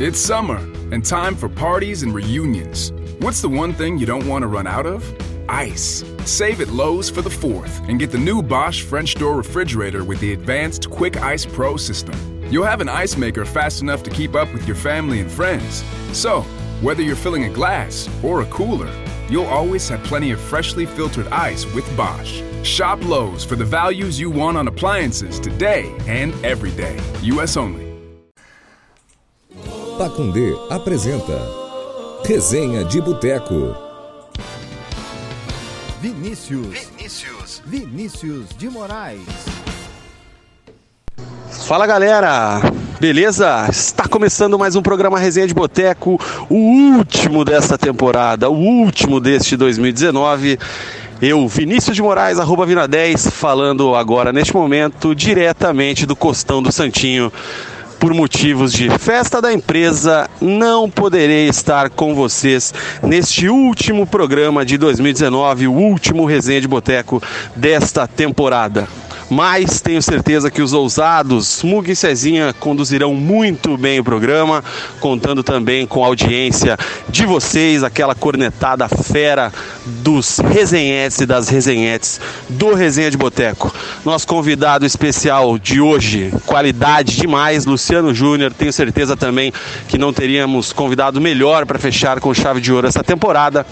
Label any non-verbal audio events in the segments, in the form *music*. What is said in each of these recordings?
It's summer and time for parties and reunions. What's the one thing you don't want to run out of? Ice. Save at Lowe's for the 4th and get the new Bosch French door refrigerator with the advanced Quick Ice Pro system. You'll have an ice maker fast enough to keep up with your family and friends. So, whether you're filling a glass or a cooler, you'll always have plenty of freshly filtered ice with Bosch. Shop Lowe's for the values you want on appliances today and every day. US only. Pacundê apresenta Resenha de Boteco. Vinícius. Vinícius. Vinícius de Moraes. Fala galera, beleza? Está começando mais um programa Resenha de Boteco, o último desta temporada, o último deste 2019. Eu, Vinícius de Moraes, arroba Vina 10, falando agora neste momento diretamente do Costão do Santinho. Por motivos de festa da empresa, não poderei estar com vocês neste último programa de 2019, o último Resenha de Boteco desta temporada mas tenho certeza que os ousados Mug e Cezinha conduzirão muito bem o programa, contando também com a audiência de vocês, aquela cornetada fera dos resenhetes e das resenhetes do Resenha de Boteco. Nosso convidado especial de hoje, qualidade demais, Luciano Júnior. Tenho certeza também que não teríamos convidado melhor para fechar com chave de ouro essa temporada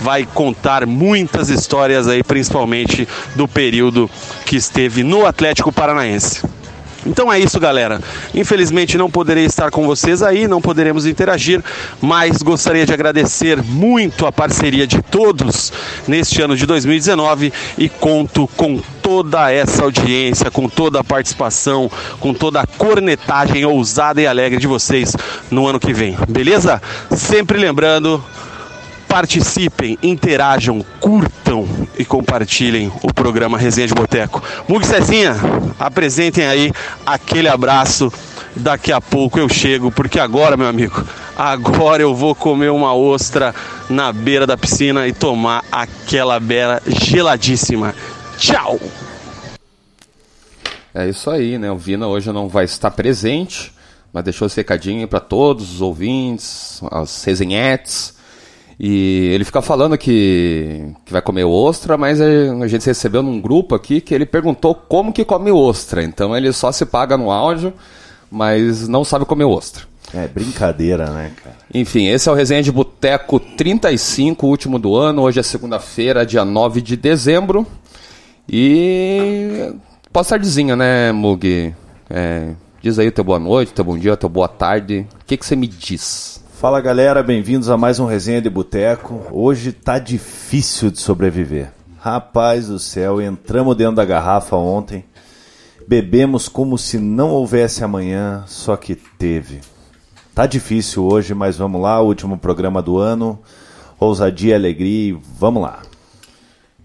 vai contar muitas histórias aí, principalmente do período que esteve no Atlético Paranaense. Então é isso, galera. Infelizmente não poderei estar com vocês aí, não poderemos interagir, mas gostaria de agradecer muito a parceria de todos neste ano de 2019 e conto com toda essa audiência, com toda a participação, com toda a cornetagem ousada e alegre de vocês no ano que vem. Beleza? Sempre lembrando, participem, interajam, curtam e compartilhem o programa Resenha de Boteco. Mug Cezinha, apresentem aí aquele abraço. Daqui a pouco eu chego, porque agora, meu amigo, agora eu vou comer uma ostra na beira da piscina e tomar aquela bela geladíssima. Tchau! É isso aí, né? O Vina hoje não vai estar presente, mas deixou esse recadinho para todos os ouvintes, as resenhetes e ele fica falando que, que vai comer ostra, mas a gente recebeu num grupo aqui que ele perguntou como que come ostra. Então ele só se paga no áudio, mas não sabe comer ostra. É brincadeira, né, cara? Enfim, esse é o Resenha de Boteco 35, último do ano. Hoje é segunda-feira, dia 9 de dezembro. E. Posso tardezinha, né, Mug? É, diz aí o teu boa noite, teu bom dia, teu boa tarde. O que, que você me diz? Fala galera, bem-vindos a mais um Resenha de Boteco. Hoje tá difícil de sobreviver. Rapaz do céu, entramos dentro da garrafa ontem, bebemos como se não houvesse amanhã, só que teve. Tá difícil hoje, mas vamos lá, último programa do ano, ousadia alegria, vamos lá.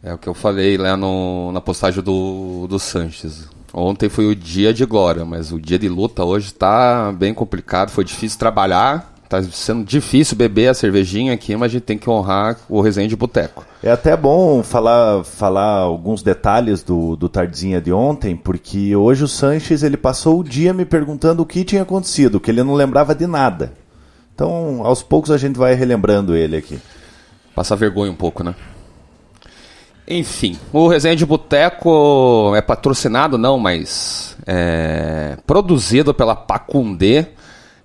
É o que eu falei lá no, na postagem do, do Sanches. Ontem foi o dia de glória, mas o dia de luta hoje tá bem complicado, foi difícil trabalhar, Tá sendo difícil beber a cervejinha aqui, mas a gente tem que honrar o resenha de boteco. É até bom falar, falar alguns detalhes do, do Tardezinha de ontem, porque hoje o Sanches ele passou o dia me perguntando o que tinha acontecido, que ele não lembrava de nada. Então, aos poucos a gente vai relembrando ele aqui. Passa vergonha um pouco, né? Enfim, o Resenha de Boteco é patrocinado, não, mas é produzido pela Pacundê,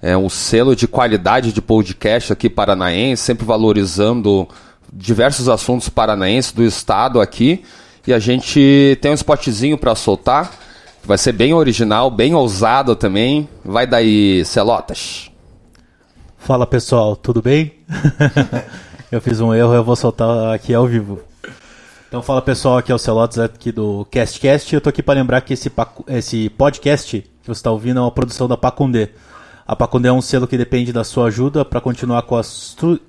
é um selo de qualidade de podcast aqui paranaense, sempre valorizando diversos assuntos paranaenses do estado aqui. E a gente tem um spotzinho para soltar, que vai ser bem original, bem ousado também. Vai daí, Celotas. Fala pessoal, tudo bem? *laughs* eu fiz um erro, eu vou soltar aqui ao vivo. Então fala pessoal, aqui é o Celotas aqui do CastCast. Eu tô aqui para lembrar que esse, esse podcast que você está ouvindo é uma produção da Pacundê. A Pacundê é um selo que depende da sua ajuda para continuar com a,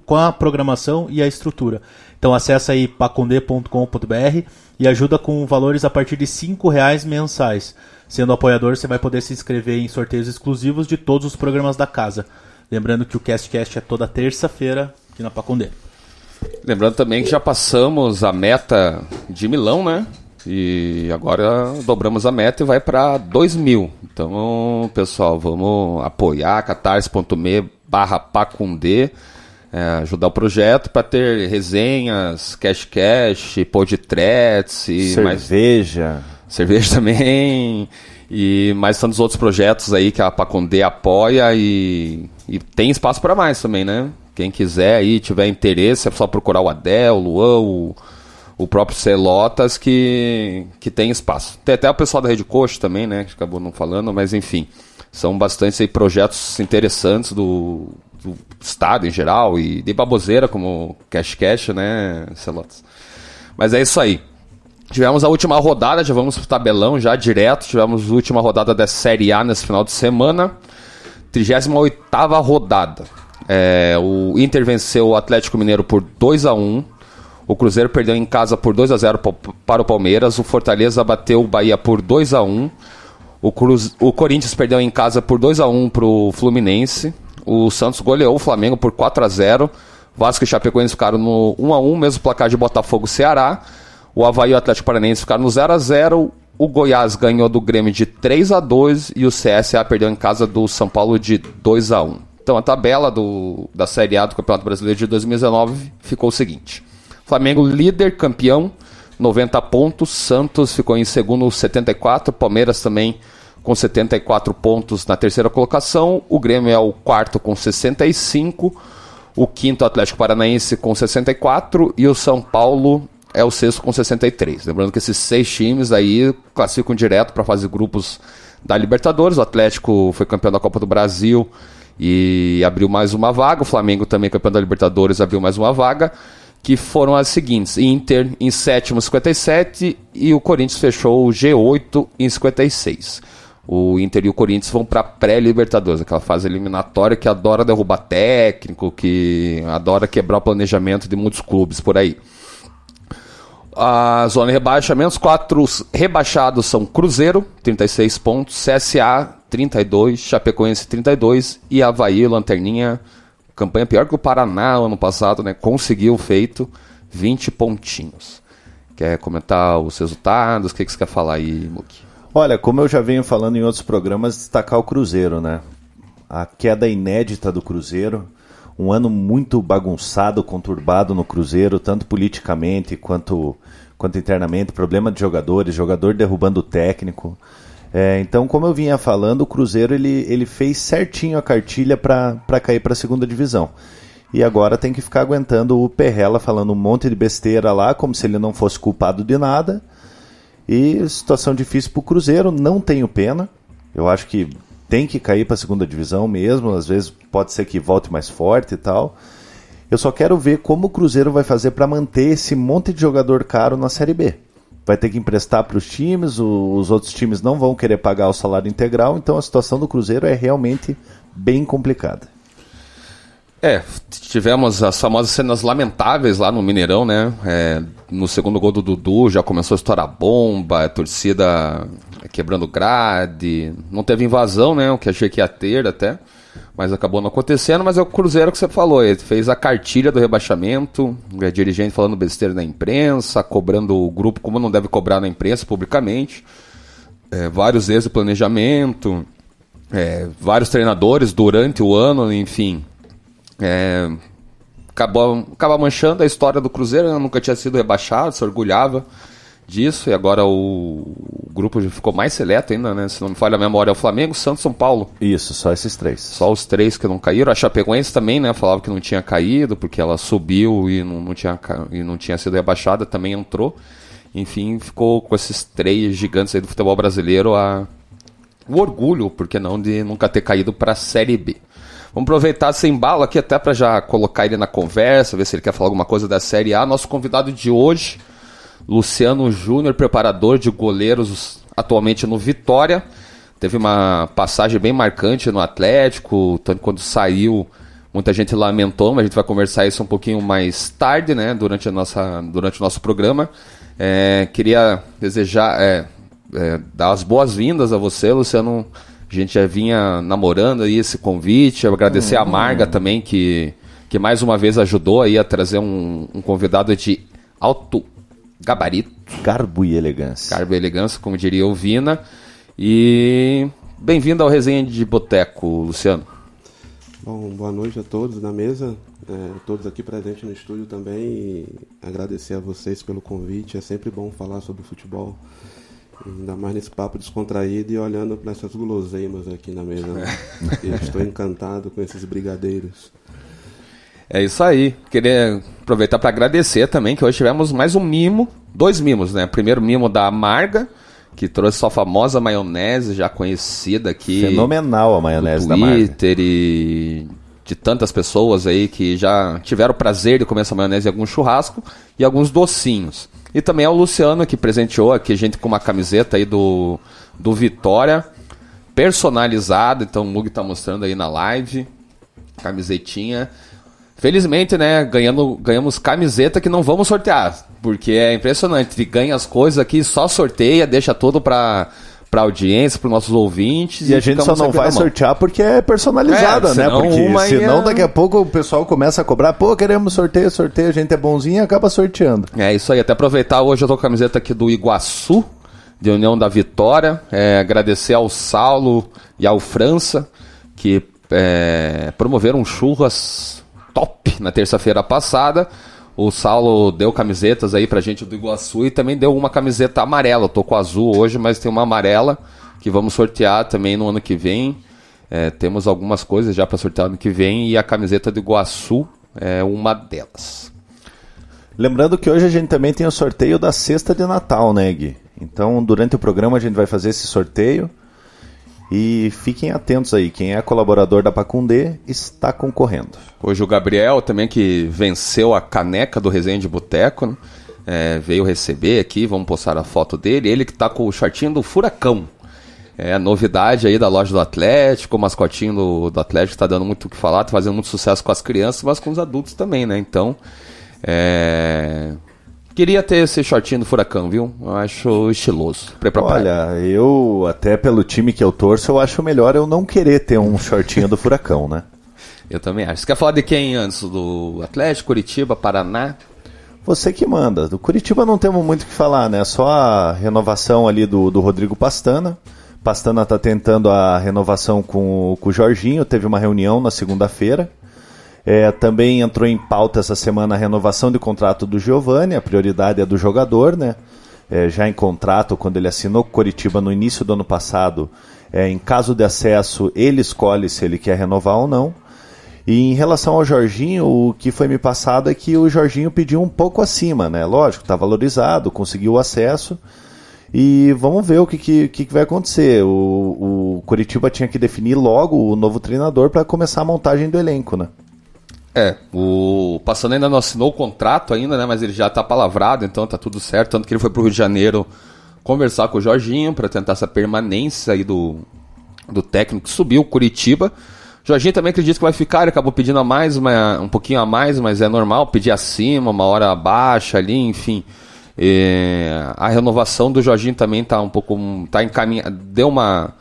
com a programação e a estrutura. Então acessa aí pacundê.com.br e ajuda com valores a partir de R$ reais mensais. Sendo apoiador, você vai poder se inscrever em sorteios exclusivos de todos os programas da casa. Lembrando que o CastCast é toda terça-feira aqui na Pacundê. Lembrando também que já passamos a meta de Milão, né? E agora dobramos a meta e vai para 2 mil. Então, pessoal, vamos apoiar catarse.me barra Pacundê, é, ajudar o projeto para ter resenhas, cash cash, podcasts e mais Cerveja. cerveja *laughs* também e mais tantos outros projetos aí que a Pacondê apoia e, e tem espaço para mais também, né? Quem quiser aí, tiver interesse, é só procurar o Adel, o Luan, o, o próprio Celotas que, que tem espaço. Tem até o pessoal da Rede Coxa também, né? Que acabou não falando, mas enfim. São bastante projetos interessantes do, do Estado em geral e de baboseira, como Cash Cash, né, Celotas? Mas é isso aí. Tivemos a última rodada, já vamos pro tabelão já direto. Tivemos a última rodada da Série A nesse final de semana. 38 rodada. É, o Inter venceu o Atlético Mineiro por 2 a 1 O Cruzeiro perdeu em casa por 2 a 0 pa- para o Palmeiras. O Fortaleza bateu o Bahia por 2 a 1 o, Cruz, o Corinthians perdeu em casa por 2 a 1 para o Fluminense. O Santos goleou o Flamengo por 4 a 0 Vasco e Chapecoense ficaram no 1 a 1 mesmo placar de Botafogo Ceará. O Havaí e o Atlético Paranaense ficaram no 0 a 0 O Goiás ganhou do Grêmio de 3 a 2 E o CSA perdeu em casa do São Paulo de 2 a 1 Então a tabela do, da Série A do Campeonato Brasileiro de 2019 ficou o seguinte. Flamengo líder, campeão, 90 pontos. Santos ficou em segundo, 74. Palmeiras também com 74 pontos na terceira colocação. O Grêmio é o quarto com 65. O quinto Atlético Paranaense com 64 e o São Paulo é o sexto com 63. Lembrando que esses seis times aí classificam direto para de grupos da Libertadores. O Atlético foi campeão da Copa do Brasil e abriu mais uma vaga. O Flamengo também campeão da Libertadores abriu mais uma vaga. Que foram as seguintes: Inter em sétimo, 57, e o Corinthians fechou o G8 em 56. O Inter e o Corinthians vão para pré-Libertadores, aquela fase eliminatória que adora derrubar técnico, que adora quebrar o planejamento de muitos clubes por aí. A zona de rebaixamento, os quatro rebaixados são Cruzeiro, 36 pontos, CSA, 32, Chapecoense, 32 e Havaí, Lanterninha, campanha pior que o Paraná ano passado, né? Conseguiu feito 20 pontinhos. Quer comentar os resultados? O que, que você quer falar aí, Muki? Olha, como eu já venho falando em outros programas, destacar o Cruzeiro, né? A queda inédita do Cruzeiro, um ano muito bagunçado, conturbado no Cruzeiro, tanto politicamente quanto, quanto internamente, problema de jogadores, jogador derrubando o técnico. É, então, como eu vinha falando, o Cruzeiro ele, ele fez certinho a cartilha para cair para a segunda divisão. E agora tem que ficar aguentando o Perrela falando um monte de besteira lá, como se ele não fosse culpado de nada. E situação difícil para o Cruzeiro, não tenho pena. Eu acho que tem que cair para a segunda divisão mesmo. Às vezes pode ser que volte mais forte e tal. Eu só quero ver como o Cruzeiro vai fazer para manter esse monte de jogador caro na Série B. Vai ter que emprestar para os times, os outros times não vão querer pagar o salário integral, então a situação do Cruzeiro é realmente bem complicada. É, tivemos as famosas cenas lamentáveis lá no Mineirão, né? É, no segundo gol do Dudu já começou a estourar bomba, a torcida quebrando grade. Não teve invasão, né? O que achei que ia ter até. Mas acabou não acontecendo. Mas é o Cruzeiro que você falou. Ele fez a cartilha do rebaixamento. É, dirigente falando besteira na imprensa, cobrando o grupo como não deve cobrar na imprensa publicamente. É, vários erros de planejamento. é, vários treinadores durante o ano, enfim. É, acabou, acaba manchando a história do Cruzeiro, né? nunca tinha sido rebaixado, se orgulhava disso, e agora o, o grupo já ficou mais seleto ainda, né? Se não me falha a memória, é o Flamengo, Santos São Paulo. Isso, só esses três. Só os três que não caíram. A Chapecoense também, né? Falava que não tinha caído, porque ela subiu e não, não, tinha, e não tinha sido rebaixada, também entrou. Enfim, ficou com esses três gigantes aí do futebol brasileiro a, o orgulho, por que não, de nunca ter caído para a Série B. Vamos aproveitar esse embalo aqui até para já colocar ele na conversa, ver se ele quer falar alguma coisa da Série A. Nosso convidado de hoje, Luciano Júnior, preparador de goleiros atualmente no Vitória. Teve uma passagem bem marcante no Atlético, tanto quando saiu, muita gente lamentou, mas a gente vai conversar isso um pouquinho mais tarde, né, durante, a nossa, durante o nosso programa. É, queria desejar, é, é, dar as boas-vindas a você, Luciano. A gente já vinha namorando aí esse convite. Agradecer a Marga também, que, que mais uma vez ajudou aí a trazer um, um convidado de alto gabarito, Garbo e elegância. carbo e elegância, como diria o Vina. E bem-vindo ao Resenha de Boteco, Luciano. Bom, boa noite a todos na mesa, é, todos aqui presentes no estúdio também e agradecer a vocês pelo convite. É sempre bom falar sobre futebol, ainda mais nesse papo descontraído e olhando para essas guloseimas aqui na mesa. Né? *laughs* estou encantado com esses brigadeiros. É isso aí. Queria aproveitar para agradecer também que hoje tivemos mais um mimo, dois mimos, né? Primeiro mimo da Amarga, que trouxe sua famosa maionese já conhecida aqui. Fenomenal a maionese da Amarga. Twitter e de tantas pessoas aí que já tiveram o prazer de comer essa maionese em algum churrasco e alguns docinhos. E também ao Luciano que presenteou aqui a gente com uma camiseta aí do, do Vitória, personalizada, então o Mug tá mostrando aí na live, camisetinha. Felizmente, né, ganhando, ganhamos camiseta que não vamos sortear, porque é impressionante, ganha as coisas aqui, só sorteia, deixa tudo para para audiência, para nossos ouvintes. E, e a gente só não vai sortear porque é personalizada, é, né? Porque senão ia... daqui a pouco o pessoal começa a cobrar, pô, queremos sorteio, sorteio, a gente é bonzinho e acaba sorteando. É isso aí, até aproveitar, hoje eu tô com a camiseta aqui do Iguaçu, de União da Vitória, é, agradecer ao Saulo e ao França, que é, promoveram churras top na terça-feira passada. O Saulo deu camisetas aí pra gente do Iguaçu e também deu uma camiseta amarela. Eu tô com azul hoje, mas tem uma amarela que vamos sortear também no ano que vem. É, temos algumas coisas já para sortear no que vem e a camiseta do Iguaçu é uma delas. Lembrando que hoje a gente também tem o sorteio da cesta de Natal, né, Gui? Então, durante o programa a gente vai fazer esse sorteio. E fiquem atentos aí, quem é colaborador da Pacundê está concorrendo. Hoje o Gabriel também que venceu a caneca do Resenha de Boteco, né? é, veio receber aqui, vamos postar a foto dele. Ele que está com o shortinho do Furacão. É a novidade aí da loja do Atlético, o mascotinho do, do Atlético está dando muito o que falar, está fazendo muito sucesso com as crianças, mas com os adultos também, né? Então, é, Queria ter esse shortinho do Furacão, viu? Eu acho estiloso. Olha, eu, até pelo time que eu torço, eu acho melhor eu não querer ter um shortinho do Furacão, né? *laughs* Eu também acho. Você quer falar de quem antes? Do Atlético, Curitiba, Paraná? Você que manda. Do Curitiba não temos muito o que falar, né? Só a renovação ali do, do Rodrigo Pastana. Pastana está tentando a renovação com, com o Jorginho. Teve uma reunião na segunda-feira. É, também entrou em pauta essa semana a renovação de contrato do Giovani, a prioridade é do jogador, né? É, já em contrato, quando ele assinou com Coritiba no início do ano passado, é, em caso de acesso, ele escolhe se ele quer renovar ou não. E em relação ao Jorginho, o que foi me passado é que o Jorginho pediu um pouco acima, né? Lógico, está valorizado, conseguiu o acesso. E vamos ver o que, que, que vai acontecer. O, o Curitiba tinha que definir logo o novo treinador para começar a montagem do elenco, né? É, o Passando ainda não assinou o contrato ainda, né? Mas ele já tá palavrado, então tá tudo certo. Tanto que ele foi pro Rio de Janeiro conversar com o Jorginho para tentar essa permanência aí do, do técnico que subiu o Curitiba. O Jorginho também acredita que vai ficar, ele acabou pedindo a mais, uma, um pouquinho a mais, mas é normal pedir acima, uma hora abaixo ali, enfim. E a renovação do Jorginho também tá um pouco. tá encaminhada. Deu uma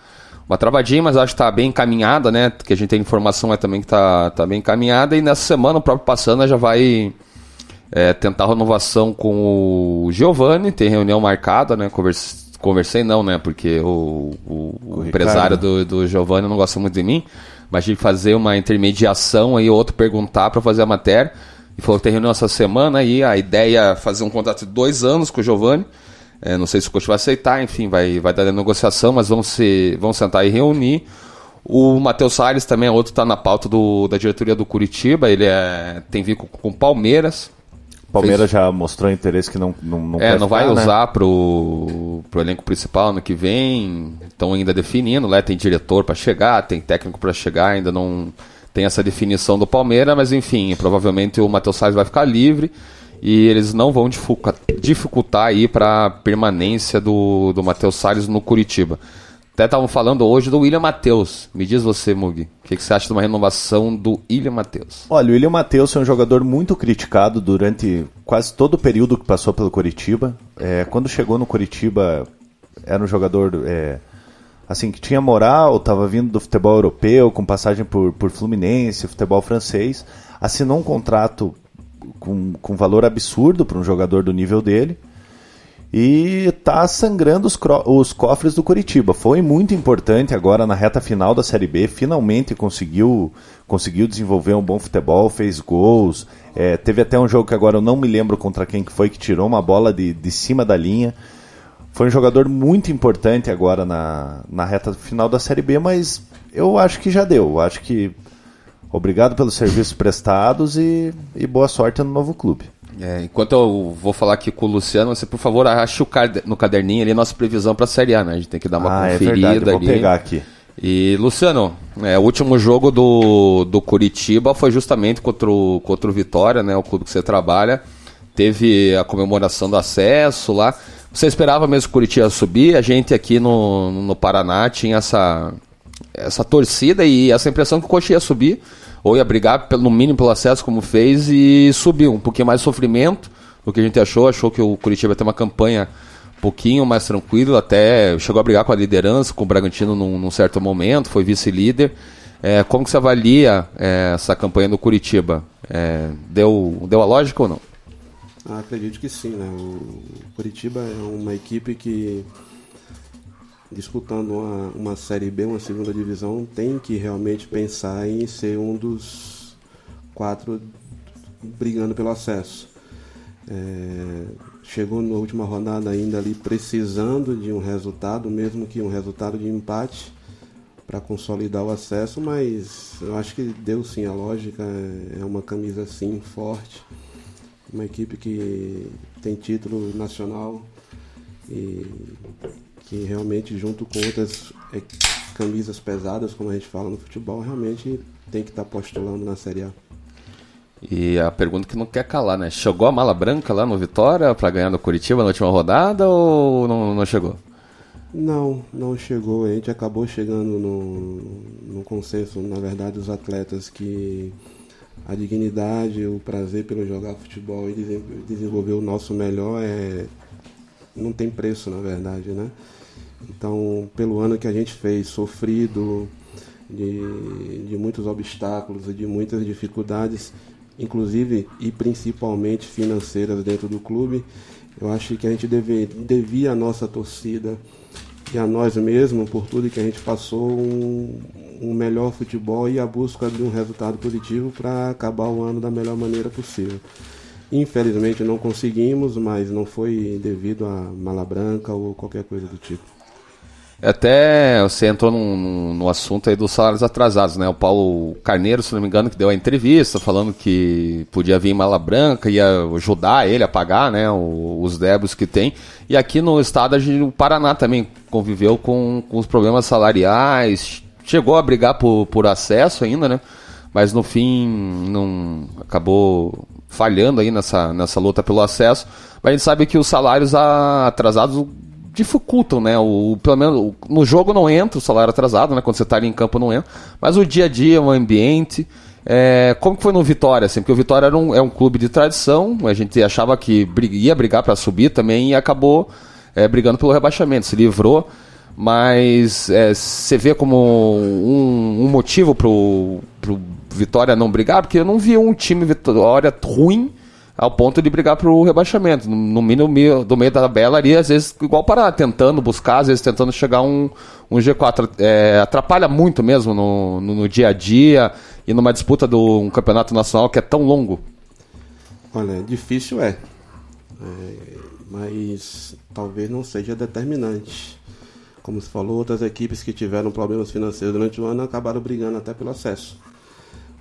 uma travadinha, mas acho que está bem encaminhada, né? Que a gente tem informação é também que está tá bem encaminhada. E nessa semana o próprio Passana já vai é, tentar renovação com o Giovanni, tem reunião marcada, né? Converse, conversei não, né? Porque o, o, o empresário do, do Giovanni não gosta muito de mim. Mas de fazer uma intermediação aí, outro perguntar para fazer a matéria. E falou que tem reunião essa semana e a ideia é fazer um contrato de dois anos com o Giovanni é, não sei se o coach vai aceitar, enfim, vai, vai dar negociação, mas vamos, se, vamos sentar e reunir. O Matheus Salles também é outro que está na pauta do, da diretoria do Curitiba, ele é, tem vínculo com o Palmeiras. Palmeiras já mostrou interesse que não não, não É, não vai ficar, né? usar né? pro, pro elenco principal ano que vem. Estão ainda definindo, lá tem diretor para chegar, tem técnico para chegar, ainda não tem essa definição do Palmeiras, mas enfim, provavelmente o Matheus Salles vai ficar livre e eles não vão dificultar aí para permanência do, do Matheus Salles no Curitiba. Até estavam falando hoje do William Matheus. Me diz você, Mugi, o que, que, você acha de uma renovação do William Matheus? Olha, o William Matheus é um jogador muito criticado durante quase todo o período que passou pelo Curitiba. É, quando chegou no Curitiba, era um jogador é, assim que tinha moral, estava vindo do futebol europeu, com passagem por, por Fluminense, futebol francês. Assinou um contrato com, com valor absurdo para um jogador do nível dele. e está sangrando os, os, cofres do Curitiba. Foi muito importante agora na reta final da Série B, finalmente conseguiu, conseguiu desenvolver um bom futebol, fez gols. É, teve até um jogo que agora eu não me lembro contra quem que foi, que tirou uma bola de, de cima da linha. Foi um jogador muito importante agora na, na reta final da Série B, mas eu acho que já deu. Eu acho que obrigado pelos serviços prestados e, e boa sorte no novo clube. É, enquanto eu vou falar aqui com o Luciano, você por favor ache o no caderninho ali a nossa previsão para a Série A, né? A gente tem que dar uma ah, conferida é verdade, vou ali. pegar aqui. E Luciano, é, o último jogo do, do Curitiba foi justamente contra o, contra o Vitória, né? O clube que você trabalha. Teve a comemoração do acesso lá. Você esperava mesmo que o Curitiba subir? A gente aqui no, no Paraná tinha essa, essa torcida e essa impressão que o Coxa ia subir ou ia brigar no mínimo pelo acesso, como fez, e subiu. Um pouquinho mais de sofrimento do que a gente achou. Achou que o Curitiba ia ter uma campanha um pouquinho mais tranquilo, até chegou a brigar com a liderança, com o Bragantino num, num certo momento, foi vice-líder. É, como que você avalia é, essa campanha do Curitiba? É, deu, deu a lógica ou não? Ah, acredito que sim, né? O Curitiba é uma equipe que disputando uma, uma Série B, uma segunda divisão, tem que realmente pensar em ser um dos quatro brigando pelo acesso. É, chegou na última rodada ainda ali precisando de um resultado, mesmo que um resultado de empate, para consolidar o acesso, mas eu acho que deu sim a lógica, é uma camisa sim forte, uma equipe que tem título nacional e que realmente junto com outras é, camisas pesadas, como a gente fala no futebol, realmente tem que estar tá postulando na Série A. E a pergunta que não quer calar, né? Chegou a mala branca lá no Vitória para ganhar no Curitiba na última rodada ou não, não chegou? Não, não chegou. A gente acabou chegando no, no consenso, na verdade, os atletas que a dignidade, o prazer pelo jogar futebol e desenvolver o nosso melhor é não tem preço, na verdade, né? Então, pelo ano que a gente fez, sofrido de, de muitos obstáculos e de muitas dificuldades, inclusive e principalmente financeiras dentro do clube, eu acho que a gente deve, devia a nossa torcida e a nós mesmos, por tudo que a gente passou, um, um melhor futebol e a busca de um resultado positivo para acabar o ano da melhor maneira possível. Infelizmente não conseguimos, mas não foi devido a mala branca ou qualquer coisa do tipo. Até você entrou no, no assunto aí dos salários atrasados, né? O Paulo Carneiro, se não me engano, que deu a entrevista falando que podia vir mala branca, ia ajudar ele a pagar, né? os débitos que tem. E aqui no estado, o Paraná também conviveu com, com os problemas salariais, chegou a brigar por, por acesso ainda, né? Mas no fim não acabou falhando aí nessa, nessa luta pelo acesso. Mas a gente sabe que os salários atrasados dificultam, né? O, pelo menos no jogo não entra o salário atrasado, né? Quando você está ali em campo não entra. Mas o dia a dia, o ambiente. É, como que foi no Vitória? Assim? Porque o Vitória era um, é um clube de tradição, a gente achava que ia brigar para subir também e acabou é, brigando pelo rebaixamento, se livrou. Mas é, você vê como um, um motivo pro, pro Vitória não brigar, porque eu não vi um time Vitória ruim ao ponto de brigar pro rebaixamento. No mínimo do meio da tabela ali, às vezes, igual para tentando buscar, às vezes tentando chegar um, um G4. É, atrapalha muito mesmo no, no, no, dia a dia e numa disputa de um campeonato nacional que é tão longo. Olha, difícil é. é mas talvez não seja determinante. Como se falou, outras equipes que tiveram problemas financeiros durante o ano acabaram brigando até pelo acesso.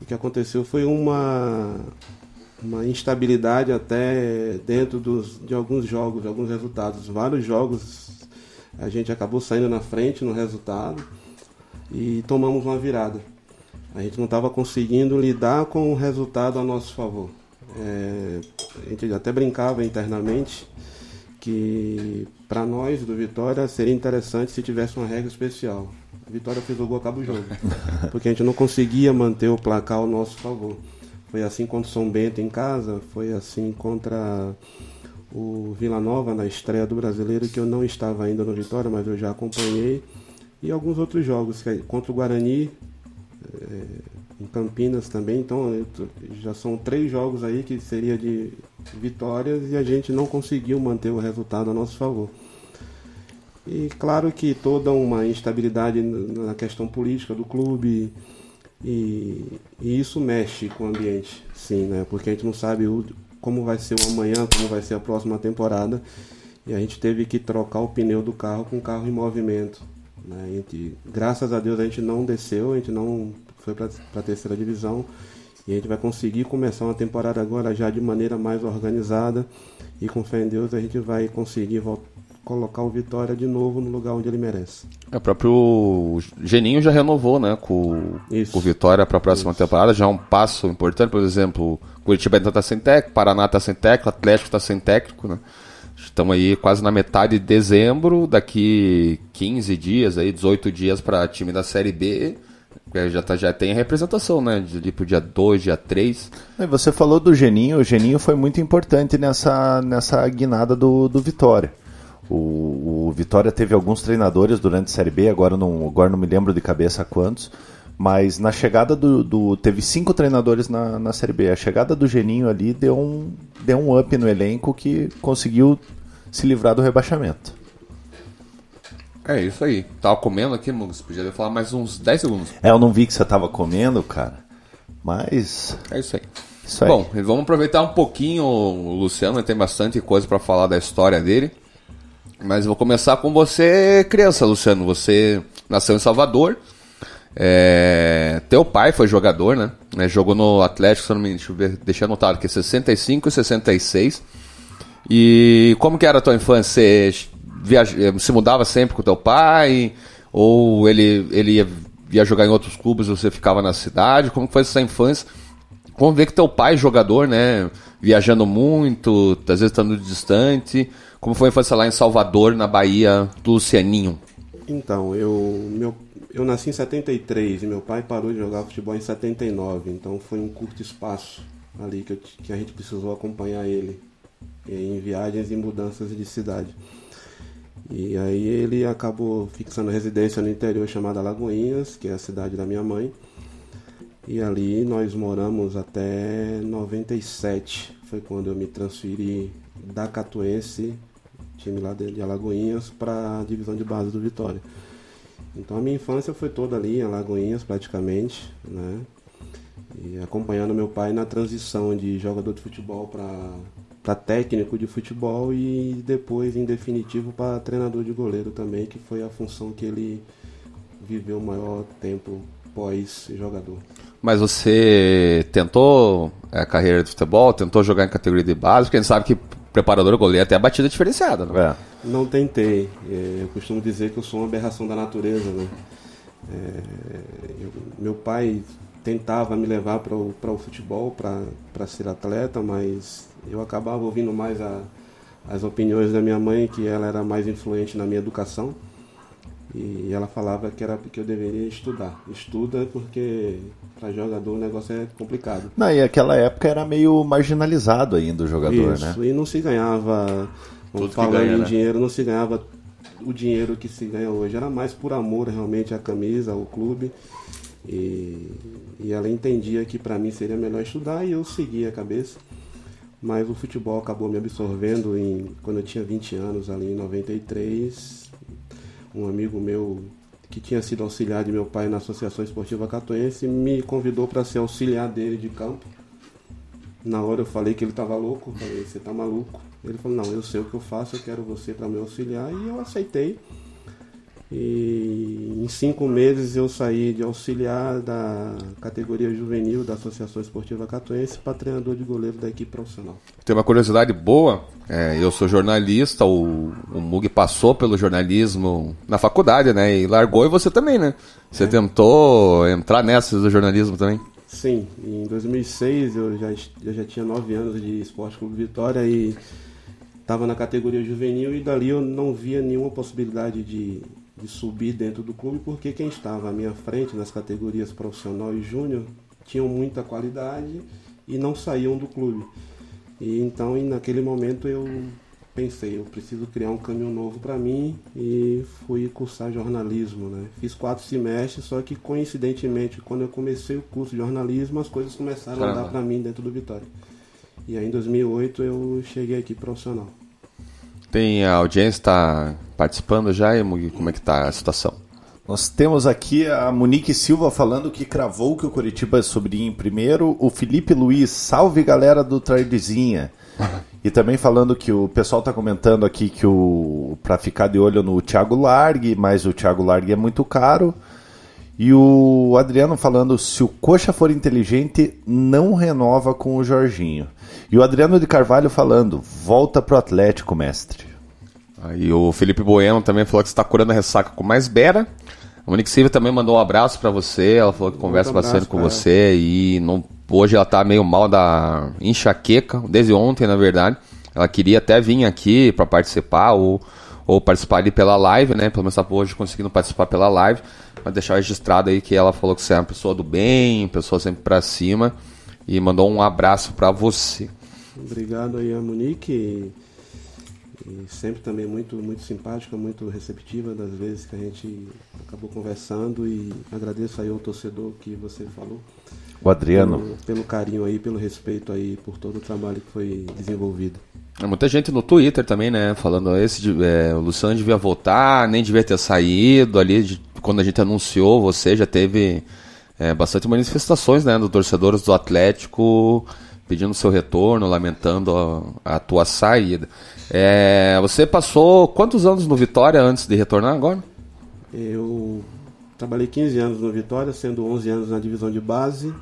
O que aconteceu foi uma, uma instabilidade até dentro dos, de alguns jogos, de alguns resultados. Vários jogos a gente acabou saindo na frente no resultado e tomamos uma virada. A gente não estava conseguindo lidar com o resultado a nosso favor. É, a gente até brincava internamente que para nós do Vitória seria interessante se tivesse uma regra especial. A Vitória fez o gol, acaba o jogo. *laughs* Porque a gente não conseguia manter o placar ao nosso favor. Foi assim contra o São Bento em casa, foi assim contra o Vila Nova na estreia do Brasileiro, que eu não estava ainda no Vitória, mas eu já acompanhei. E alguns outros jogos, é contra o Guarani, é, em Campinas também. Então já são três jogos aí que seria de vitórias e a gente não conseguiu manter o resultado a nosso favor. E claro que toda uma instabilidade na questão política do clube e, e isso mexe com o ambiente, sim, né? Porque a gente não sabe o, como vai ser o amanhã, como vai ser a próxima temporada e a gente teve que trocar o pneu do carro com o carro em movimento. Né? Gente, graças a Deus a gente não desceu, a gente não foi para a terceira divisão e a gente vai conseguir começar uma temporada agora já de maneira mais organizada e com fé em Deus a gente vai conseguir voltar colocar o Vitória de novo no lugar onde ele merece. É, o próprio Geninho já renovou, né, com, com o Vitória para a próxima Isso. temporada, já é um passo importante, por exemplo, Curitiba ainda está sem técnico, Paraná está sem técnico, Atlético está sem técnico, né? Estamos aí quase na metade de dezembro, daqui 15 dias, aí 18 dias para time da Série B, já, tá, já tem a representação, né? De, de pro dia 2, dia 3. Você falou do Geninho, o Geninho foi muito importante nessa, nessa guinada do, do Vitória. O, o, Vitória teve alguns treinadores durante a Série B, agora não, agora não me lembro de cabeça quantos, mas na chegada do. do teve cinco treinadores na, na Série B. A chegada do Geninho ali deu um, deu um up no elenco que conseguiu se livrar do rebaixamento. É isso aí. Tava comendo aqui, Mugs. Podia falar mais uns 10 segundos. É, eu não vi que você tava comendo, cara. Mas. É isso aí. Isso aí. Bom, vamos aproveitar um pouquinho o Luciano, tem bastante coisa para falar da história dele. Mas vou começar com você, criança, Luciano. Você nasceu em Salvador. É... Teu pai foi jogador, né? É, jogou no Atlético, se não me deixa eu ver, deixa aqui, 65 e 66. E como que era a tua infância? Você viaj... se mudava sempre com teu pai? Ou ele, ele ia, ia jogar em outros clubes e você ficava na cidade? Como foi essa infância? Vamos ver que teu pai é jogador, né? Viajando muito, às vezes estando distante. Como foi a infância lá em Salvador, na Bahia, do Lucianinho? Então, eu, meu, eu nasci em 73 e meu pai parou de jogar futebol em 79, então foi um curto espaço ali que, eu, que a gente precisou acompanhar ele em viagens e mudanças de cidade. E aí ele acabou fixando residência no interior chamada Lagoinhas, que é a cidade da minha mãe. E ali nós moramos até 97. Foi quando eu me transferi da Catuense time lá de, de Alagoinhas, para a divisão de base do Vitória. Então a minha infância foi toda ali em Alagoinhas praticamente, né? E acompanhando meu pai na transição de jogador de futebol para técnico de futebol e depois, em definitivo, para treinador de goleiro também, que foi a função que ele viveu o maior tempo pós-jogador. Mas você tentou a é, carreira de futebol, tentou jogar em categoria de base, porque a gente sabe que preparador goleiro até a batida diferenciada, né? É. Não tentei. É, eu costumo dizer que eu sou uma aberração da natureza, né? É, eu, meu pai tentava me levar para o, o futebol, para ser atleta, mas eu acabava ouvindo mais a, as opiniões da minha mãe, que ela era mais influente na minha educação. E ela falava que era porque eu deveria estudar. Estuda porque para jogador o negócio é complicado. Não, e aquela época era meio marginalizado ainda o jogador, Isso, né? E não se ganhava, falar ganha, em né? dinheiro, não se ganhava o dinheiro que se ganha hoje. Era mais por amor realmente à camisa, ao clube. E, e ela entendia que para mim seria melhor estudar e eu seguia a cabeça. Mas o futebol acabou me absorvendo em, quando eu tinha 20 anos, ali em 93 um amigo meu que tinha sido auxiliar de meu pai na Associação Esportiva Catuense me convidou para ser auxiliar dele de campo. Na hora eu falei que ele estava louco, falei, você está maluco? Ele falou, não, eu sei o que eu faço, eu quero você para me auxiliar e eu aceitei. E em cinco meses eu saí de auxiliar da categoria juvenil da Associação Esportiva Catuense para treinador de goleiro da equipe profissional. Tem uma curiosidade boa, é, eu sou jornalista, o, o Mug passou pelo jornalismo na faculdade, né? E largou e você também, né? Você é. tentou entrar nessa do jornalismo também? Sim, em 2006 eu já, eu já tinha nove anos de Esporte Clube Vitória e estava na categoria juvenil e dali eu não via nenhuma possibilidade de de subir dentro do clube, porque quem estava à minha frente nas categorias profissional e júnior tinham muita qualidade e não saíam do clube. E então, naquele momento, eu pensei, eu preciso criar um caminho novo para mim e fui cursar jornalismo, né? Fiz quatro semestres, só que coincidentemente, quando eu comecei o curso de jornalismo, as coisas começaram Caramba. a dar para mim dentro do Vitória. E aí em 2008 eu cheguei aqui profissional. Tem a audiência está participando já e como é que está a situação? Nós temos aqui a Monique Silva falando que cravou que o Curitiba subiria em primeiro. O Felipe Luiz, salve galera do Tradezinha. E também falando que o pessoal está comentando aqui que o para ficar de olho no Thiago Largue, mas o Thiago Largue é muito caro. E o Adriano falando se o Coxa for inteligente, não renova com o Jorginho. E o Adriano de Carvalho falando, volta pro Atlético, mestre. Aí o Felipe Bueno também falou que está curando a ressaca com mais Bera. A Monique Silva também mandou um abraço para você. Ela falou que conversa um bastante com você e não, hoje ela tá meio mal da enxaqueca, desde ontem, na verdade. Ela queria até vir aqui para participar ou, ou participar ali pela live, né? Pelo menos tá hoje conseguindo participar pela live. Mas deixar registrado aí que ela falou que você é uma pessoa do bem, pessoa sempre para cima e mandou um abraço para você. Obrigado aí a Monique. E, sempre também muito, muito simpática, muito receptiva das vezes que a gente acabou conversando e agradeço aí ao torcedor que você falou. O Adriano. Pelo, pelo carinho aí, pelo respeito aí, por todo o trabalho que foi desenvolvido. É muita gente no Twitter também, né? Falando esse é, o Luciano devia voltar, nem devia ter saído ali. De, quando a gente anunciou, você já teve é, bastante manifestações, né? Dos torcedores do Atlético pedindo seu retorno, lamentando a, a tua saída. É, você passou quantos anos no Vitória antes de retornar agora? Eu trabalhei 15 anos no Vitória, sendo 11 anos na divisão de base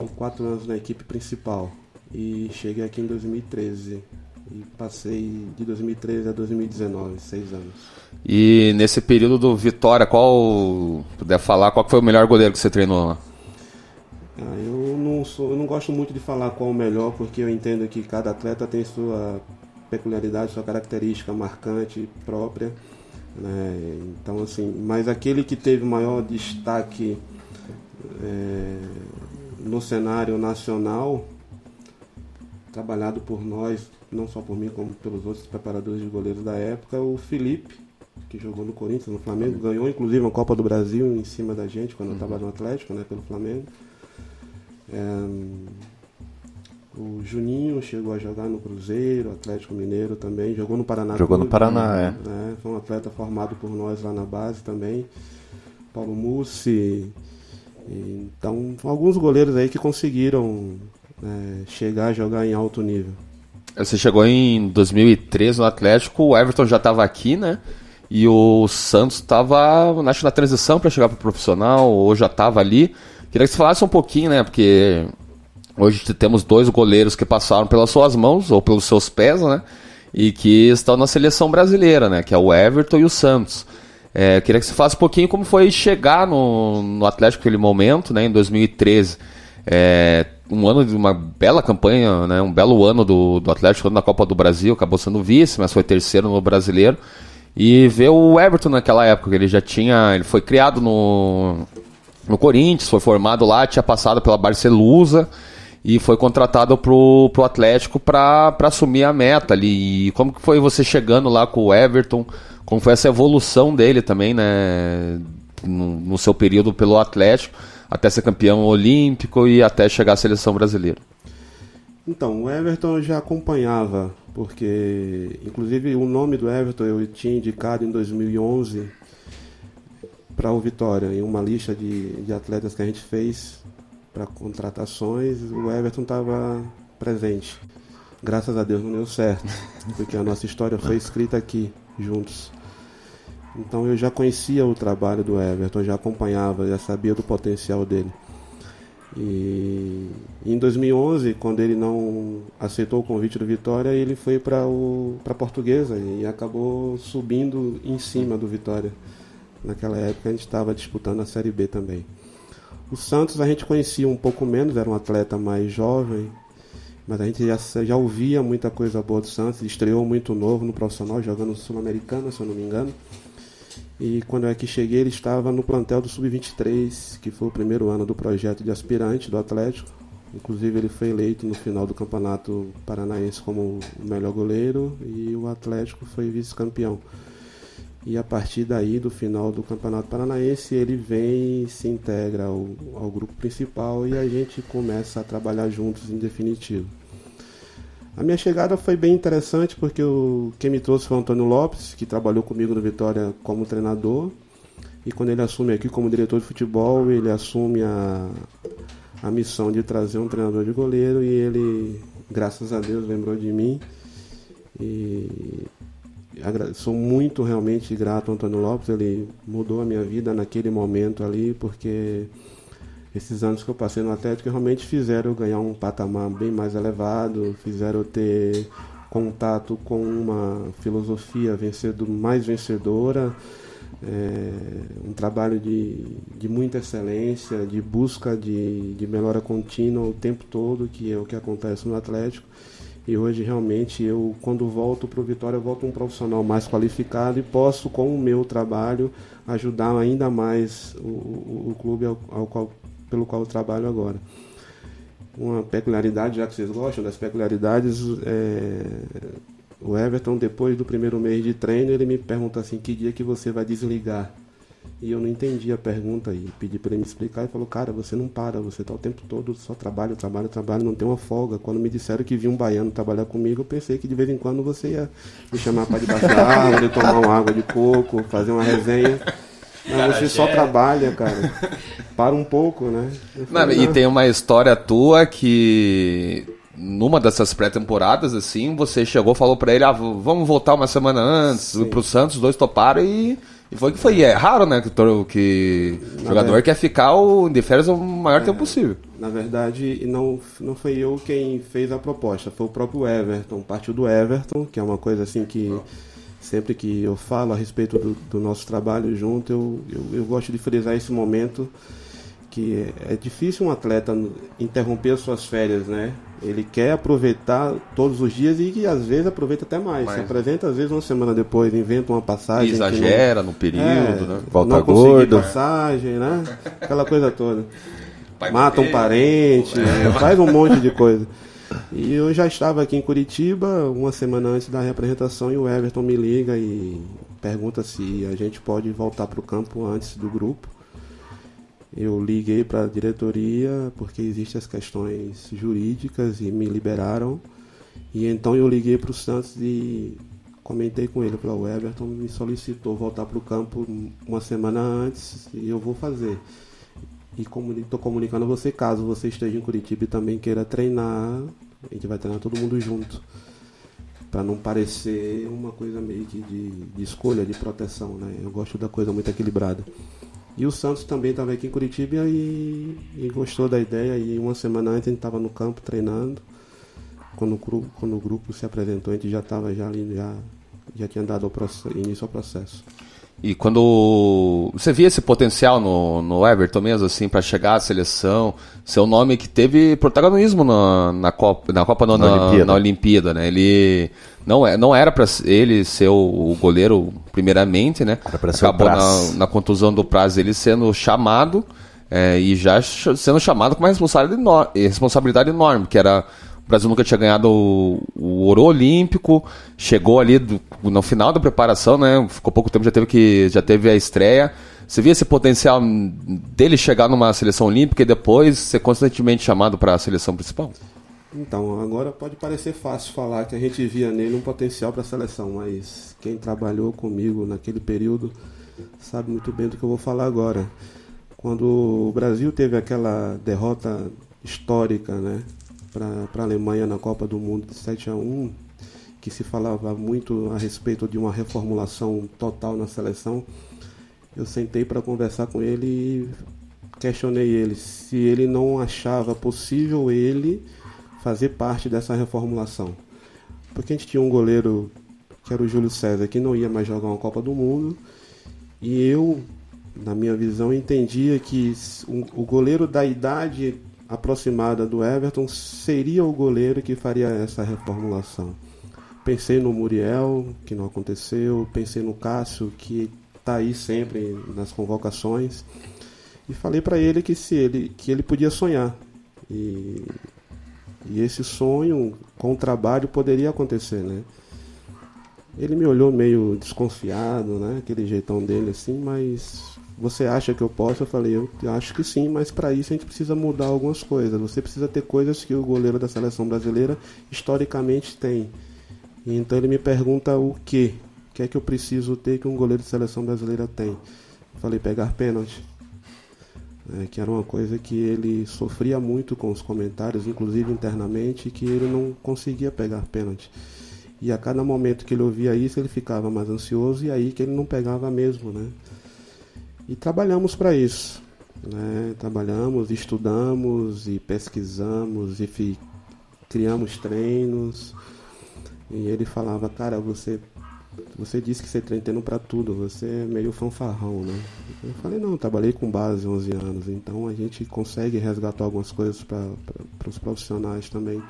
e 4 anos na equipe principal. E cheguei aqui em 2013 e passei de 2013 a 2019, seis anos. E nesse período do Vitória, qual puder falar, qual foi o melhor goleiro que você treinou lá? Ah, eu não sou, eu não gosto muito de falar qual o melhor, porque eu entendo que cada atleta tem sua peculiaridade, sua característica marcante própria. Né? Então assim, mas aquele que teve maior destaque é, no cenário nacional, trabalhado por nós não só por mim, como pelos outros preparadores de goleiros da época, o Felipe, que jogou no Corinthians, no Flamengo, ganhou inclusive uma Copa do Brasil em cima da gente, quando eu estava uhum. no Atlético, né, pelo Flamengo. É, o Juninho chegou a jogar no Cruzeiro, Atlético Mineiro também, jogou no Paraná. Jogou Clube, no Paraná, é. Né, foi um atleta formado por nós lá na base também. Paulo Mussi. Então, alguns goleiros aí que conseguiram é, chegar a jogar em alto nível. Você chegou em 2013 no Atlético, o Everton já estava aqui, né? E o Santos estava, acho, na transição para chegar para o profissional, ou já estava ali. Queria que você falasse um pouquinho, né? Porque hoje temos dois goleiros que passaram pelas suas mãos, ou pelos seus pés, né? E que estão na seleção brasileira, né? Que é o Everton e o Santos. É, queria que você falasse um pouquinho como foi chegar no, no Atlético naquele momento, né? Em 2013. É, um ano de uma bela campanha, né? um belo ano do, do Atlético na Copa do Brasil, acabou sendo vice, mas foi terceiro no brasileiro. E ver o Everton naquela época, ele já tinha. Ele foi criado no, no Corinthians, foi formado lá, tinha passado pela Barcelusa e foi contratado pro, pro Atlético para assumir a meta ali. E como que foi você chegando lá com o Everton? Como foi essa evolução dele também, né? No, no seu período pelo Atlético? até ser campeão olímpico e até chegar à seleção brasileira? Então, o Everton eu já acompanhava, porque inclusive o nome do Everton eu tinha indicado em 2011 para o Vitória, em uma lista de, de atletas que a gente fez para contratações, o Everton estava presente. Graças a Deus não deu certo, *laughs* porque a nossa história foi escrita aqui, juntos. Então eu já conhecia o trabalho do Everton, já acompanhava, já sabia do potencial dele. E em 2011, quando ele não aceitou o convite do Vitória, ele foi para a Portuguesa e acabou subindo em cima do Vitória. Naquela época a gente estava disputando a Série B também. O Santos a gente conhecia um pouco menos, era um atleta mais jovem, mas a gente já, já ouvia muita coisa boa do Santos. Estreou muito novo no profissional, jogando Sul-Americana, se eu não me engano. E quando eu aqui cheguei, ele estava no plantel do Sub-23, que foi o primeiro ano do projeto de aspirante do Atlético. Inclusive, ele foi eleito no final do Campeonato Paranaense como o melhor goleiro e o Atlético foi vice-campeão. E a partir daí, do final do Campeonato Paranaense, ele vem e se integra ao, ao grupo principal e a gente começa a trabalhar juntos em definitivo. A minha chegada foi bem interessante porque o, quem me trouxe foi o Antônio Lopes, que trabalhou comigo no Vitória como treinador. E quando ele assume aqui como diretor de futebol, ele assume a, a missão de trazer um treinador de goleiro e ele, graças a Deus, lembrou de mim. E sou muito realmente grato ao Antônio Lopes, ele mudou a minha vida naquele momento ali, porque esses anos que eu passei no Atlético realmente fizeram eu ganhar um patamar bem mais elevado, fizeram eu ter contato com uma filosofia vencedor, mais vencedora, é, um trabalho de, de muita excelência, de busca de, de melhora contínua o tempo todo, que é o que acontece no Atlético. E hoje realmente eu, quando volto para o Vitória, eu volto um profissional mais qualificado e posso, com o meu trabalho, ajudar ainda mais o, o, o clube ao, ao qual, pelo qual eu trabalho agora. Uma peculiaridade, já que vocês gostam das peculiaridades, é, o Everton, depois do primeiro mês de treino, ele me pergunta assim, que dia que você vai desligar? E eu não entendi a pergunta e pedi para ele me explicar e falou, cara, você não para, você tá o tempo todo só trabalho, trabalho, trabalho, não tem uma folga. Quando me disseram que vi um baiano trabalhar comigo, eu pensei que de vez em quando você ia me chamar para debaixo da *laughs* árvore, tomar uma água de coco, fazer uma resenha. Mas você só é... trabalha, cara. Para um pouco, né? Falei, não, e tem uma história tua que numa dessas pré-temporadas, assim, você chegou falou para ele, ah, vamos voltar uma semana antes, Sim. pro Santos, os dois toparam e e foi que foi. E é raro, né? Que, que o jogador verdade, quer ficar o, de férias o maior é, tempo possível. Na verdade, não, não foi eu quem fez a proposta, foi o próprio Everton. Partiu do Everton, que é uma coisa assim que sempre que eu falo a respeito do, do nosso trabalho junto, eu, eu, eu gosto de frisar esse momento que é, difícil um atleta interromper suas férias, né? Ele quer aproveitar todos os dias e, às vezes aproveita até mais. mais. Se apresenta às vezes uma semana depois, inventa uma passagem. Exagera não, no período, é, né? Volta não gordo. passagem, né? Aquela coisa toda. Pai Mata um parente, é. faz um monte de coisa. E eu já estava aqui em Curitiba uma semana antes da representação e o Everton me liga e pergunta se a gente pode voltar para o campo antes do grupo. Eu liguei para a diretoria porque existem as questões jurídicas e me liberaram. E então eu liguei para o Santos e comentei com ele. Falei, o Everton me solicitou voltar para o campo uma semana antes e eu vou fazer. E estou comunicando a você, caso você esteja em Curitiba e também queira treinar, a gente vai treinar todo mundo junto. Para não parecer uma coisa meio que de, de escolha, de proteção. Né? Eu gosto da coisa muito equilibrada. E o Santos também estava aqui em Curitiba e, e, gostou da ideia. E uma semana antes a gente estava no campo treinando. Quando o, quando o grupo se apresentou, a gente já estava já ali, já, já tinha dado processo, início ao processo. E quando você via esse potencial no, no Everton mesmo, assim, para chegar à seleção, seu nome que teve protagonismo na, na Copa, na Copa não, na, na, Olimpíada. na Olimpíada, né? Ele não, é, não era para ele ser o, o, goleiro primeiramente, né? Era para ser Acabou na, na, contusão do prazo ele sendo chamado é, e já sendo chamado com uma responsabilidade enorme, responsabilidade enorme, que era o Brasil nunca tinha ganhado o, o ouro olímpico, chegou ali do, no final da preparação, né? Ficou pouco tempo, já teve que já teve a estreia. Você via esse potencial dele chegar numa seleção olímpica e depois ser constantemente chamado para a seleção principal? Então, agora pode parecer fácil falar que a gente via nele um potencial para a seleção, mas quem trabalhou comigo naquele período sabe muito bem do que eu vou falar agora. Quando o Brasil teve aquela derrota histórica, né, para a Alemanha na Copa do Mundo de 7 a 1, que se falava muito a respeito de uma reformulação total na seleção. Eu sentei para conversar com ele e questionei ele se ele não achava possível ele fazer parte dessa reformulação. Porque a gente tinha um goleiro que era o Júlio César que não ia mais jogar uma Copa do Mundo e eu, na minha visão, entendia que o goleiro da idade aproximada do Everton seria o goleiro que faria essa reformulação. Pensei no Muriel, que não aconteceu, pensei no Cássio, que está aí sempre nas convocações, e falei para ele que se ele que ele podia sonhar. E, e esse sonho com o trabalho poderia acontecer, né? Ele me olhou meio desconfiado, né? Aquele jeitão dele assim, mas você acha que eu posso? Eu falei, eu acho que sim, mas para isso a gente precisa mudar algumas coisas. Você precisa ter coisas que o goleiro da seleção brasileira historicamente tem. Então ele me pergunta o que? O que é que eu preciso ter que um goleiro de seleção brasileira tem? Eu falei, pegar pênalti. É, que era uma coisa que ele sofria muito com os comentários, inclusive internamente, que ele não conseguia pegar pênalti. E a cada momento que ele ouvia isso, ele ficava mais ansioso e aí que ele não pegava mesmo, né? E trabalhamos para isso. Né? Trabalhamos, estudamos e pesquisamos e criamos treinos. E ele falava, cara, você você disse que você treina treino para tudo, você é meio fanfarrão, né? Eu falei, não, trabalhei com base 11 anos, então a gente consegue resgatar algumas coisas para os profissionais também.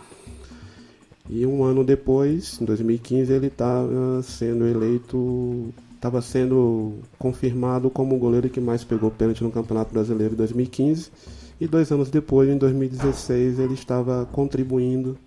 E um ano depois, em 2015, ele estava sendo eleito estava sendo confirmado como o goleiro que mais pegou pênalti no Campeonato Brasileiro em 2015 e dois anos depois, em 2016, ele estava contribuindo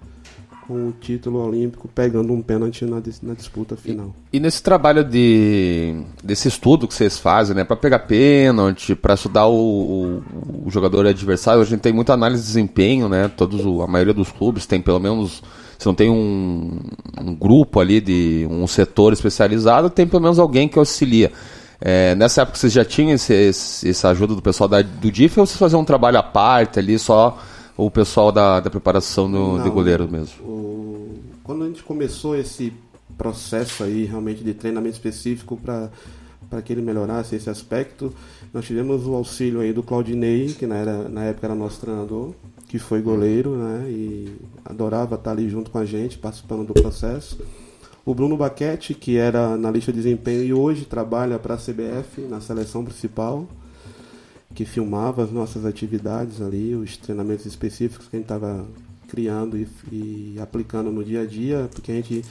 com o título olímpico, pegando um pênalti na, na disputa final. E, e, nesse trabalho de desse estudo que vocês fazem, né, para pegar pênalti, para estudar o, o, o, jogador adversário, a gente tem muita análise de desempenho, né? Todos, a maioria dos clubes tem pelo menos se não tem um, um grupo ali de um setor especializado, tem pelo menos alguém que auxilia. É, nessa época vocês já tinham esse, esse, essa ajuda do pessoal da, do DIF ou vocês faziam um trabalho à parte ali, só o pessoal da, da preparação do, Não, de goleiro mesmo? O, quando a gente começou esse processo aí realmente de treinamento específico para para que ele melhorasse esse aspecto, nós tivemos o auxílio aí do Claudinei, que na, era, na época era nosso treinador, que foi goleiro, né? E adorava estar ali junto com a gente, participando do processo. O Bruno Baquete, que era na lista de desempenho e hoje trabalha para a CBF, na seleção principal, que filmava as nossas atividades ali, os treinamentos específicos que a gente estava criando e, e, aplicando no dia a dia, porque a gente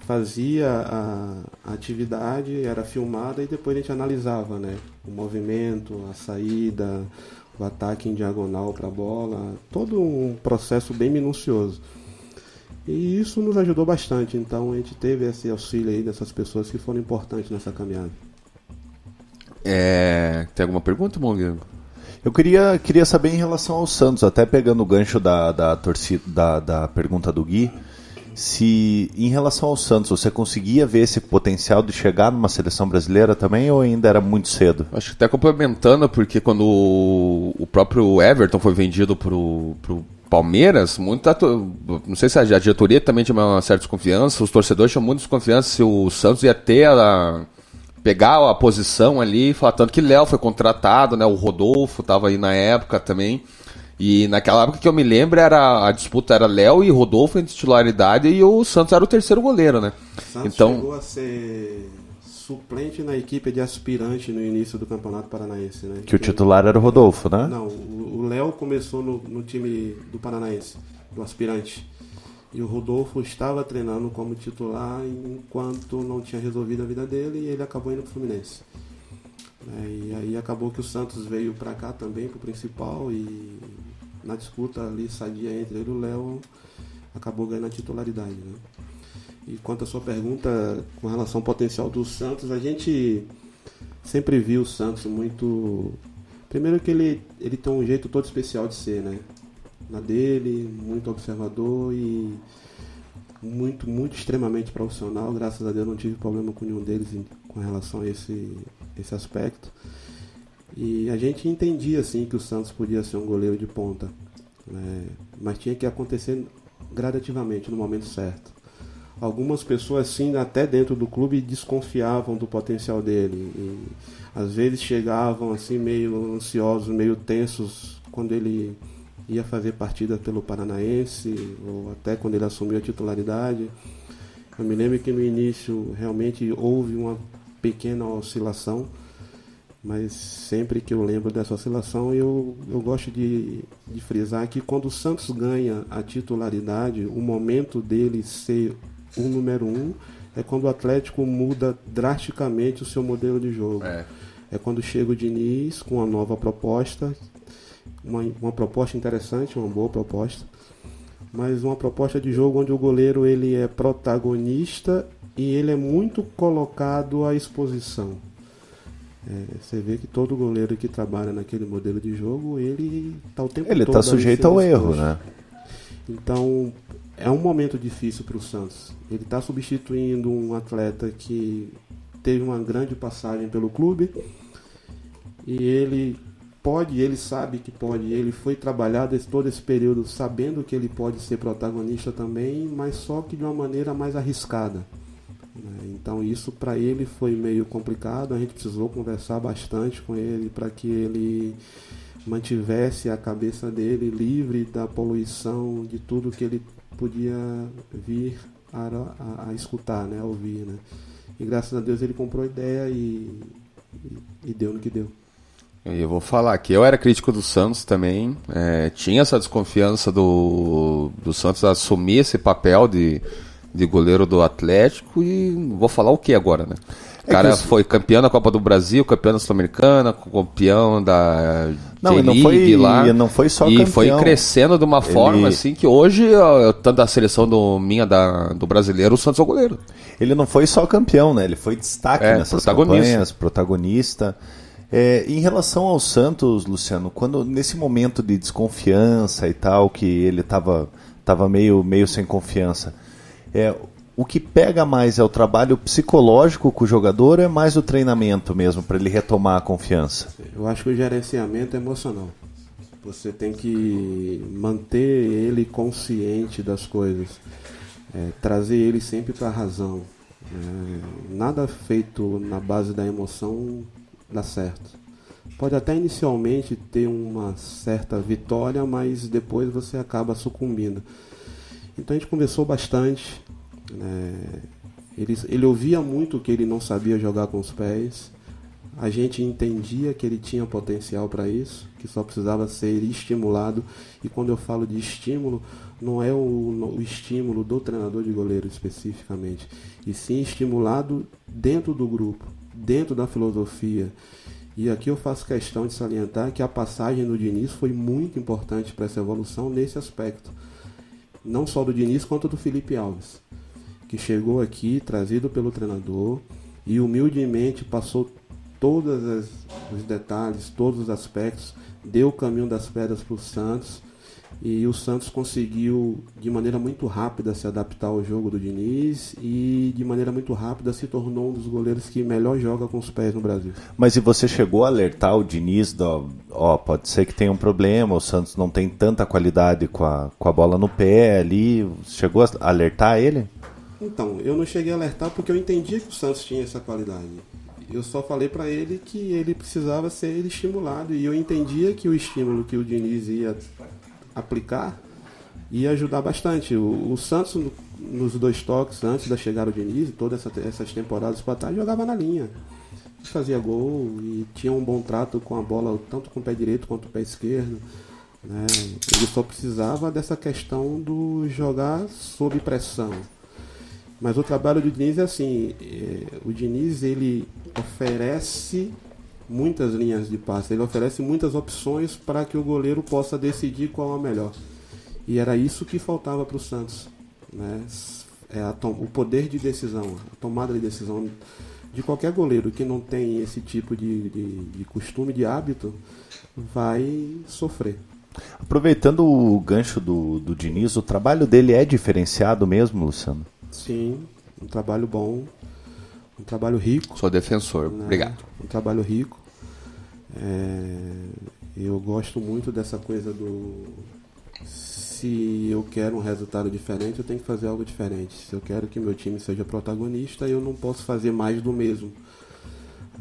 fazia a, a, atividade, era filmada e depois a gente analisava né? o movimento, a saída, o ataque em diagonal para a bola, todo um processo bem minucioso. E isso nos ajudou bastante, então a gente teve esse auxílio aí dessas pessoas que foram importantes nessa caminhada. É... Tem alguma pergunta, Monguinho? Eu queria, queria saber em relação ao Santos, até pegando o gancho da, da, torcida, da, da pergunta do Gui, se em relação ao Santos você conseguia ver esse potencial de chegar numa seleção brasileira também ou ainda era muito cedo? Acho que até complementando, porque quando o próprio Everton foi vendido para o Palmeiras, muita, não sei se a diretoria também tinha uma certa desconfiança, os torcedores tinham muita desconfiança se o Santos ia ter a, pegar a posição ali, falar tanto que Léo foi contratado, né, o Rodolfo estava aí na época também. E naquela época que eu me lembro, era a disputa era Léo e Rodolfo em titularidade e o Santos era o terceiro goleiro, né? Santos então chegou a ser suplente na equipe de aspirante no início do Campeonato Paranaense, né? Que o titular era o Rodolfo, né? Não, o Léo começou no, no time do Paranaense, do aspirante. E o Rodolfo estava treinando como titular enquanto não tinha resolvido a vida dele e ele acabou indo para o Fluminense. É, e aí acabou que o Santos veio para cá também, para o principal, e na disputa ali sadia entre ele e o Léo, acabou ganhando a titularidade. Né? E quanto à sua pergunta com relação ao potencial do Santos, a gente sempre viu o Santos muito. Primeiro que ele, ele tem um jeito todo especial de ser, né? Na dele, muito observador e muito, muito extremamente profissional. Graças a Deus não tive problema com nenhum deles com relação a esse, esse aspecto. E a gente entendia assim que o Santos podia ser um goleiro de ponta, né? mas tinha que acontecer gradativamente no momento certo. Algumas pessoas sim, até dentro do clube, desconfiavam do potencial dele. E, às vezes chegavam assim meio ansiosos, meio tensos quando ele ia fazer partida pelo Paranaense ou até quando ele assumiu a titularidade. Eu me lembro que no início realmente houve uma pequena oscilação, mas sempre que eu lembro dessa oscilação, eu, eu gosto de, de frisar que quando o Santos ganha a titularidade, o momento dele ser o número um é quando o Atlético muda drasticamente o seu modelo de jogo. É, é quando chega o Diniz com uma nova proposta, uma, uma proposta interessante, uma boa proposta, mas uma proposta de jogo onde o goleiro ele é protagonista e ele é muito colocado à exposição. É, você vê que todo goleiro que trabalha naquele modelo de jogo, ele está o tempo Ele todo está ali sujeito ao erro, exposto. né? Então, é um momento difícil para o Santos. Ele está substituindo um atleta que teve uma grande passagem pelo clube e ele pode, ele sabe que pode. Ele foi trabalhado esse- todo esse período sabendo que ele pode ser protagonista também, mas só que de uma maneira mais arriscada. Né? Então, isso para ele foi meio complicado. A gente precisou conversar bastante com ele para que ele mantivesse a cabeça dele livre da poluição de tudo que ele podia vir a, a- a escutar, né, a ouvir, né. E graças a Deus ele comprou a ideia e, e, e deu no que deu. E eu vou falar que eu era crítico do Santos também. é, tinha essa desconfiança do, do Santos assumir esse papel de, de goleiro do Atlético e vou falar o que agora, né? O É cara os- foi campeão da Copa do Brasil, campeão da Sul-Americana, campeão da Não, não foi- lá. e não foi só E campeão. foi crescendo de uma forma Ele- assim que hoje, tanto da seleção do minha da, do brasileiro, o Santos é o goleiro. Ele não foi só campeão, né? Ele foi destaque É, nessas protagonista. campanhas, protagonista. É, em relação ao Santos, Luciano, quando nesse momento de desconfiança e tal, que ele estava tava meio, meio sem confiança, é, o que pega mais é o trabalho psicológico com o jogador é mais o treinamento mesmo, para ele retomar a confiança? Eu acho que o gerenciamento é emocional. Você tem que manter ele consciente das coisas, é, trazer ele sempre para a razão. É, nada feito na base da emoção dá certo. Pode até inicialmente ter uma certa vitória, mas depois você acaba sucumbindo. Então a gente conversou bastante. né? Ele, ele ouvia muito que ele não sabia jogar com os pés. A gente entendia que ele tinha potencial para isso, que só precisava ser estimulado. E quando eu falo de estímulo, não é o, o estímulo do treinador de goleiro especificamente, e sim estimulado dentro do grupo, dentro da filosofia. E aqui eu faço questão de salientar que a passagem do Diniz foi muito importante para essa evolução nesse aspecto. Não só do Diniz, quanto do Felipe Alves, que chegou aqui trazido pelo treinador e humildemente passou todos os detalhes, todos os aspectos, deu o caminho das pedras para o Santos e o Santos conseguiu de maneira muito rápida se adaptar ao jogo do Diniz e de maneira muito rápida se tornou um dos goleiros que melhor joga com os pés no Brasil. Mas e você chegou a alertar o Diniz, do, ó, pode ser que tenha um problema, o Santos não tem tanta qualidade com a, com a bola no pé ali, chegou a alertar ele? Então, eu não cheguei a alertar porque eu entendia que o Santos tinha essa qualidade. Eu só falei para ele que ele precisava ser estimulado e eu entendia que o estímulo que o Diniz ia aplicar ia ajudar bastante. O, o Santos, no- nos dois toques antes da chegada do Diniz, todas essa, essas temporadas para trás, jogava na linha. Fazia gol e tinha um bom trato com a bola, tanto com o pé direito quanto com o pé esquerdo. né? Ele só precisava dessa questão do jogar sob pressão. Mas o trabalho do Diniz é assim, é, o Diniz ele oferece muitas linhas de passe, ele oferece muitas opções para que o goleiro possa decidir qual é a melhor. E era isso que faltava para o Santos, né? É o poder de decisão, a tomada de decisão de qualquer goleiro que não tem esse tipo de, de, de costume, de hábito, vai sofrer. Aproveitando o gancho do, do Diniz, o trabalho dele é diferenciado mesmo, Luciano? Sim, um trabalho bom, um trabalho rico. Sou defensor. né? Obrigado. Um trabalho rico. É, eu gosto muito dessa coisa do. Se eu quero um resultado diferente, eu tenho que fazer algo diferente. Se eu quero que meu time seja protagonista, eu não posso fazer mais do mesmo.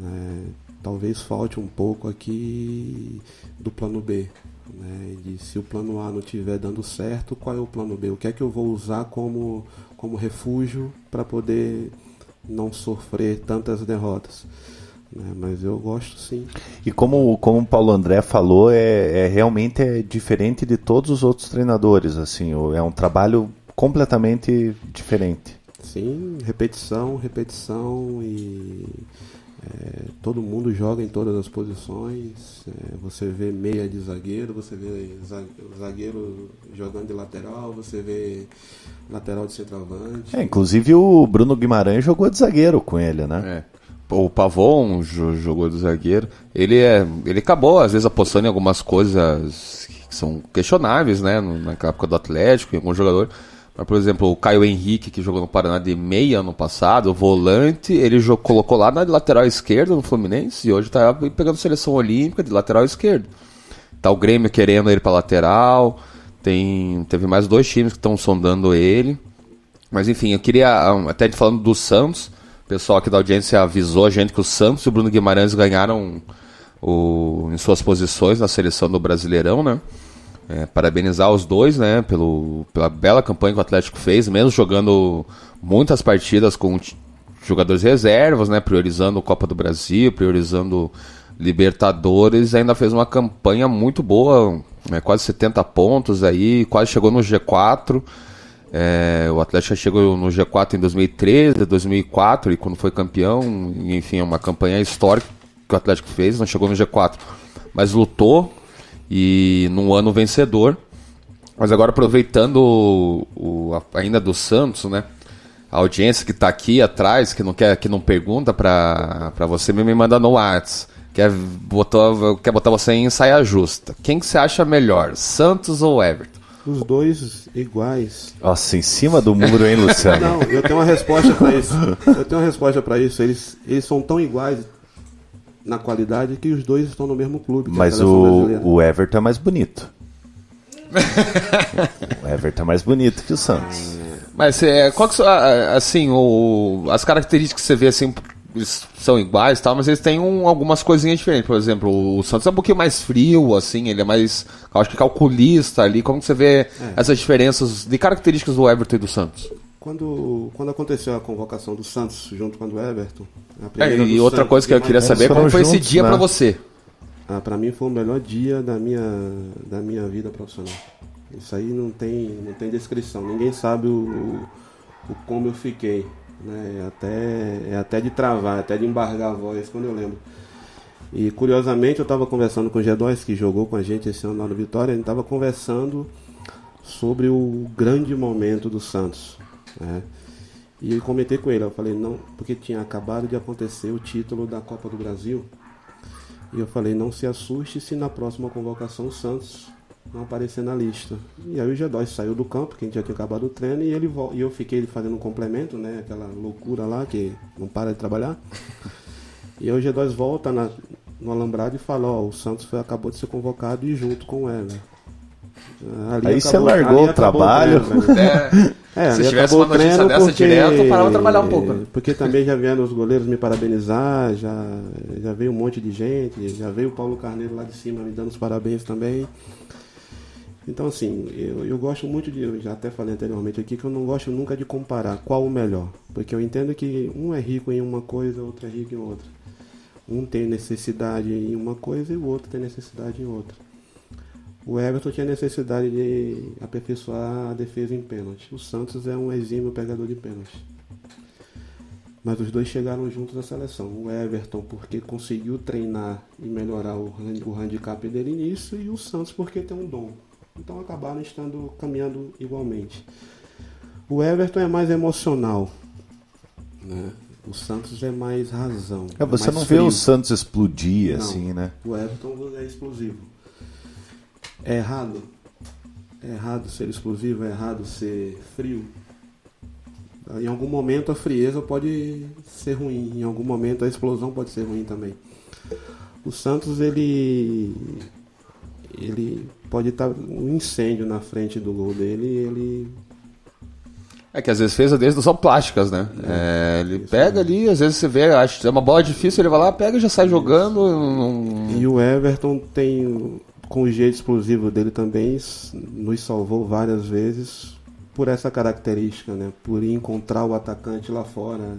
É, talvez falte um pouco aqui do plano B. Né? De se o plano A não estiver dando certo, qual é o plano B? O que é que eu vou usar como, como refúgio para poder não sofrer tantas derrotas? Né? Mas eu gosto sim. E como, como o Paulo André falou, é, é realmente é diferente de todos os outros treinadores, assim, é um trabalho completamente diferente. Sim, repetição, repetição e é, todo mundo joga em todas as posições. É, você vê meia de zagueiro, você vê za- zagueiro jogando de lateral, você vê lateral de centroavante. É, inclusive o Bruno Guimarães jogou de zagueiro com ele, né? É. o Pavon jogou do zagueiro. Ele é, ele acabou às vezes apostando em algumas coisas que são questionáveis, né, na época do Atlético, em algum jogador. Mas, por exemplo, o Caio Henrique, que jogou no Paraná de meia ano passado, o volante, ele jogou, colocou lá na lateral esquerda no Fluminense e hoje está pegando seleção olímpica de lateral esquerdo. Tá o Grêmio querendo ele para lateral. Tem, teve mais dois times que estão sondando ele. Mas enfim, eu queria, até falando do Santos, o pessoal aqui da audiência avisou a gente que o Santos e o Bruno Guimarães ganharam o, em suas posições na seleção do Brasileirão, né? É, parabenizar os dois, né, pelo, pela bela campanha que o Atlético fez, mesmo jogando muitas partidas com jogadores reservas, né, priorizando Copa do Brasil, priorizando Libertadores, ainda fez uma campanha muito boa, né, quase 70 pontos aí, quase chegou no G4. É, o Atlético chegou no G4 em 2013, 2004 e quando foi campeão, enfim, é uma campanha histórica que o Atlético fez, não chegou no G4, mas lutou e num ano vencedor. Mas agora aproveitando o, o, ainda do Santos, né? A audiência que está aqui atrás, que não quer, que não pergunta para você, me manda no WhatsApp. Quer botar, quer botar você em saia justa. Quem que você acha melhor, Santos ou Everton? Os dois iguais. Nossa, em cima do muro, hein, *laughs* Luciano? Não, eu tenho uma resposta para isso. Eu tenho uma resposta para isso. Eles, eles são tão iguais na qualidade que os dois estão no mesmo clube. Mas o, o Everton é mais bonito. *laughs* o Everton é mais bonito que o Santos. Mas é, qual que, assim, o, as características que você vê assim, eles são iguais, tal, mas eles têm um, algumas coisinhas diferentes. Por exemplo, o Santos é um pouquinho mais frio, assim, ele é mais, acho que calculista ali. Como que você vê é. essas diferenças de características do Everton e do Santos? Quando, quando aconteceu a convocação do Santos junto com a do Everton. A é, e outra Santos, coisa que eu queria saber, como foi juntos, esse dia né? para você? Ah, para mim foi o melhor dia da minha, da minha vida profissional. Isso aí não tem, não tem descrição. Ninguém sabe o, o, o como eu fiquei. Né? É, até, é até de travar, até de embargar a voz quando eu lembro. E curiosamente eu estava conversando com o G2, que jogou com a gente esse ano lá no Vitória, a gente estava conversando sobre o grande momento do Santos. Né? E eu comentei com ele, eu falei, não, porque tinha acabado de acontecer o título da Copa do Brasil. E eu falei, não se assuste se na próxima convocação o Santos não aparecer na lista. E aí o G2 saiu do campo, que a gente já tinha acabado o treino, e, ele, e eu fiquei fazendo um complemento, né? Aquela loucura lá que não para de trabalhar. *laughs* E aí o G2 volta na, no alambrado e fala, ó, o Santos foi, acabou de ser convocado e junto com o Ever. Ali Aí acabou, você largou o trabalho. O treino, é, *laughs* é, se tivesse uma notícia dessa porque, direto, eu parava trabalhar um pouco. Né? Porque também já vieram os goleiros me parabenizar, já, já veio um monte de gente, já veio o Paulo Carneiro lá de cima me dando os parabéns também. Então, assim, eu, eu gosto muito de. Eu já até falei anteriormente aqui que eu não gosto nunca de comparar qual o melhor. Porque eu entendo que um é rico em uma coisa, outro é rico em outra. Um tem necessidade em uma coisa e o outro tem necessidade em outra. O Everton tinha necessidade de aperfeiçoar a defesa em pênalti. O Santos é um exímio pegador de pênalti. Mas os dois chegaram juntos na seleção. O Everton porque conseguiu treinar e melhorar o, o handicap dele nisso e o Santos porque tem um dom. Então acabaram estando caminhando igualmente. O Everton é mais emocional. Né? O Santos é mais razão. É, você é não frio. vê o Santos explodir não, assim, né? O Everton é explosivo. É errado? É errado ser explosivo? É errado ser frio? Em algum momento a frieza pode ser ruim, em algum momento a explosão pode ser ruim também. O Santos ele ele pode estar um incêndio na frente do gol dele ele é que as defesas deles não são plásticas, né? É, é, ele pega ali, às vezes você vê, acho é uma bola difícil, ele vai lá, pega e já sai jogando. Não... E o Everton tem, com o jeito explosivo dele também, nos salvou várias vezes por essa característica, né? Por encontrar o atacante lá fora.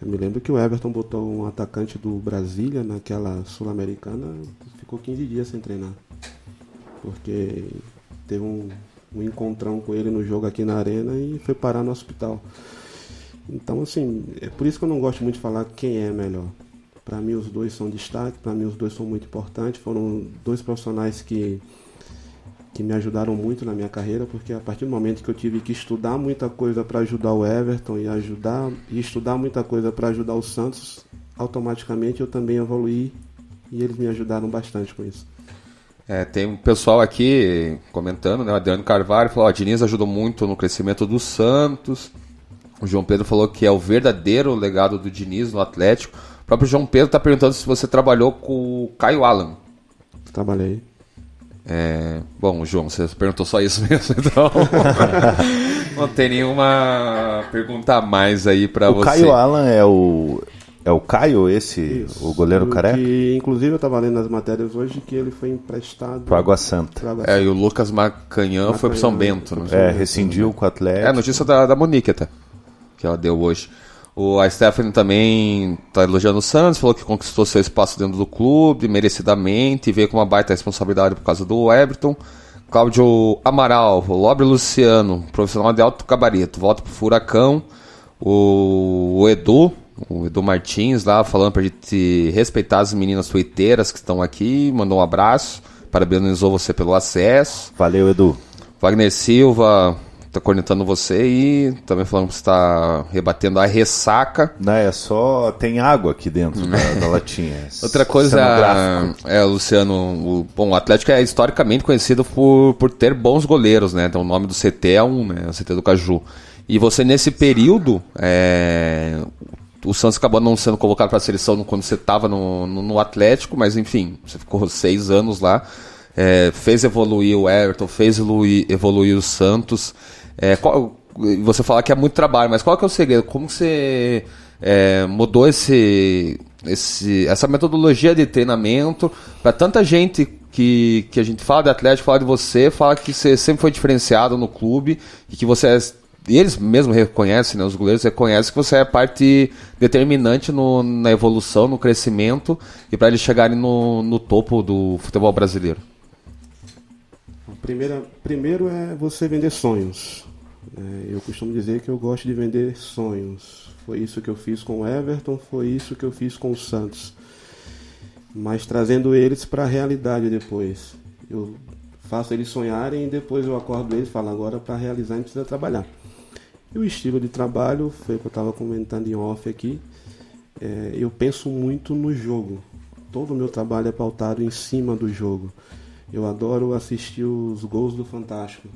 Eu me lembro que o Everton botou um atacante do Brasília naquela Sul-Americana, ficou 15 dias sem treinar porque teve um, um encontrão com ele no jogo aqui na arena e foi parar no hospital. Então, assim, é por isso que eu não gosto muito de falar quem é melhor. Para mim, os dois são destaque, para mim, os dois são muito importantes. Foram dois profissionais que, que me ajudaram muito na minha carreira, porque a partir do momento que eu tive que estudar muita coisa para ajudar o Everton e ajudar e estudar muita coisa para ajudar o Santos, automaticamente eu também evoluí e eles me ajudaram bastante com isso. É, tem um pessoal aqui comentando, né? O Adriano Carvalho falou: ó, Diniz ajudou muito no crescimento do Santos. O João Pedro falou que é o verdadeiro legado do Diniz no Atlético. O próprio João Pedro está perguntando se você trabalhou com o Caio Alan. Trabalhei. É, bom, João, você perguntou só isso *laughs* mesmo, então *laughs* não tem nenhuma pergunta a mais aí para você. O Caio Alan é o é o Caio esse, Isso. o goleiro O careca? Que, inclusive eu estava lendo nas matérias hoje que ele foi emprestado Pro Água Santa. pro Água É, Santa. e o Lucas Macanhã foi pro São Bento, foi né? É, rescindiu com o Atlético. É a notícia da, da Monique até, que ela deu hoje. O, a Stephanie também tá elogiando o Santos, falou que conquistou seu espaço dentro do clube, merecidamente, e veio com uma baita responsabilidade por causa do Everton. Cláudio Amaral, o Lobre Luciano, profissional de alto gabarito, volta pro Furacão. O, o Edu, o Edu Martins lá, falando pra gente respeitar as meninas tuiteiras que estão aqui, mandou um abraço, parabenizou você pelo acesso. Valeu, Edu. Wagner Silva tá cornetando você e também falando que você tá rebatendo a ressaca. Não, é só. Tem água aqui dentro da, da *laughs* latinha. é Outra coisa, cenográfico. é, Luciano, o, bom, o Atlético é historicamente conhecido por, por ter bons goleiros, né? Então o nome do CT é um, né? O CT do Caju. E você, nesse período, é, o Santos acabou não sendo convocado para a seleção quando você estava no, no, no Atlético, mas enfim, você ficou seis anos lá. é, fez evoluir o Everton, fez evoluir, evoluir o Santos. É, qual- você fala que é muito trabalho, mas qual que é o segredo? Como você é, mudou esse, esse, essa metodologia de treinamento para tanta gente que, que a gente fala de Atlético, fala de você, fala que você sempre foi diferenciado no clube e que você é e eles mesmos reconhecem, né, os goleiros reconhecem que você é parte determinante no- na evolução, no crescimento e para eles chegarem no, no topo do futebol brasileiro. Primeira, primeiro é você vender sonhos. É, eu costumo dizer que eu gosto de vender sonhos. Foi isso que eu fiz com o Everton, foi isso que eu fiz com o Santos. Mas trazendo eles para a realidade depois. Eu faço eles sonharem e depois eu acordo eles e falo, agora para realizar a gente precisa trabalhar. E o estilo de trabalho, foi o que eu estava comentando em off aqui, é, eu penso muito no jogo. Todo o meu trabalho é pautado em cima do jogo. Eu adoro assistir os gols do Fantástico,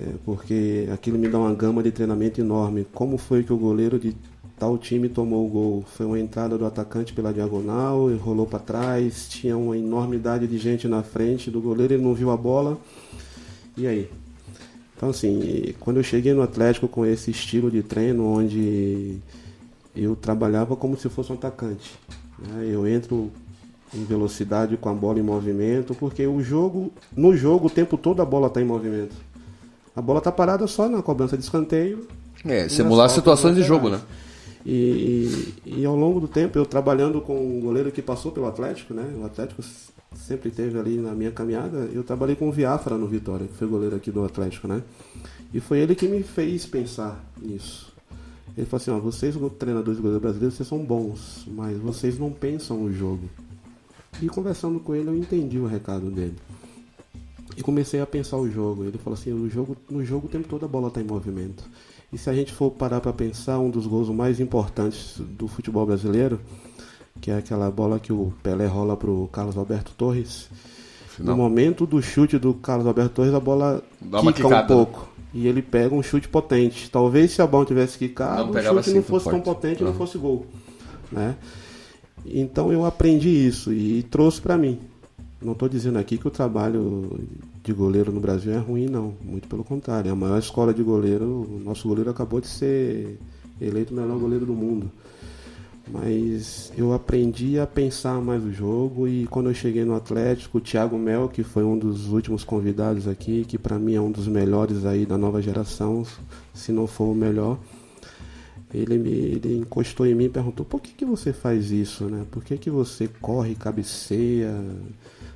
é, porque aquilo me dá uma gama de treinamento enorme. Como foi que o goleiro de tal time tomou o gol? Foi uma entrada do atacante pela diagonal, ele rolou para trás, tinha uma enormidade de gente na frente do goleiro, ele não viu a bola. E aí? Então, assim, quando eu cheguei no Atlético com esse estilo de treino, onde eu trabalhava como se fosse um atacante. né? Eu entro em velocidade com a bola em movimento, porque o jogo, no jogo, o tempo todo a bola está em movimento. A bola está parada só na cobrança de escanteio. É, simular situações de jogo, né? E, e, e ao longo do tempo, eu trabalhando com um goleiro que passou pelo Atlético, né? O Atlético sempre teve ali na minha caminhada. Eu trabalhei com o Viafra no Vitória, que foi goleiro aqui do Atlético, né? E foi ele que me fez pensar nisso. Ele falou assim: ó, vocês, treinadores de goleiro brasileiros, vocês são bons, mas vocês não pensam o jogo. E conversando com ele, eu entendi o recado dele. E comecei a pensar o jogo. Ele falou assim: o jogo, no jogo o tempo todo a bola está em movimento. E se a gente for parar para pensar, um dos gols mais importantes do futebol brasileiro, que é aquela bola que o Pelé rola pro Carlos Alberto Torres. Final. No momento do chute do Carlos Alberto Torres, a bola Dá quica um né? pouco. E ele pega um chute potente. Talvez se a bola tivesse quicado, Não o chute assim não tão fosse tão forte. potente e não Uhum. fosse gol. Né? Então eu aprendi isso e trouxe para mim. Não estou dizendo aqui que o trabalho de goleiro no Brasil é ruim, não. Muito pelo contrário. É a maior escola de goleiro. O nosso goleiro acabou de ser eleito o melhor goleiro do mundo. Mas eu aprendi a pensar mais o jogo e quando eu cheguei no Atlético, o Thiago Mel, que foi um dos últimos convidados aqui, que para mim é um dos melhores aí da nova geração, se não for o melhor, ele, me, ele encostou em mim e perguntou: por que, que você faz isso, né? Por que, que você corre, cabeceia,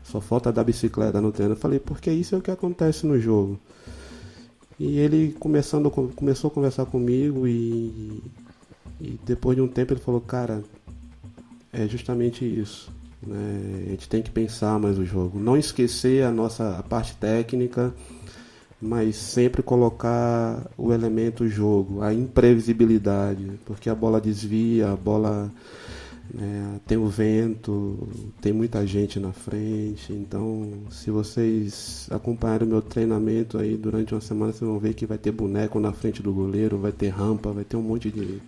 só falta dar bicicleta no treino? Eu falei: porque isso é o que acontece no jogo. E ele começando, começou a conversar comigo e, e depois de um tempo ele falou: cara, é justamente isso. Né? A gente tem que pensar mais o jogo. Não esquecer a nossa a parte técnica, mas sempre colocar o elemento jogo, a imprevisibilidade, porque a bola desvia, a bola É, tem o vento, tem muita gente na frente. Então, se vocês acompanharem o meu treinamento aí durante uma semana, vocês vão ver que vai ter boneco na frente do goleiro, vai ter rampa, vai ter um monte de.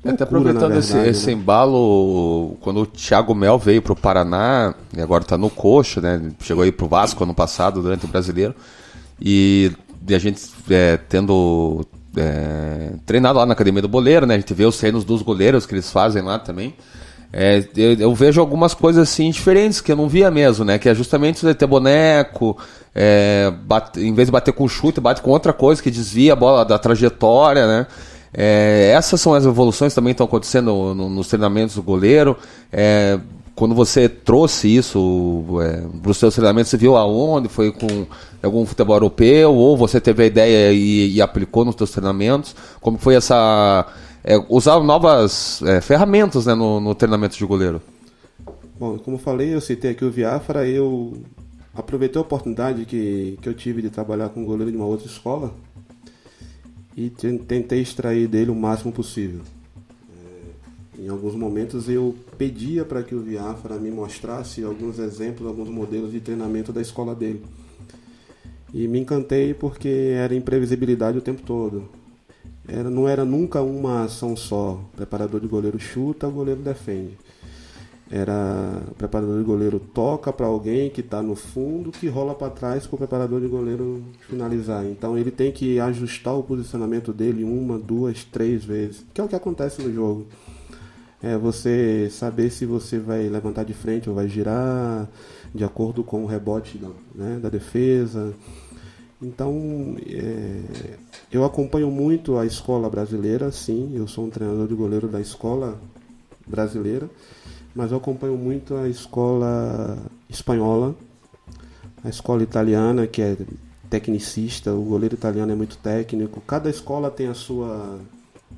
Até loucura, aproveitando na esse, verdade, esse né? embalo, quando o Thiago Mel veio pro Paraná, e agora tá no Coxa, né? Chegou aí pro Vasco ano passado, durante o Brasileiro. E, a gente é, tendo é, treinado lá na Academia do Boleiro, né? A gente vê os treinos dos goleiros que eles fazem lá também. É, eu, eu vejo algumas coisas assim diferentes que eu não via mesmo, né? Que é justamente você ter boneco, é, bate- em vez de bater com chute, bate com outra coisa que desvia a bola da trajetória, né? É, essas são as evoluções que também estão acontecendo no- nos treinamentos do goleiro. É, quando você trouxe isso é, para os seus treinamentos, você viu aonde? Foi com algum futebol europeu? Ou você teve a ideia e, e aplicou nos seus treinamentos? Como foi essa... é, usar novas é, ferramentas né, no, no treinamento de goleiro? Bom, como eu falei, eu citei aqui o Viafra, eu aproveitei a oportunidade que, que eu tive de trabalhar com um goleiro de uma outra escola e ten- tentei extrair dele o máximo possível. Em alguns momentos eu pedia para que o Viafra me mostrasse alguns exemplos, alguns modelos de treinamento da escola dele. E me encantei porque era imprevisibilidade o tempo todo. Era, não era nunca uma ação só. O preparador de goleiro chuta, o goleiro defende. Era o preparador de goleiro toca para alguém que está no fundo, que rola para trás para o preparador de goleiro finalizar. Então ele tem que ajustar o posicionamento dele uma, duas, três vezes, que é o que acontece no jogo. É você saber se você vai levantar de frente ou vai girar de acordo com o rebote da, né, da defesa. Então, é, eu acompanho muito a escola brasileira, sim, eu sou um treinador de goleiro da escola brasileira, mas eu acompanho muito a escola espanhola, a escola italiana, que é tecnicista, o goleiro italiano é muito técnico. Cada escola tem a sua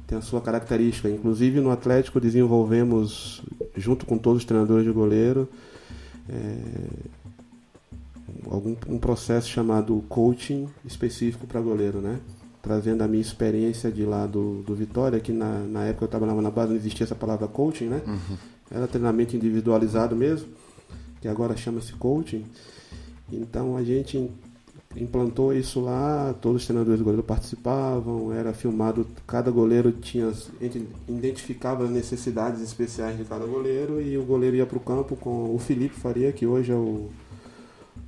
tem a sua característica. Inclusive no Atlético desenvolvemos junto com todos os treinadores de goleiro é, algum um processo chamado coaching específico para goleiro, né? Trazendo a minha experiência de lá do, do Vitória, que na, na época eu trabalhava na base, não existia essa palavra coaching, né? Era treinamento individualizado mesmo, que agora chama-se coaching. Então a gente implantou isso lá, todos os treinadores de goleiro participavam, era filmado, cada goleiro tinha, identificava necessidades especiais de cada goleiro e o goleiro ia para o campo com o Felipe Faria, que hoje é o,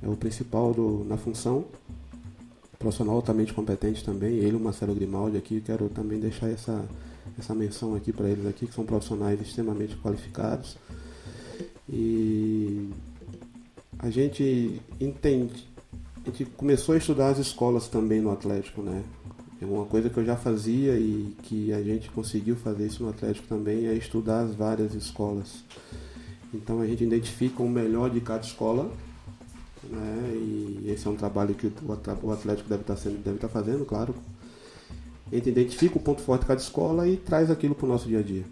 é o principal do, na função, profissional altamente competente também, ele o Marcelo Grimaldi aqui, quero também deixar essa, essa menção aqui para eles aqui, que são profissionais extremamente qualificados. E a gente entende, a gente começou a estudar as escolas também no Atlético, né? É uma coisa que eu já fazia e que a gente conseguiu fazer isso no Atlético também é estudar as várias escolas. Então a gente identifica o melhor de cada escola, né? E esse é um trabalho que o Atl- o Atlético deve estar sendo, deve estar fazendo, claro. A gente identifica o ponto forte de cada escola e traz aquilo para o nosso dia a dia.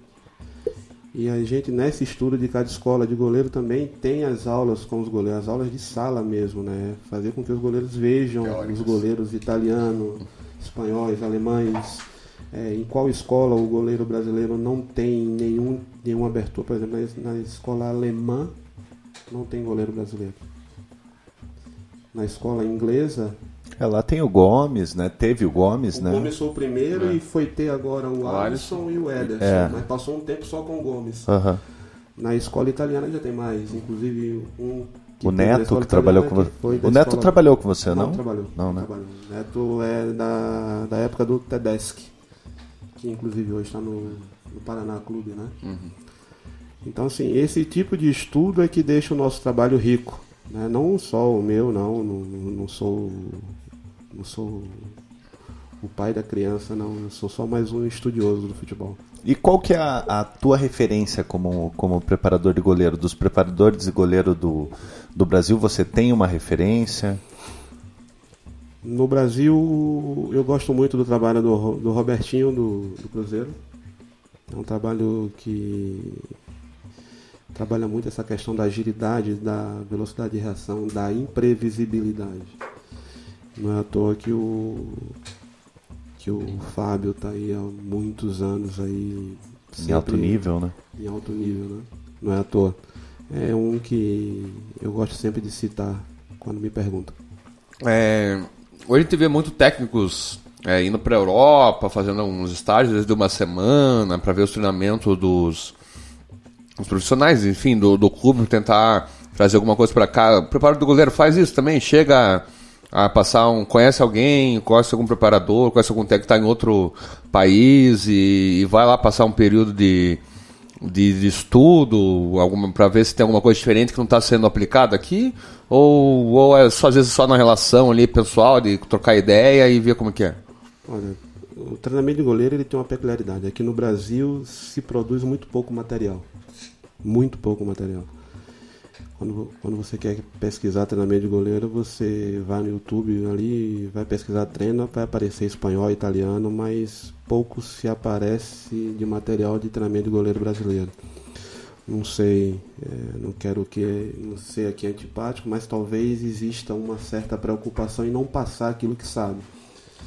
E a gente, nesse estudo de cada escola de goleiro, também tem as aulas com os goleiros, as aulas de sala mesmo, né? Fazer com que os goleiros vejam os goleiros italianos, espanhóis, alemães, é, em qual escola o goleiro brasileiro não tem nenhum, nenhum abertura. Por exemplo, na, na escola alemã não tem goleiro brasileiro. Na escola inglesa, É, lá tem o Gomes, né? Teve o Gomes, o né? começou primeiro e foi ter agora o Alisson e o Ederson. É. Mas passou um tempo só com o Gomes. Na escola italiana já tem mais, inclusive um. que O Neto que trabalhou com você. O Neto escola- trabalhou com você, não? Não, trabalhou. Não, né? trabalhou. O Neto é da, da época do Tedeschi, que inclusive hoje está no, no Paraná Clube, né? Então, assim, esse tipo de estudo é que deixa o nosso trabalho rico. Né? Não só o meu, não, não, não sou não sou o pai da criança, não. Eu sou só mais um estudioso do futebol. E qual que é a, a tua referência como, como preparador de goleiro? Dos preparadores de goleiro do, do Brasil, você tem uma referência? No Brasil, eu gosto muito do trabalho do, do Robertinho do, do Cruzeiro. É um trabalho que trabalha muito essa questão da agilidade, da velocidade de reação, da imprevisibilidade. Não é à toa que o que o Fábio está aí há muitos anos aí Em alto nível, né? Em alto nível, né? Não é à toa. É um que eu gosto sempre de citar quando me perguntam. É, hoje a gente vê muito técnicos é, indo para a Europa, fazendo uns estágios de uma semana para ver os treinamentos dos os profissionais, enfim, do, do clube, tentar trazer alguma coisa para cá. O preparo do goleiro faz isso também, chega a passar um. Conhece alguém, conhece algum preparador, conhece algum técnico que está em outro país e, e, vai lá passar um período de, de, de estudo para ver se tem alguma coisa diferente que não está sendo aplicada aqui? Ou, ou é só, às vezes só na relação ali pessoal, de trocar ideia e ver como que é? Olha, o treinamento de goleiro ele tem uma peculiaridade. Aqui no Brasil se produz muito pouco material. Muito pouco material. Quando, quando você quer pesquisar treinamento de goleiro, você vai no YouTube ali, vai pesquisar treino, vai aparecer espanhol, italiano, mas pouco se aparece de material de treinamento de goleiro brasileiro. Não sei, é, não quero que não ser aqui antipático, mas talvez exista uma certa preocupação em não passar aquilo que sabe.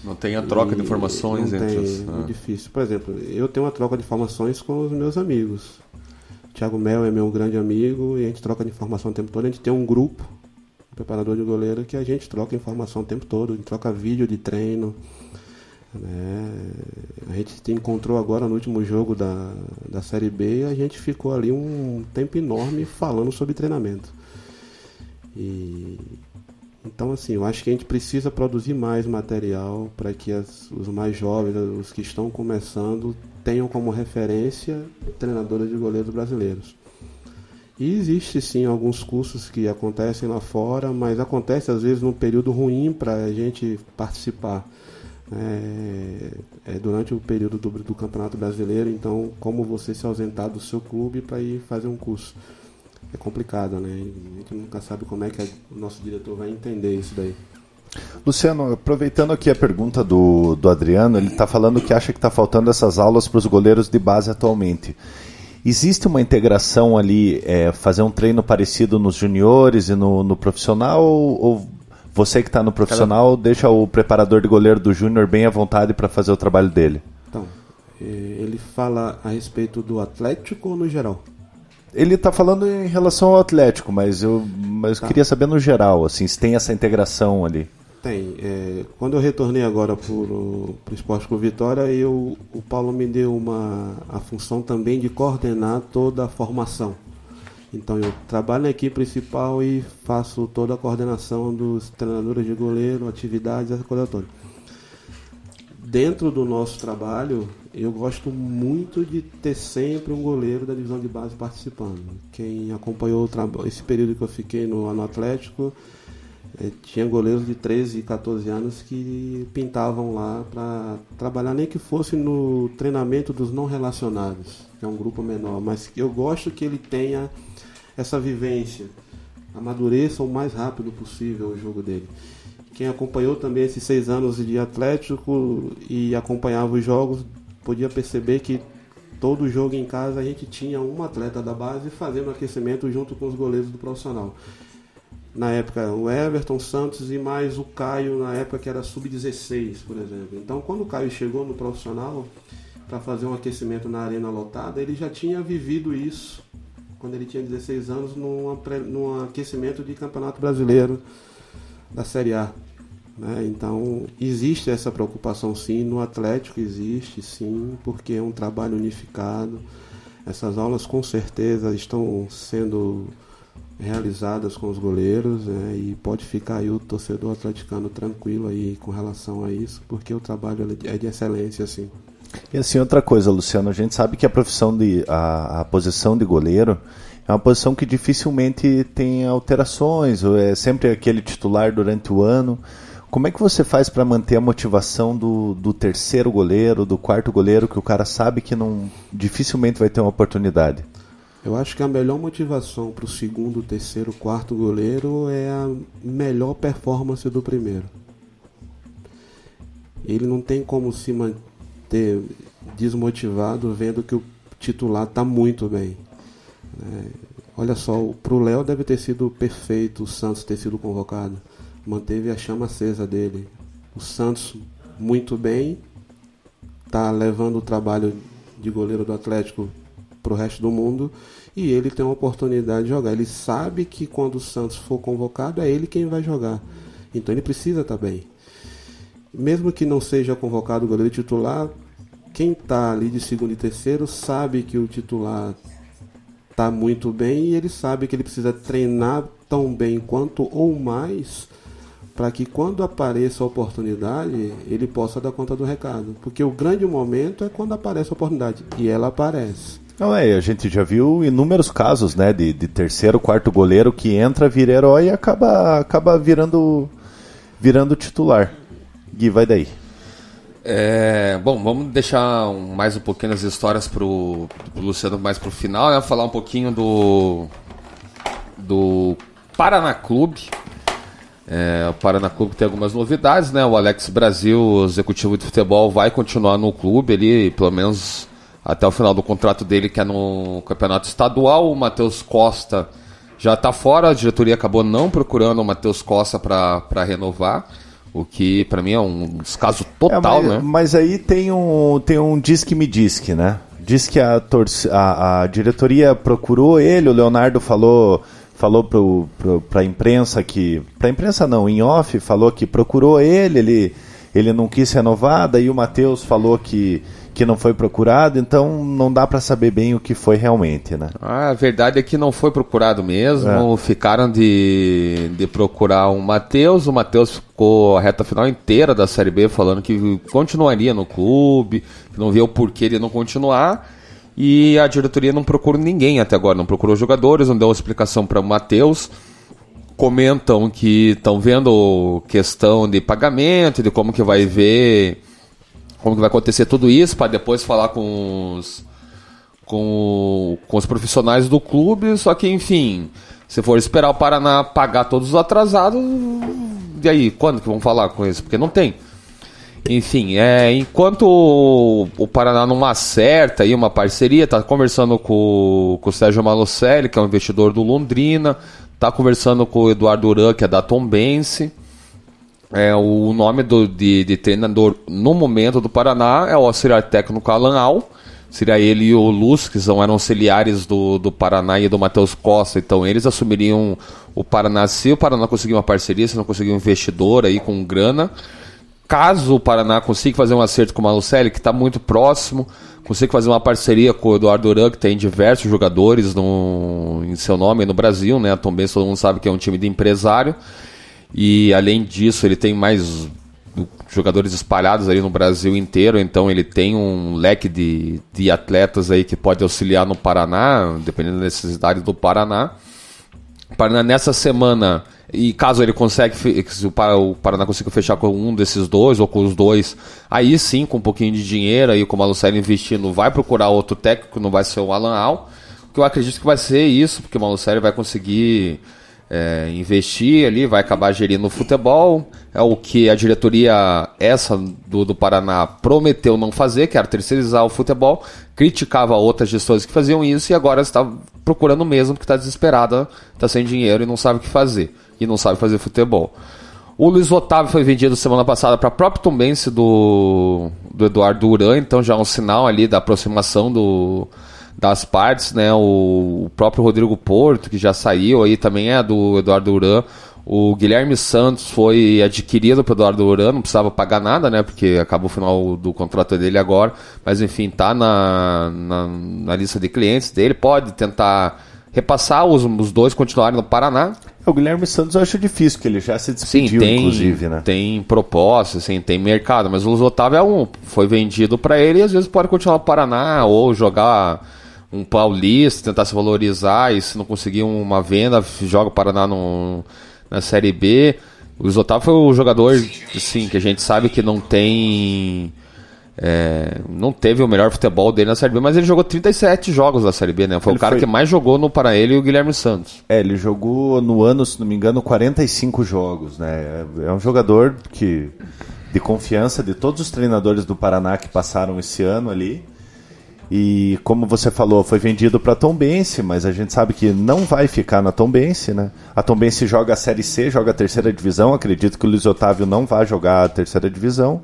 Não tem a troca e de informações entre tem, os. É muito difícil. Por exemplo, eu tenho uma troca de informações com os meus amigos. Thiago Mel é meu grande amigo e a gente troca de informação o tempo todo. A gente tem um grupo, um preparador de goleiro, que a gente troca informação o tempo todo, a gente troca vídeo de treino. Né? A gente se encontrou agora no último jogo da, da Série B e a gente ficou ali um tempo enorme falando sobre treinamento. E, então, assim, eu acho que a gente precisa produzir mais material para que as, os mais jovens, os que estão começando, tenham como referência treinadores de goleiros brasileiros. E existe sim alguns cursos que acontecem lá fora, mas acontece às vezes num período ruim para a gente participar. É, é, durante o período do, do, Campeonato Brasileiro, então como você se ausentar do seu clube para ir fazer um curso? É complicado, né? A gente nunca sabe como é que o nosso diretor vai entender isso daí. Luciano, aproveitando aqui a pergunta do, do Adriano, ele está falando que acha que está faltando essas aulas para os goleiros de base atualmente. Existe uma integração ali, é, fazer um treino parecido nos juniores e no, no profissional? Ou, você que está no profissional deixa o preparador de goleiro do júnior bem à vontade para fazer o trabalho dele? Então, é, ele fala a respeito do Atlético ou no geral? Ele está falando em relação ao Atlético, mas eu mas tá. queria saber no geral, assim, se tem essa integração ali. Tem. É, quando eu retornei agora para o Esporte Clube Vitória, eu, o Paulo me deu uma, a função também de coordenar toda a formação. Então eu trabalho na equipe principal e faço toda a coordenação dos treinadores de goleiro, atividades, essa coisa toda. Dentro do nosso trabalho, eu gosto muito de ter sempre um goleiro da divisão de base participando. Quem acompanhou esse período que eu fiquei no, no Atlético, tinha goleiros de 13 e 14 anos que pintavam lá para trabalhar, nem que fosse no treinamento dos não relacionados, que é um grupo menor, mas eu gosto que ele tenha essa vivência, amadureça o mais rápido possível o jogo dele. Quem acompanhou também esses seis anos de Atlético e acompanhava os jogos podia perceber que todo jogo em casa a gente tinha um atleta da base fazendo aquecimento junto com os goleiros do profissional. Na época, o Everton Santos e mais o Caio, na época que era sub-16, por exemplo. Então, quando o Caio chegou no profissional para fazer um aquecimento na arena lotada, ele já tinha vivido isso quando ele tinha 16 anos num, aquecimento de campeonato brasileiro da Série A. Né? Então, existe essa preocupação sim, no Atlético existe sim, porque é um trabalho unificado. Essas aulas com certeza estão sendo realizadas com os goleiros né? e pode ficar aí o torcedor atleticano tranquilo aí com relação a isso, porque o trabalho é de excelência assim. E assim, outra coisa, Luciano, a gente sabe que a profissão de a, a posição de goleiro é uma posição que dificilmente tem alterações, é sempre aquele titular durante o ano. Como é que você faz para manter a motivação do, do terceiro goleiro, do quarto goleiro, que o cara sabe que não dificilmente vai ter uma oportunidade? Eu acho que a melhor motivação para o segundo, terceiro, quarto goleiro é a melhor performance do primeiro. Ele não tem como se manter desmotivado vendo que o titular está muito bem. É, olha só, para o Léo deve ter sido perfeito o Santos ter sido convocado manteve a chama acesa dele. O Santos muito bem, está levando o trabalho de goleiro do Atlético para o resto do mundo e ele tem uma oportunidade de jogar. Ele sabe que quando o Santos for convocado é ele quem vai jogar. Então ele precisa estar bem. Mesmo que não seja convocado o goleiro titular, quem está ali de segundo e terceiro sabe que o titular está muito bem e ele sabe que ele precisa treinar tão bem quanto ou mais para que quando apareça a oportunidade ele possa dar conta do recado. Porque o grande momento é quando aparece a oportunidade e ela aparece. Não é, a gente já viu inúmeros casos, né, de, de terceiro, quarto goleiro que entra, vira herói e acaba, acaba virando, virando titular. Gui, vai daí. É, bom, vamos deixar um, mais um pouquinho as histórias pro, pro Luciano mais pro final, né? Falar um pouquinho do do Paraná Clube. É, o Paraná Clube tem algumas novidades, né? O Alex Brasil, executivo de futebol, vai continuar no clube, ele pelo menos até o final do contrato dele, que é no campeonato estadual. O Matheus Costa já está fora, a diretoria acabou não procurando o Matheus Costa para renovar. O que para mim é um descaso total, é, mas, né? Mas aí tem um, tem um disque me disque, né? Diz que a, a, a diretoria procurou ele, o Leonardo falou falou pro, pro, pra imprensa que. Pra imprensa não, em off, falou que procurou ele, ele, ele não quis renovar, daí o Matheus falou que que não foi procurado, então não dá para saber bem o que foi realmente, né? Ah, a verdade é que não foi procurado mesmo, é. ficaram de, de procurar o Matheus, o Matheus ficou a reta final inteira da Série B falando que continuaria no clube, que não via o porquê de não continuar, e a diretoria não procurou ninguém até agora, não procurou jogadores, não deu uma explicação para o Matheus, comentam que estão vendo questão de pagamento, de como que vai ver como que vai acontecer tudo isso, para depois falar com os, com, com os profissionais do clube. Só que, enfim, se for esperar o Paraná pagar todos os atrasados, e aí, quando que vão falar com isso? Porque não tem. Enfim, é, enquanto o, o Paraná não acerta aí uma parceria, tá conversando com, com o Sérgio Malucelli, que é um investidor do Londrina, tá conversando com o Eduardo Uran, que é da Tombense. É, o nome do, de, de, treinador no momento do Paraná é o auxiliar técnico Alan Al. Seria ele e o Luz, que são, eram auxiliares do, do Paraná e do Matheus Costa. Então eles assumiriam o Paraná se o Paraná conseguir uma parceria, se não conseguir um investidor aí com grana. Caso o Paraná consiga fazer um acerto com o Malucelli, que está muito próximo, consiga fazer uma parceria com o Eduardo Duran, que tem diversos jogadores no, em seu nome no Brasil, né? Também todo mundo sabe que é um time de empresário. E além disso, ele tem mais jogadores espalhados aí no Brasil inteiro, então ele tem um leque de, de atletas aí que pode auxiliar no Paraná, dependendo da necessidade do Paraná. Paraná nessa semana, e caso ele consiga, se o Paraná consiga fechar com um desses dois ou com os dois, aí sim, com um pouquinho de dinheiro, aí com o Malucelli investindo, vai procurar outro técnico, não vai ser o Alan Al, que eu acredito que vai ser isso, porque o Malucelli vai conseguir é, investir ali, vai acabar gerindo o futebol. É o que a diretoria, essa do, do Paraná, prometeu não fazer, que era terceirizar o futebol. Criticava outras gestões que faziam isso e agora está procurando mesmo, porque está desesperada, está sem dinheiro e não sabe o que fazer. E não sabe fazer futebol. O Luiz Otávio foi vendido semana passada para a própria Tombense do, do Eduardo Duran, então já é um sinal ali da aproximação do, das partes, né? O, próprio Rodrigo Porto, que já saiu aí, também é do Eduardo Uran. O Guilherme Santos foi adquirido pelo Eduardo Uran, não precisava pagar nada, né? Porque acabou o final do contrato dele agora. Mas enfim, tá na, na, na lista de clientes dele. Pode tentar repassar os, os dois continuarem no Paraná. O Guilherme Santos eu acho difícil, porque ele já se despediu, sim, tem, inclusive, né? Tem proposta, sim, tem mercado, mas o Luiz Otávio é um. Foi vendido para ele e às vezes pode continuar no Paraná ou jogar um paulista, tentar se valorizar e se não conseguir uma venda, joga o Paraná no, na Série B. O Isotávio foi o jogador, assim, que a gente sabe que não tem. É, não teve o melhor futebol dele na Série B, mas ele jogou 37 jogos na Série B, né? Foi ele o cara foi... que mais jogou no para ele e o Guilherme Santos. É, ele jogou no ano, se não me engano, 45 jogos, né? É um jogador que de confiança de todos os treinadores do Paraná que passaram esse ano ali. E como você falou, foi vendido para a Tombense, mas a gente sabe que não vai ficar na Tombense, né? A Tombense joga a Série C, joga a terceira divisão. Acredito que o Luiz Otávio não vai jogar a terceira divisão.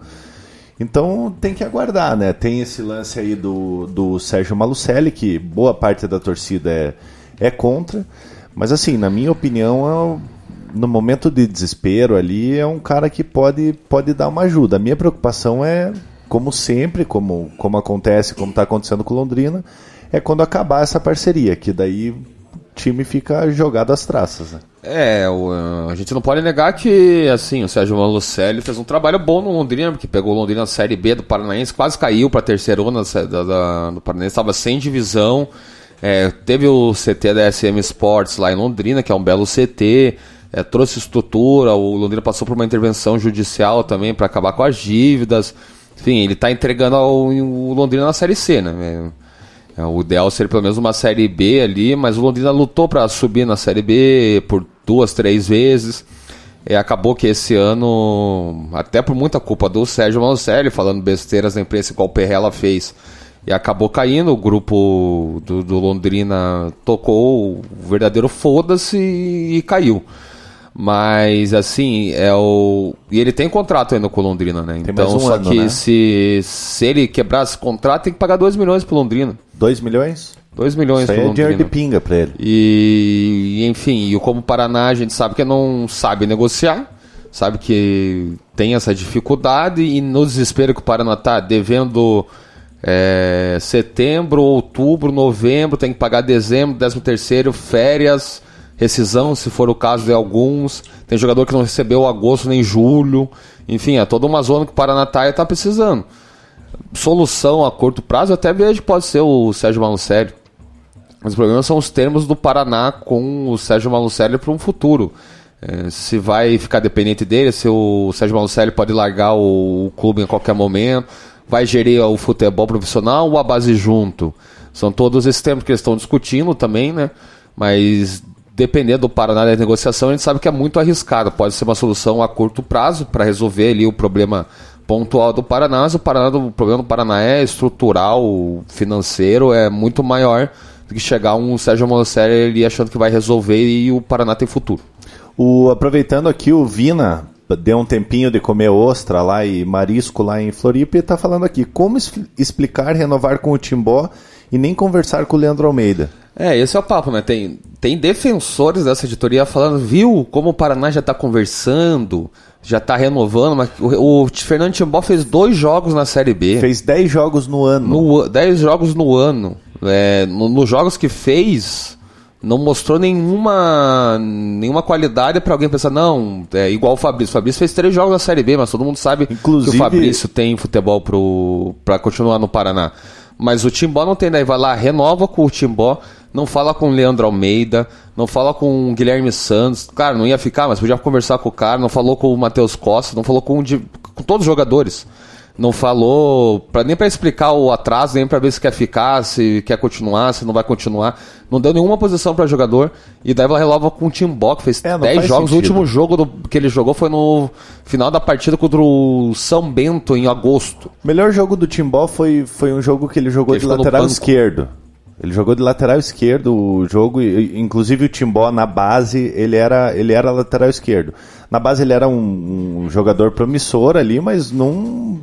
Então tem que aguardar, né? Tem esse lance aí do, do Sérgio Malucelli, que boa parte da torcida é, é contra. Mas assim, na minha opinião, é, no momento de desespero ali, é um cara que pode, pode dar uma ajuda. A minha preocupação é, como sempre, como, como acontece, como está acontecendo com Londrina, é quando acabar essa parceria, que daí o time fica jogado às traças. Né? É, a gente não pode negar que, assim, o Sérgio Malucelli fez um trabalho bom no Londrina, porque pegou Londrina na Série B do Paranaense, quase caiu para a terceira da, da, do Paranaense, estava sem divisão. É, teve o CT da SM Sports lá em Londrina, que é um belo CT, é, trouxe estrutura, o Londrina passou por uma intervenção judicial também para acabar com as dívidas. Enfim, ele está entregando ao, o Londrina na Série C, né? É, é, o ideal seria pelo menos uma Série B ali, mas o Londrina lutou para subir na Série B por duas, três vezes. E acabou que esse ano, até por muita culpa do Sérgio Manucelli, falando besteiras na imprensa igual o Perrella fez, e acabou caindo. O grupo do, do Londrina tocou o verdadeiro foda-se e, e caiu. Mas assim, é o. E ele tem contrato ainda com o Londrina, né? Tem então, um só ano, que né? se, se ele quebrar esse contrato, tem que pagar 2 milhões pro Londrina. 2 milhões? 2 milhões Isso aí pro é Londrina. dinheiro de pinga pra ele. E, enfim, e como Paraná a gente sabe que não sabe negociar, sabe que tem essa dificuldade e no desespero que o Paraná tá devendo é, setembro, outubro, novembro, tem que pagar dezembro, décimo terceiro, férias, rescisão, se for o caso de alguns. Tem jogador que não recebeu agosto nem julho. Enfim, é toda uma zona que o Paraná tá e tá precisando. Solução a curto prazo, eu até vejo pode ser o Sérgio Malucelli. Mas o problema são os termos do Paraná com o Sérgio Malucelli para um futuro. É, se vai ficar dependente dele, se o Sérgio Malucelli pode largar o, o clube em qualquer momento, vai gerir o futebol profissional ou a base junto. São todos esses termos que eles estão discutindo também, né? Mas dependendo do Paraná da negociação, a gente sabe que é muito arriscado. Pode ser uma solução a curto prazo para resolver ali o problema pontual do Paraná, mas o, Paraná, o problema do Paraná é estrutural, financeiro, é muito maior do que chegar um Sérgio Monocelli ali achando que vai resolver e o Paraná tem futuro. O, aproveitando aqui, o Vina deu um tempinho de comer ostra lá e marisco lá em Floripa e tá falando aqui, como explicar renovar com o Timbó e nem conversar com o Leandro Almeida? É, esse é o papo, né? Tem, tem defensores dessa editoria falando, viu como o Paraná já tá conversando, já tá renovando, mas o, o Fernando Timbó fez dois jogos na Série B. Fez 10 jogos no ano. No, an- 10 jogos no ano. É, no- nos jogos que fez, não mostrou nenhuma, nenhuma qualidade para alguém pensar, não, é igual o Fabrício. O Fabrício fez três jogos na Série B, mas todo mundo sabe Inclusive- que o Fabrício tem futebol pro, pra continuar no Paraná. Mas o Timbó não tem, daí vai lá, renova com o Timbó, não fala com o Leandro Almeida, não fala com o Guilherme Santos. Cara, não ia ficar, mas podia conversar com o cara, não falou com o Matheus Costa, não falou com, com todos os jogadores. Não falou pra, nem pra explicar o atraso, nem pra ver se quer ficar, se quer continuar, se não vai continuar. Não deu nenhuma posição pra jogador. E daí ela relova com o Timbó, que fez É, não 10 faz jogos. O sentido. último jogo do- que ele jogou foi no final da partida contra o São Bento, em agosto. O melhor jogo do Timbó foi, foi um jogo que ele jogou Ele de lateral esquerdo. Ele jogou de lateral esquerdo o jogo, e- inclusive o Timbó na base, ele era, ele era lateral esquerdo. Na base ele era um, um jogador promissor ali, mas não,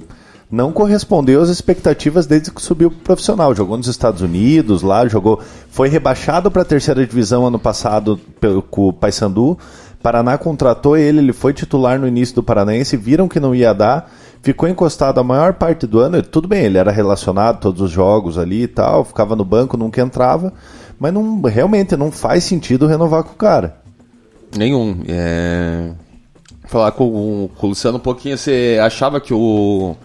não correspondeu às expectativas desde que subiu pro profissional. Jogou nos Estados Unidos, lá jogou, foi rebaixado para a terceira divisão ano passado pelo, com o Paysandu. Paraná contratou ele, ele foi titular no início do Paranaense, viram que não ia dar, ficou encostado a maior parte do ano. Tudo bem, ele era relacionado todos os jogos ali e tal, ficava no banco, nunca entrava, mas não, realmente não faz sentido renovar com o cara. Nenhum. É... Falar com, com o Luciano um pouquinho, você achava que o,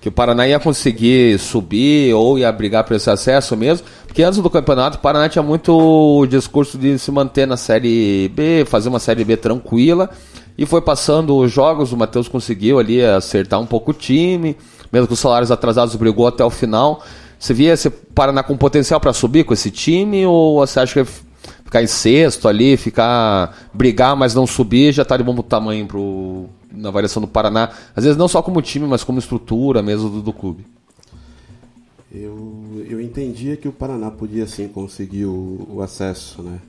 que o Paraná ia conseguir subir ou ia brigar por esse acesso mesmo? Porque antes do campeonato, o Paraná tinha muito o discurso de se manter na Série B, fazer uma Série B tranquila. E foi passando os jogos, o Matheus conseguiu ali acertar um pouco o time, mesmo com os salários atrasados, brigou até o final. Você via esse Paraná com potencial para subir com esse time ou você acha que ficar em sexto ali, ficar brigar, mas não subir, já tá de bom tamanho pro, na avaliação do Paraná. Às vezes não só como time, mas como estrutura mesmo do, do clube. Eu, eu entendia que o Paraná podia sim conseguir o, o acesso, né?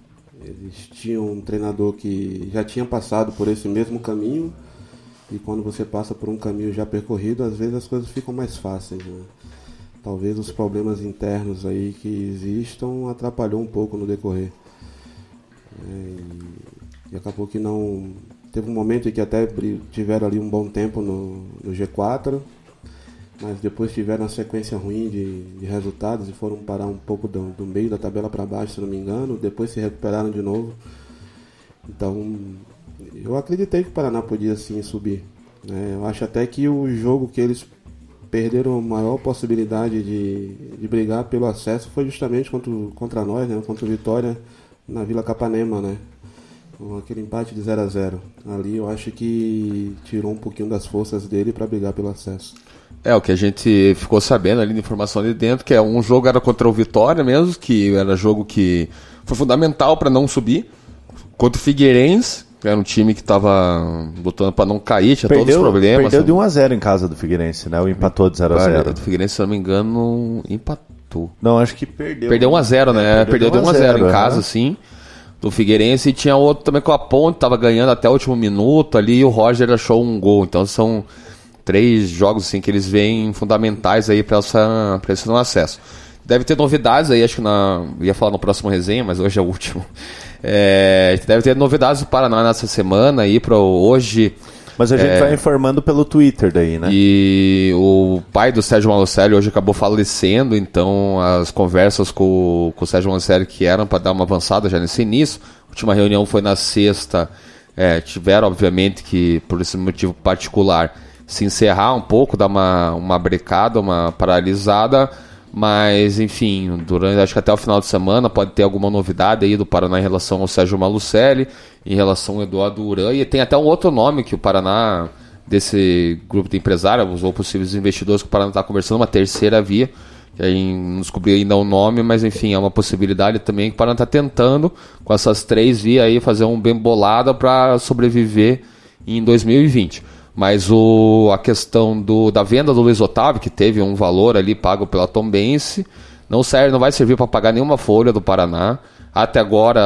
Eles tinham um treinador que já tinha passado por esse mesmo caminho E quando você passa por um caminho já percorrido, às vezes as coisas ficam mais fáceis. Né? Talvez os problemas internos aí que existam atrapalhou um pouco no decorrer. E acabou que não. Teve um momento em que até tiveram ali um bom tempo no, no G4, mas depois tiveram uma sequência ruim de, de resultados e foram parar um pouco do, do meio da tabela para baixo, se não me engano. Depois se recuperaram de novo. Então, eu acreditei que o Paraná podia sim subir. Né? Eu acho até que o jogo que eles perderam a maior possibilidade de, de brigar pelo acesso foi justamente contra, contra nós, né? contra o Vitória na Vila Capanema, né? Com aquele empate de 0 a 0 Ali eu acho que tirou um pouquinho das forças dele para brigar pelo acesso. É, o que a gente ficou sabendo ali de informação ali dentro, que é um jogo era contra o Vitória mesmo, que era jogo que foi fundamental para não subir. Contra o Figueirense, era um time que estava lutando para não cair, tinha perdeu, todos os problemas. Perdeu de 1 a 0 em casa do Figueirense, né? O empatou de 0 a 0. Do Figueirense, se não me engano, empatou. Não, acho que perdeu. Perdeu 1 a 0, né? É, perdeu, perdeu de 1 a 0, 0 em casa, sim. Do Figueirense e tinha outro também com a Ponte, tava ganhando até o último minuto ali e o Roger achou um gol. Então são três jogos assim que eles veem fundamentais aí para esse não acesso. Deve ter novidades aí, acho que na ia falar no próximo resenha, mas hoje é o último. *laughs* É, deve ter novidades do Paraná nessa semana aí para hoje. Mas a gente é, vai informando pelo Twitter daí, né? E o pai do Sérgio Malucelli hoje acabou falecendo, então as conversas com, com o Sérgio Malucelli que eram para dar uma avançada já nesse início. A última reunião foi na sexta. É, tiveram, obviamente, que por esse motivo particular, se encerrar um pouco, dar uma, uma brecada, uma paralisada mas, enfim, durante acho que até o final de semana pode ter alguma novidade aí do Paraná em relação ao Sérgio Malucelli, em relação ao Eduardo Uran. E tem até um outro nome que o Paraná, desse grupo de empresários ou possíveis investidores que o Paraná está conversando, uma terceira via. Que aí não descobri ainda o nome, mas enfim, é uma possibilidade também que o Paraná está tentando, com essas três vias aí, fazer um bem bolada para sobreviver em 2020. Mas o, a questão do, da venda do Luiz Otávio, que teve um valor ali pago pela Tombense, não serve, não vai servir para pagar nenhuma folha do Paraná. Até agora,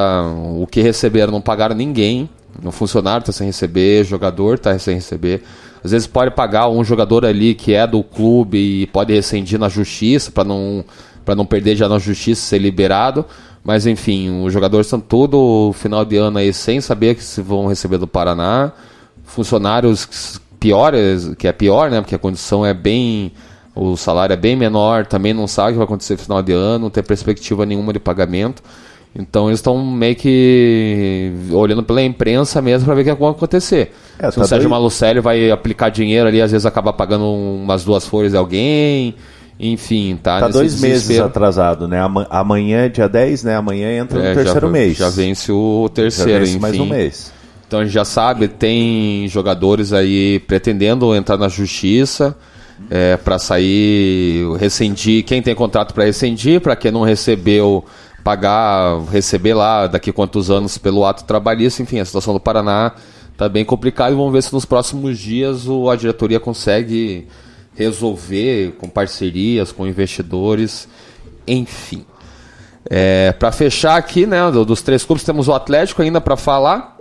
o que receberam não pagaram ninguém. O funcionário está sem receber, jogador está sem receber. Às vezes pode pagar um jogador ali que é do clube e pode rescindir na justiça para não, não perder já na justiça ser liberado. Mas enfim, os jogadores estão todo final de ano aí sem saber que se vão receber do Paraná funcionários piores, que é pior, né? Porque a condição é bem. O salário é bem menor, também não sabe o que vai acontecer no final de ano, não tem perspectiva nenhuma de pagamento. Então eles estão meio que olhando pela imprensa mesmo para ver o que vai acontecer. É, Se tá o Sérgio doido. Malucelli vai aplicar dinheiro ali, às vezes acaba pagando umas duas folhas de alguém. Enfim, tá. Tá dois desespero. meses atrasado, né? Amanhã é dia 10, né? Amanhã entra é, no terceiro já, mês. Já vence o terceiro, já vence enfim. mais um mês. Então a gente já sabe, tem jogadores aí pretendendo entrar na justiça é, para sair, rescindir, quem tem contrato para rescindir, para quem não recebeu, pagar, receber lá daqui quantos anos pelo ato trabalhista. Enfim, a situação do Paraná está bem complicada e vamos ver se nos próximos dias o, a diretoria consegue resolver com parcerias, com investidores, enfim. É, para fechar aqui, né, dos três clubes, temos o Atlético ainda para falar.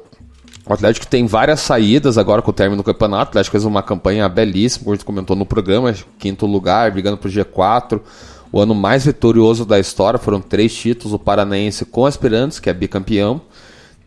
O Atlético tem várias saídas agora com o término do campeonato. O Atlético fez uma campanha belíssima, como a gente comentou no programa, quinto lugar, brigando para o G4. O ano mais vitorioso da história foram três títulos: o Paranaense com Aspirantes, que é bicampeão.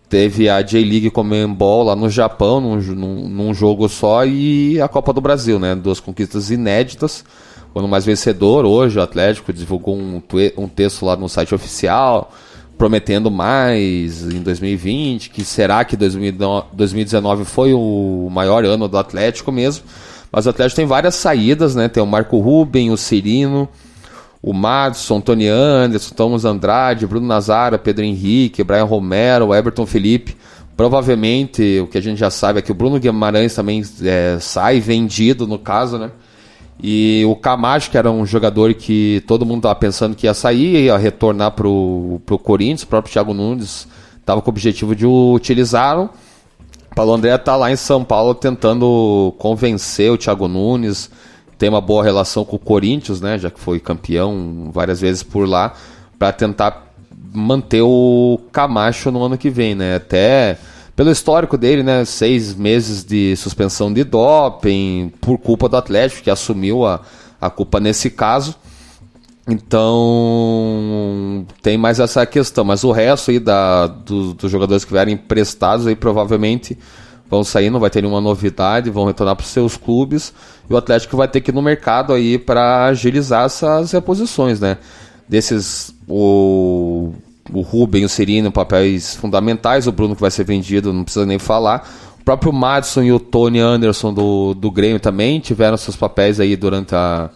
Teve a J-League Comembol lá no Japão, num, num, num, jogo só, e a Copa do Brasil, né? Duas conquistas inéditas. O ano mais vencedor, hoje, o Atlético divulgou um, um texto lá no site oficial prometendo mais em 2020, que será que 2019 foi o maior ano do Atlético mesmo. Mas o Atlético tem várias saídas, né? Tem o Marco Ruben, o Cirino, o Madison, Tony Anderson, Thomas Andrade, Bruno Nazara, Pedro Henrique, Brian Romero, Everton Felipe. Provavelmente, o que a gente já sabe é que o Bruno Guimarães também é, sai vendido, no caso, né? E o Camacho, que era um jogador que todo mundo estava pensando que ia sair, ia retornar para o Corinthians, o próprio Thiago Nunes estava com o objetivo de. O Paulo André está lá em São Paulo tentando convencer o Thiago Nunes, tem uma boa relação com o Corinthians, né, já que foi campeão várias vezes por lá, para tentar manter o Camacho no ano que vem, né? Até pelo histórico dele, né? Seis meses de suspensão de doping por culpa do Atlético, que assumiu a, a culpa nesse caso. Então tem mais essa questão, mas o resto aí da, do, dos jogadores que vierem emprestados aí provavelmente vão sair, não vai ter nenhuma novidade, vão retornar para os seus clubes e o Atlético vai ter que ir no mercado aí para agilizar essas reposições, né? Desses o, o Ruben e o Serino papéis fundamentais, o Bruno que vai ser vendido, não precisa nem falar. O próprio Madison e o Tony Anderson do, do Grêmio também tiveram seus papéis aí durante a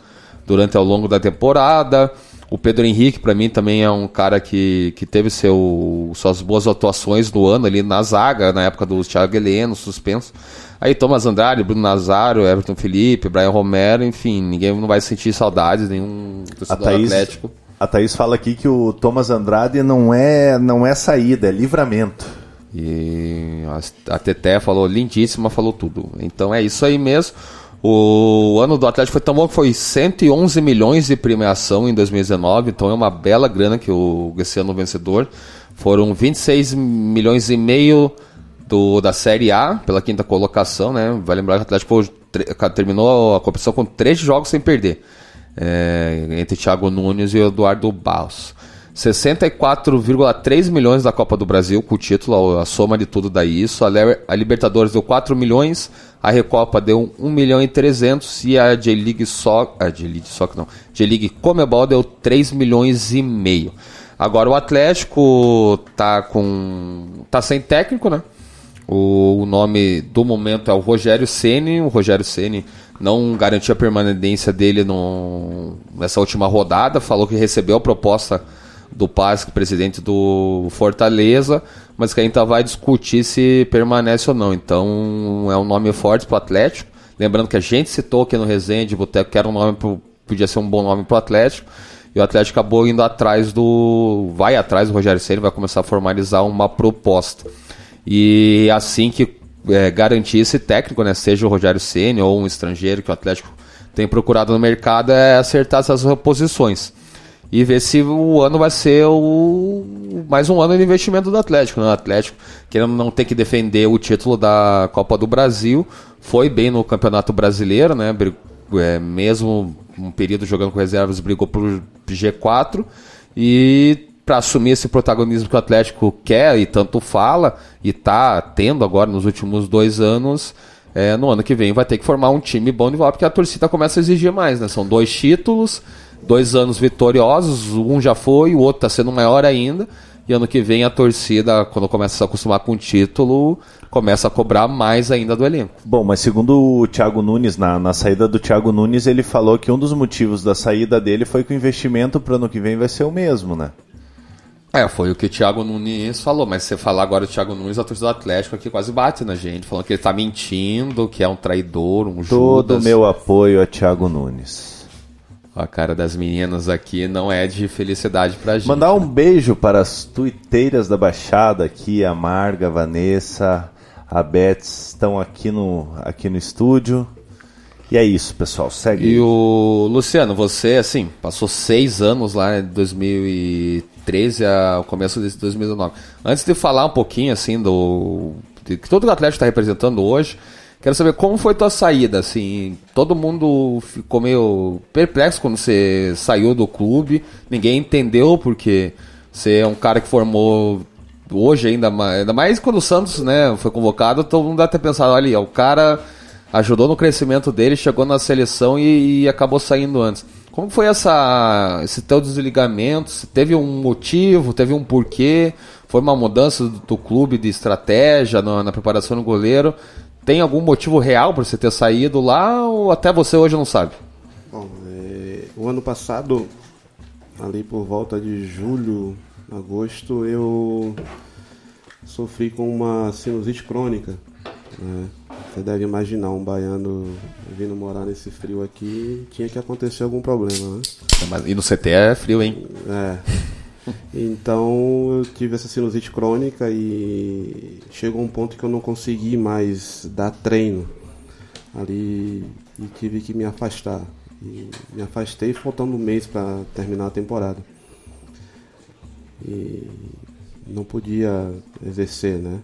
durante ao longo da temporada. O Pedro Henrique, para mim, também é um cara que, que teve seu, suas boas atuações no ano ali na zaga, na época do Thiago Heleno, suspenso. Aí Thomas Andrade, Bruno Nazário, Everton Felipe, Brian Romero, enfim, ninguém não vai sentir saudades, nenhum torcedor Thaís, Atlético. A Thaís fala aqui que o Thomas Andrade não é, não é saída, é livramento. E a Teté falou lindíssima, falou tudo. Então é isso aí mesmo. O ano do Atlético foi tão bom que foi 111 milhões de premiação em 2019, então é uma bela grana que o esse ano vencedor. Foram 26 milhões e meio do, da Série A, pela quinta colocação, né? Vai lembrar que o Atlético terminou a competição com três jogos sem perder. É, entre Thiago Nunes e Eduardo Barros. 64,3 milhões da Copa do Brasil com o título, a soma de tudo dá isso. A, Libertadores deu 4 milhões, a Recopa deu 1 milhão e 300 e a J-League só, a J-League só não, J-League Comebol deu 3 milhões e meio. Agora o Atlético tá com tá sem técnico, né? O, o nome do momento é o Rogério Ceni. O Rogério Ceni não garantiu a permanência dele no, nessa última rodada, falou que recebeu a proposta do Pasque, presidente do Fortaleza, mas que ainda vai discutir se permanece ou não. Então é um nome forte para o Atlético. Lembrando que a gente citou aqui no Resenha de Boteco que era um nome pro, podia ser um bom nome para o Atlético. E o Atlético acabou indo atrás do. Vai atrás do Rogério Ceni, vai começar a formalizar uma proposta. E assim que é, garantir esse técnico, né, seja o Rogério Ceni ou um estrangeiro que o Atlético tem procurado no mercado, é acertar essas reposições e ver se o ano vai ser o mais um ano de investimento do Atlético. Né? O Atlético, querendo não ter que defender o título da Copa do Brasil, foi bem no Campeonato Brasileiro, né? É, mesmo um período jogando com reservas, brigou por G4 e para assumir esse protagonismo que o Atlético quer e tanto fala e está tendo agora nos últimos dois anos, é, no ano que vem vai ter que formar um time bom de volta, porque a torcida começa a exigir mais, né? São dois títulos, dois anos vitoriosos, um já foi, o outro está sendo maior ainda. E ano que vem a torcida, quando começa a se acostumar com o título, começa a cobrar mais ainda do elenco. Bom, mas segundo o Thiago Nunes, na, na saída do Thiago Nunes, ele falou que um dos motivos da saída dele foi que o investimento para ano que vem vai ser o mesmo, né? É, foi o que o Thiago Nunes falou, mas se você falar agora do Thiago Nunes, a torcida do Atlético aqui quase bate na gente, falando que ele está mentindo, que é um traidor, um Todo o meu apoio a Thiago Nunes. A cara das meninas aqui não é de felicidade pra gente. Mandar um né? beijo para as tuiteiras da Baixada aqui, a Marga, a Vanessa, a Beth estão aqui no, aqui no estúdio. E é isso, pessoal. Segue. E o Luciano, você, assim, passou seis anos lá em 2013 ao começo de 2019. Antes de falar um pouquinho, assim, do. De, que todo o Atlético está representando hoje, Quero saber como foi tua saída, assim. Todo mundo ficou meio perplexo quando você saiu do clube. Ninguém entendeu porque você é um cara que formou hoje ainda mais, ainda mais quando o Santos, né, foi convocado, todo mundo ter pensado, olha, o cara ajudou no crescimento dele, chegou na seleção e, e acabou saindo antes. Como foi essa, esse teu desligamento? Teve um motivo? Teve um porquê? Foi uma mudança do, do clube de estratégia na, na preparação do goleiro? Tem algum motivo real para você ter saído lá ou até você hoje não sabe? Bom, é, o ano passado, ali por volta de julho, agosto, eu sofri com uma sinusite crônica. Né? Você deve imaginar um baiano vindo morar nesse frio aqui, tinha que acontecer algum problema, né? E no CT é frio, hein? É. Então eu tive essa sinusite crônica e chegou um ponto que eu não consegui mais dar treino ali e tive que me afastar. E me afastei faltando um mês para terminar a temporada. E não podia exercer, né?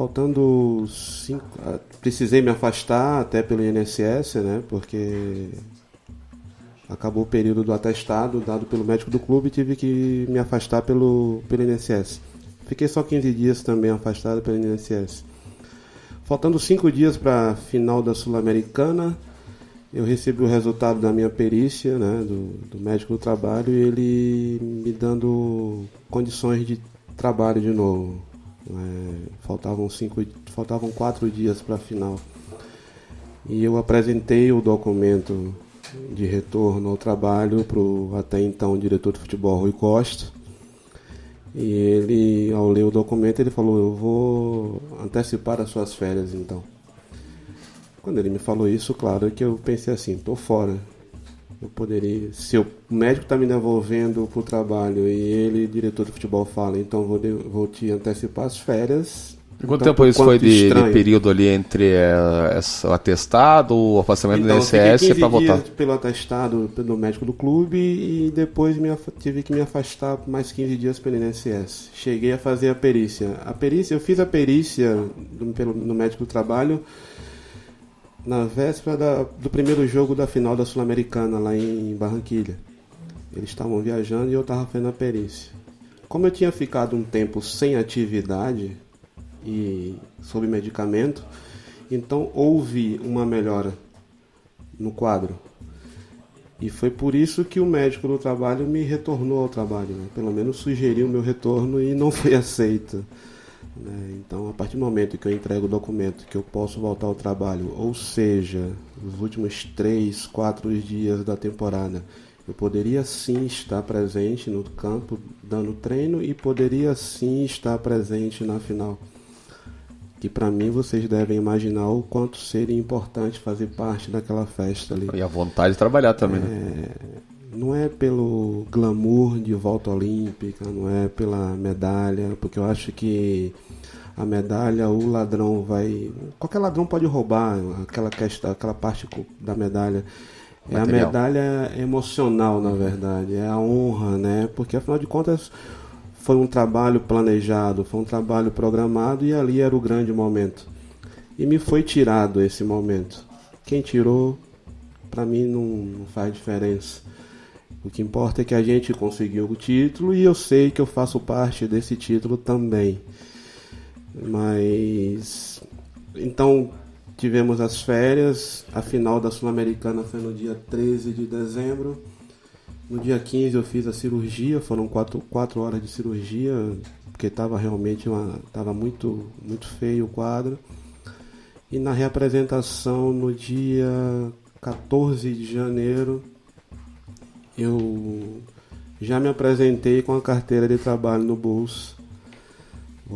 Faltando cinco, ah, precisei me afastar até pelo INSS, né? Porque acabou o período do atestado dado pelo médico do clube e tive que me afastar pelo, pelo INSS. Fiquei só 15 dias também afastado pelo INSS. Faltando cinco dias para a final da Sul-Americana, eu recebi o resultado da minha perícia, né, do, do médico do trabalho, e ele me dando condições de trabalho de novo. É, faltavam, cinco, faltavam quatro dias para a final. E eu apresentei o documento de retorno ao trabalho para o até então diretor de futebol Rui Costa. E ele, ao ler o documento, ele falou: Eu vou antecipar as suas férias então. Quando ele me falou isso, claro que eu pensei assim: tô fora. Eu poderia, se o médico está me devolvendo para o trabalho e ele, diretor de futebol, fala, então vou, de, vou te antecipar as férias, Quanto então, tempo isso foi de, de, período ali entre uh, o atestado, o afastamento então, do INSS para voltar? pelo atestado do médico do clube e depois me, tive que me afastar mais 15 dias pelo INSS. Cheguei a fazer a perícia. A perícia, eu fiz a perícia do, pelo, no médico do trabalho na véspera da, do primeiro jogo da final da Sul-Americana lá em Barranquilha. Eles estavam viajando e eu estava fazendo a perícia. Como eu tinha ficado um tempo sem atividade, e sob medicamento. Então houve uma melhora no quadro. E foi por isso que o médico do trabalho me retornou ao trabalho, né? pelo menos sugeriu meu retorno e não foi *laughs* aceito. Né? Então, a partir do momento que eu entrego o documento que eu posso voltar ao trabalho, ou seja, nos últimos três, quatro dias da temporada, eu poderia sim estar presente no campo dando treino e poderia sim estar presente na final que para mim vocês devem imaginar o quanto seria importante fazer parte daquela festa ali. E a vontade de trabalhar também, né? é, né? Não é pelo glamour de volta olímpica, não é pela medalha, porque eu acho que a medalha o ladrão vai. Qualquer ladrão pode roubar aquela, questão, aquela parte da medalha. É a medalha emocional, na verdade, é a honra, né? Porque afinal de contas foi um trabalho planejado, foi um trabalho programado e ali era o grande momento. E me foi tirado esse momento. Quem tirou, para mim não, não faz diferença. O que importa é que a gente conseguiu o título e eu sei que eu faço parte desse título também. Mas então tivemos as férias, a final da Sul-Americana foi no dia 13 de dezembro. No dia 15 eu fiz a cirurgia, foram quatro, quatro horas de cirurgia, porque estava realmente uma, tava muito, muito feio o quadro. E na reapresentação no dia 14 de janeiro eu já me apresentei com a carteira de trabalho no bolso.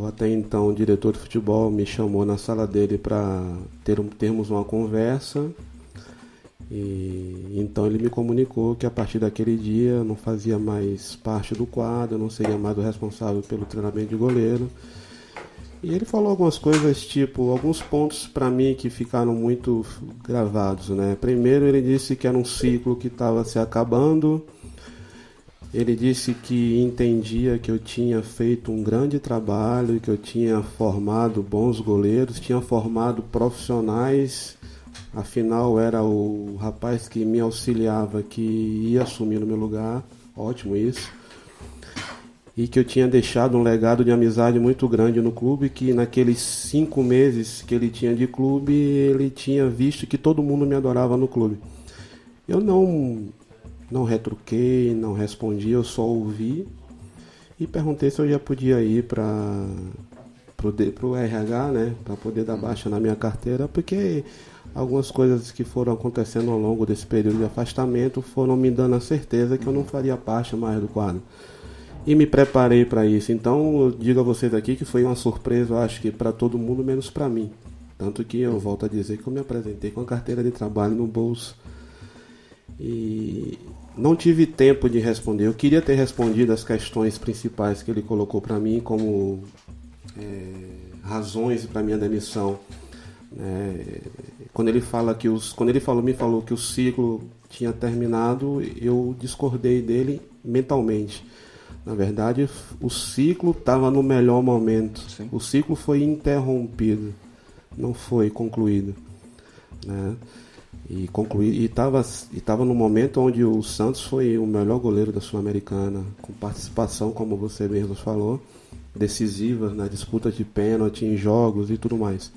Até então o diretor de futebol me chamou na sala dele para ter, termos uma conversa e então ele me comunicou que a partir daquele dia não fazia mais parte do quadro, não seria mais o responsável pelo treinamento de goleiro. E ele falou algumas coisas, tipo, alguns pontos para mim que ficaram muito gravados, né? Primeiro ele disse que era um ciclo que estava se acabando. Ele disse que entendia que eu tinha feito um grande trabalho, que eu tinha formado bons goleiros, tinha formado profissionais Afinal, era o rapaz que me auxiliava que ia assumir no meu lugar. Ótimo isso. E que eu tinha deixado um legado de amizade muito grande no clube, que naqueles cinco meses que ele tinha de clube, ele tinha visto que todo mundo me adorava no clube. Eu não, não retruquei, não respondi, eu só ouvi e perguntei se eu já podia ir para o RH, né, para poder dar baixa na minha carteira, porque algumas coisas que foram acontecendo ao longo desse período de afastamento foram me dando a certeza que eu não faria parte mais do quadro. E me preparei para isso. Então, eu digo a vocês aqui que foi uma surpresa, acho que para todo mundo, menos para mim. Tanto que eu volto a dizer que eu me apresentei com a carteira de trabalho no bolso. E não tive tempo de responder. Eu queria ter respondido as questões principais que ele colocou para mim como é, razões para minha demissão. É, quando ele fala que os, quando ele falou, me falou que o ciclo tinha terminado, eu discordei dele mentalmente. Na verdade, o ciclo estava no melhor momento. Sim. O ciclo foi interrompido, não foi concluído. Né? E estava e tava no momento onde o Santos foi o melhor goleiro da Sul-Americana, com participação, como você mesmo falou, decisiva na disputa de pênalti, em jogos e tudo mais.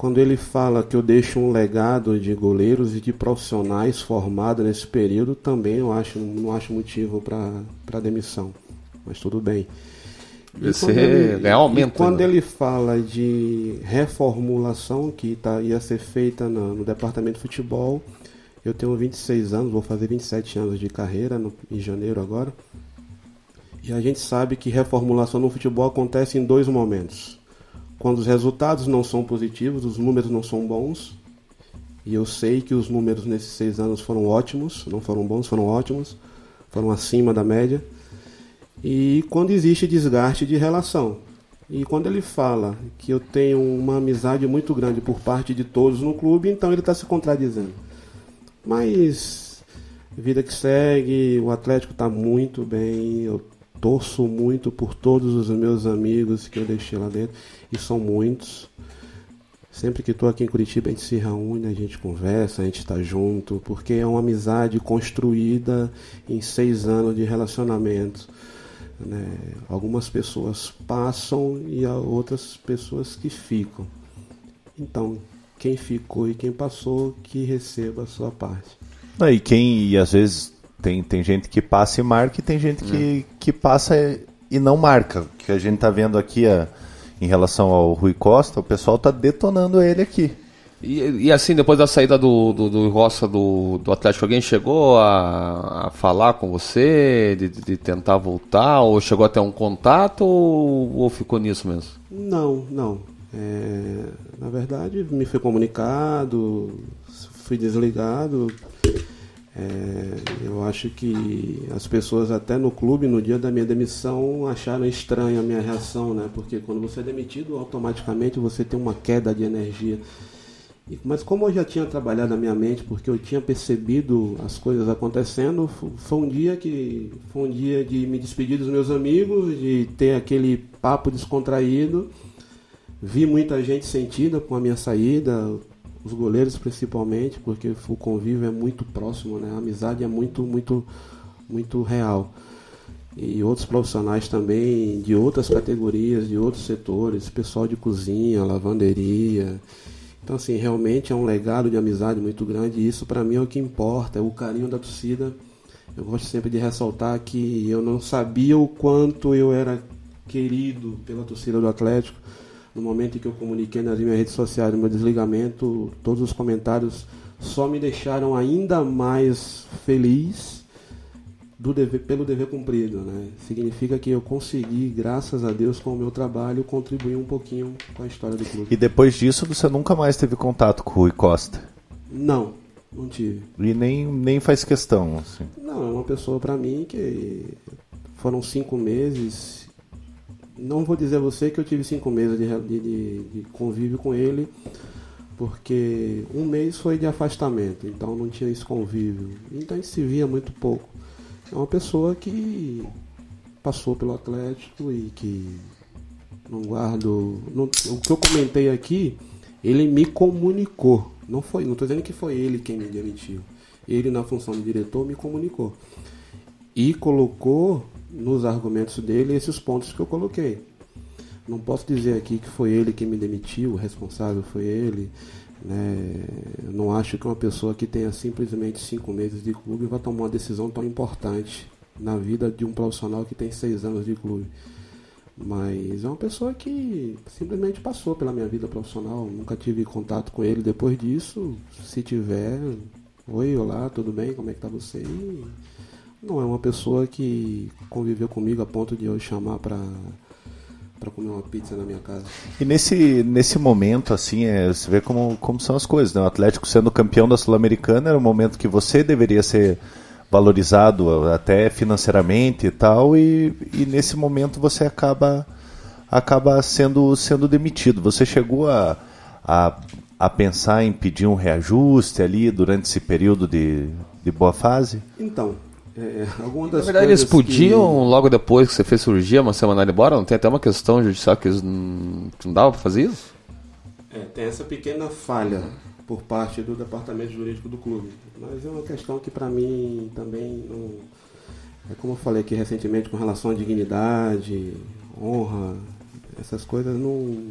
Quando ele fala que eu deixo um legado de goleiros e de profissionais formados nesse período, também eu acho, não acho motivo para demissão. Mas tudo bem. E Você quando ele- ganhar aumento, quando né? ele fala de reformulação que tá, ia ser feita no, no departamento de futebol, eu tenho 26 anos, vou fazer 27 anos de carreira no- em janeiro agora. E a gente sabe que reformulação no futebol acontece em dois momentos. Quando os resultados não são positivos, os números não são bons. E eu sei que os números nesses seis anos foram ótimos, não foram bons, foram ótimos, foram acima da média. E quando existe desgaste de relação. E quando ele fala que eu tenho uma amizade muito grande por parte de todos no clube, então ele está se contradizendo. Mas vida que segue, o Atlético está muito bem, eu torço muito por todos os meus amigos que eu deixei lá dentro, e são muitos. Sempre que estou aqui em Curitiba, a gente se reúne, a gente conversa, a gente está junto, porque é uma amizade construída em seis anos de relacionamento. né? Algumas pessoas passam e há outras pessoas que ficam. Então, quem ficou e quem passou, que receba a sua parte. Não, e quem, e às vezes tem, tem gente que passa e marca e tem gente que, que passa e- não marca. O que a gente tá vendo aqui a- em relação ao Rui Costa, o pessoal tá detonando ele aqui. E, e assim, depois da saída do, do, do Roça do, do Atlético, alguém chegou a, a falar com você, de, de tentar voltar, ou chegou até um contato, ou, ou ficou nisso mesmo? Não, não. É, na verdade, me foi comunicado, fui desligado. É, eu acho que as pessoas até no clube, no dia da minha demissão, acharam estranha a minha reação, né? Porque quando você é demitido, automaticamente você tem uma queda de energia. E- Mas como eu já tinha trabalhado na minha mente, porque eu tinha percebido as coisas acontecendo, fo- foi um dia que foi um dia de me despedir dos meus amigos, de ter aquele papo descontraído. Vi muita gente sentida com a minha saída, os goleiros principalmente, porque o convívio é muito próximo, né? A amizade é muito, muito, muito real. E outros profissionais também de outras categorias, de outros setores, pessoal de cozinha, lavanderia. Então, assim, realmente é um legado de amizade muito grande e isso para mim é o que importa, é o carinho da torcida. Eu gosto sempre de ressaltar que eu não sabia o quanto eu era querido pela torcida do Atlético. No momento em que eu comuniquei nas minhas redes sociais o meu desligamento, todos os comentários só me deixaram ainda mais feliz dever, pelo dever cumprido. Né? Significa que eu consegui, graças a Deus, com o meu trabalho, contribuir um pouquinho com a história do clube. E depois disso você nunca mais teve contato com o Rui Costa. Não, não tive. E nem, nem faz questão. Assim. Não, é uma pessoa para mim que foram cinco meses. Não vou dizer a você que eu tive cinco meses de, de- de convívio com ele, porque um mês foi de afastamento, então não tinha esse convívio. Então a gente se via muito pouco. É uma pessoa que passou pelo Atlético e que não guardo. não- o que eu comentei aqui, ele me comunicou. Não foi, não estou dizendo que foi ele quem me demitiu. Ele, na função de diretor, me comunicou. E colocou nos argumentos dele esses pontos que eu coloquei. Não posso dizer aqui que foi ele quem me demitiu, o responsável foi ele. Né? Eu não acho que uma pessoa que tenha simplesmente cinco meses de clube vai tomar uma decisão tão importante na vida de um profissional que tem seis anos de clube. Mas é uma pessoa que simplesmente passou pela minha vida profissional. Nunca tive contato com ele depois disso. Se tiver, oi, olá, tudo bem? Como é que tá você? E não é uma pessoa que conviveu comigo a ponto de eu chamar para para comer uma pizza na minha casa. E nesse, nesse momento, assim, é, você vê como, como são as coisas, né? O Atlético sendo campeão da Sul-Americana era um momento que você deveria ser valorizado até financeiramente e tal, e, e nesse momento você acaba acaba sendo, sendo demitido. Você chegou a, a, a pensar em pedir um reajuste ali durante esse período de, de boa fase? Então, É, alguma Na verdade, eles podiam, que- logo depois que você fez cirurgia, uma semana embora? Não tem até uma questão judicial que eles não, não dava pra fazer isso? É, tem essa pequena falha por parte do departamento jurídico do clube. Mas é uma questão que para mim também não. É como eu falei aqui recentemente com relação à dignidade, honra, essas coisas não.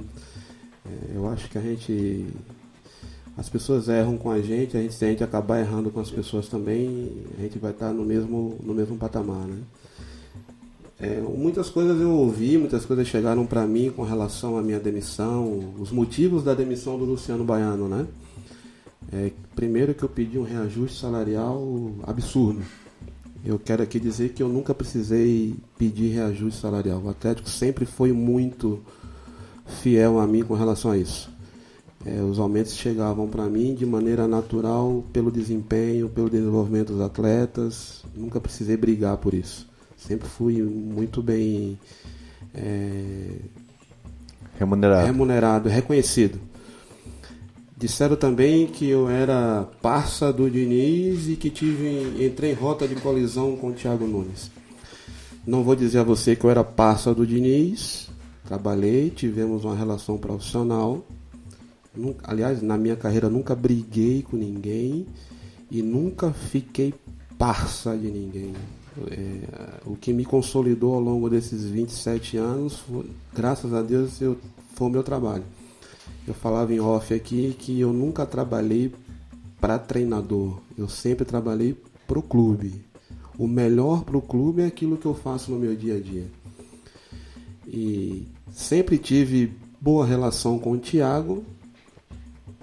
é, eu acho que a gente. As pessoas erram com a gente, a gente, se a gente acabar errando com as pessoas também, a gente vai estar no mesmo, no mesmo patamar, né? É, muitas coisas eu ouvi, muitas coisas chegaram para mim com relação à minha demissão, os motivos da demissão do Luciano Baiano, né? É, primeiro que eu pedi um reajuste salarial absurdo. Eu quero aqui dizer que eu nunca precisei pedir reajuste salarial. O Atlético sempre foi muito fiel a mim com relação a isso. É, os aumentos chegavam para mim de maneira natural pelo desempenho, pelo desenvolvimento dos atletas. Nunca precisei brigar por isso. Sempre fui muito bem é, Remunerado. remunerado, reconhecido. Disseram também que eu era parça do Diniz e que tive entrei em rota de colisão com o Thiago Nunes. Não vou dizer a você que eu era parça do Diniz, trabalhei, tivemos uma relação profissional. Nunca- aliás, na minha carreira nunca briguei com ninguém e nunca fiquei parça de ninguém. É, o que me consolidou ao longo desses 27 anos, foi, graças a Deus, eu, foi o meu trabalho. Eu falava em off aqui que eu nunca trabalhei para treinador, eu sempre trabalhei para o clube. O melhor para o clube é aquilo que eu faço no meu dia a dia. E sempre tive boa relação com o Thiago,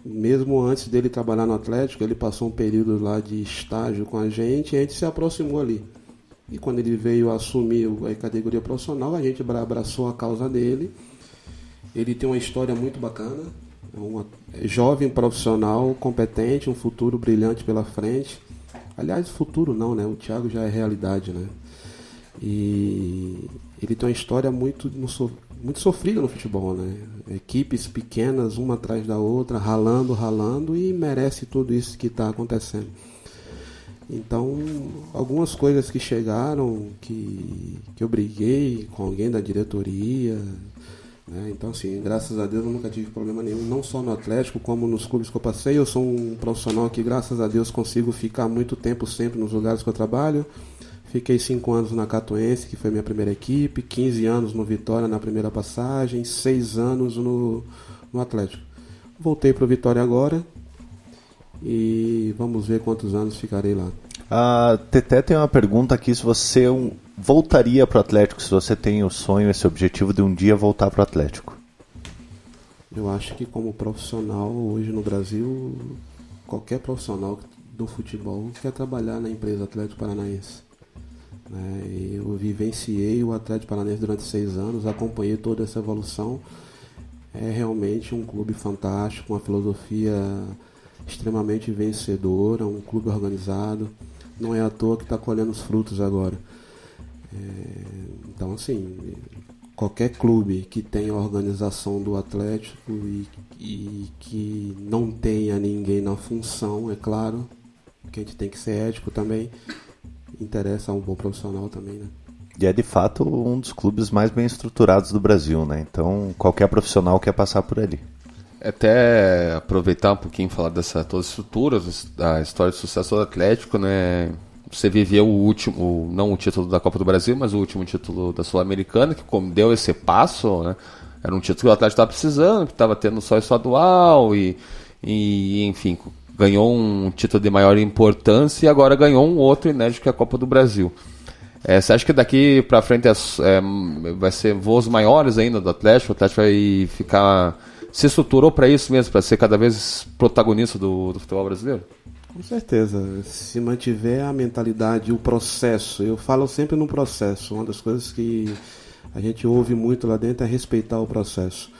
mesmo antes dele trabalhar no Atlético, ele passou um período lá de estágio com a gente e a gente se aproximou ali. E quando ele veio assumir a categoria profissional, a gente abra- abraçou a causa dele. Ele tem uma história muito bacana, é um jovem profissional, competente, um futuro brilhante pela frente. Aliás, futuro não, né? O Thiago já é realidade, né? E ele tem uma história muito, no so- muito sofrida no futebol, né? Equipes pequenas, uma atrás da outra, ralando, ralando e merece tudo isso que está acontecendo. Então, algumas coisas que chegaram, que, que eu briguei com alguém da diretoria, né? Então, assim, graças a Deus eu nunca tive problema nenhum, não só no Atlético, como nos clubes que eu passei. Eu sou um profissional que, graças a Deus, consigo ficar muito tempo sempre nos lugares que eu trabalho. Fiquei cinco anos na Catuense, que foi minha primeira equipe, 15 anos no Vitória na primeira passagem, seis anos no, no Atlético. Voltei para o Vitória agora e vamos ver quantos anos ficarei lá. A Teté tem uma pergunta aqui se você voltaria para o Atlético, se você tem o sonho, esse objetivo de um dia voltar para o Atlético. Eu acho que como profissional hoje no Brasil, qualquer profissional do futebol quer trabalhar na empresa Atlético Paranaense. Né? Eu vivenciei o Atlético Paranaense durante seis anos, acompanhei toda essa evolução. É realmente um clube fantástico, uma filosofia extremamente vencedora, um clube organizado. Não é à toa que está colhendo os frutos agora. É, então, assim, qualquer clube que tenha organização do Atlético e, e que não tenha ninguém na função, é claro, que a gente tem que ser ético também, interessa a um bom profissional também, né? E é de fato um dos clubes mais bem estruturados do Brasil, né? Então qualquer profissional quer passar por ali. Até aproveitar um pouquinho e falar dessa toda a estrutura, da história de sucesso do Atlético, né? Você viveu o último, não o título da Copa do Brasil, mas o último título da Sul-Americana, que como deu esse passo, né? Era um título que o Atlético estava precisando, que estava tendo só estadual e, e, enfim, ganhou um título de maior importância e agora ganhou um outro inédito que é a Copa do Brasil. É, você acha que daqui para frente é, é, vai ser voos maiores ainda do Atlético? O Atlético vai ficar. Se estruturou para isso mesmo, para ser cada vez protagonista do, do futebol brasileiro? Com certeza. Se mantiver a mentalidade, o processo, eu falo sempre no processo. Uma das coisas que a gente ouve muito lá dentro é respeitar o processo.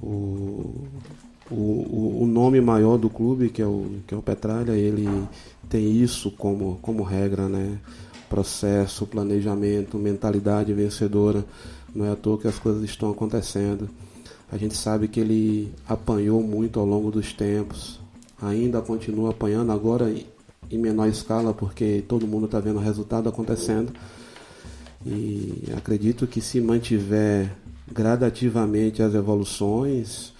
O, o, o nome maior do clube, que é o, que é o Petralha, ele tem isso como, como regra, né? Processo, planejamento, mentalidade vencedora. Não é à toa que as coisas estão acontecendo. A gente sabe que ele apanhou muito ao longo dos tempos, ainda continua apanhando agora em menor escala, porque todo mundo está vendo o resultado acontecendo. E acredito que se mantiver gradativamente as evoluções,